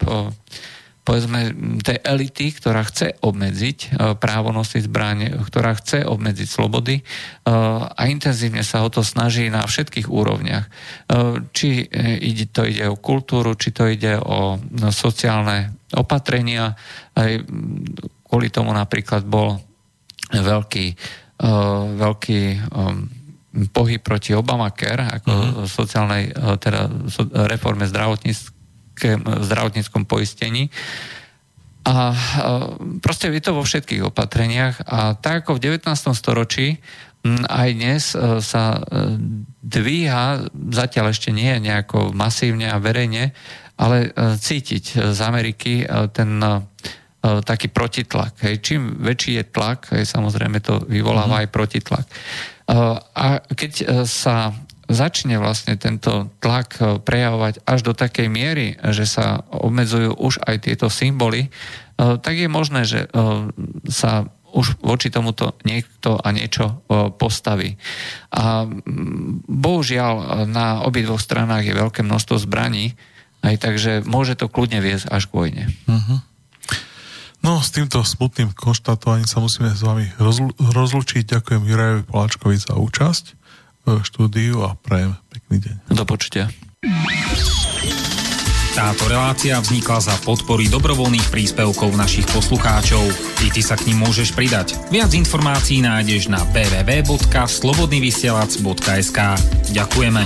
[SPEAKER 2] povedzme tej elity, ktorá chce obmedziť právo nosiť zbraň, ktorá chce obmedziť slobody a intenzívne sa o to snaží na všetkých úrovniach. Či ide, to ide o kultúru, či to ide o no, sociálne opatrenia, aj Kvôli tomu napríklad bol veľký, uh, veľký um, pohyb proti Obamacare, ako uh-huh. sociálnej, uh, teda so, reforme zdravotníckom poistení. A uh, proste je to vo všetkých opatreniach a tak ako v 19. storočí aj dnes sa dvíha, zatiaľ ešte nie nejako masívne a verejne, ale cítiť z Ameriky ten taký protitlak. Hej. Čím väčší je tlak, hej, samozrejme to vyvoláva mm. aj protitlak. E, a keď e, sa začne vlastne tento tlak prejavovať až do takej miery, že sa obmedzujú už aj tieto symboly, tak je možné, že sa už voči tomuto niekto a niečo postaví. A bohužiaľ na obidvoch stranách je veľké množstvo zbraní, aj takže môže to kľudne viesť až k vojne. Uh-huh.
[SPEAKER 3] No, s týmto smutným konštatovaním sa musíme s vami rozlu- rozlučiť. Ďakujem Jurajovi Poláčkovi za účasť v štúdiu a prajem pekný deň.
[SPEAKER 2] Do počutia.
[SPEAKER 5] Táto relácia vznikla za podpory dobrovoľných príspevkov našich poslucháčov. I ty sa k ním môžeš pridať. Viac informácií nájdeš na www.slobodnyvysielac.sk Ďakujeme.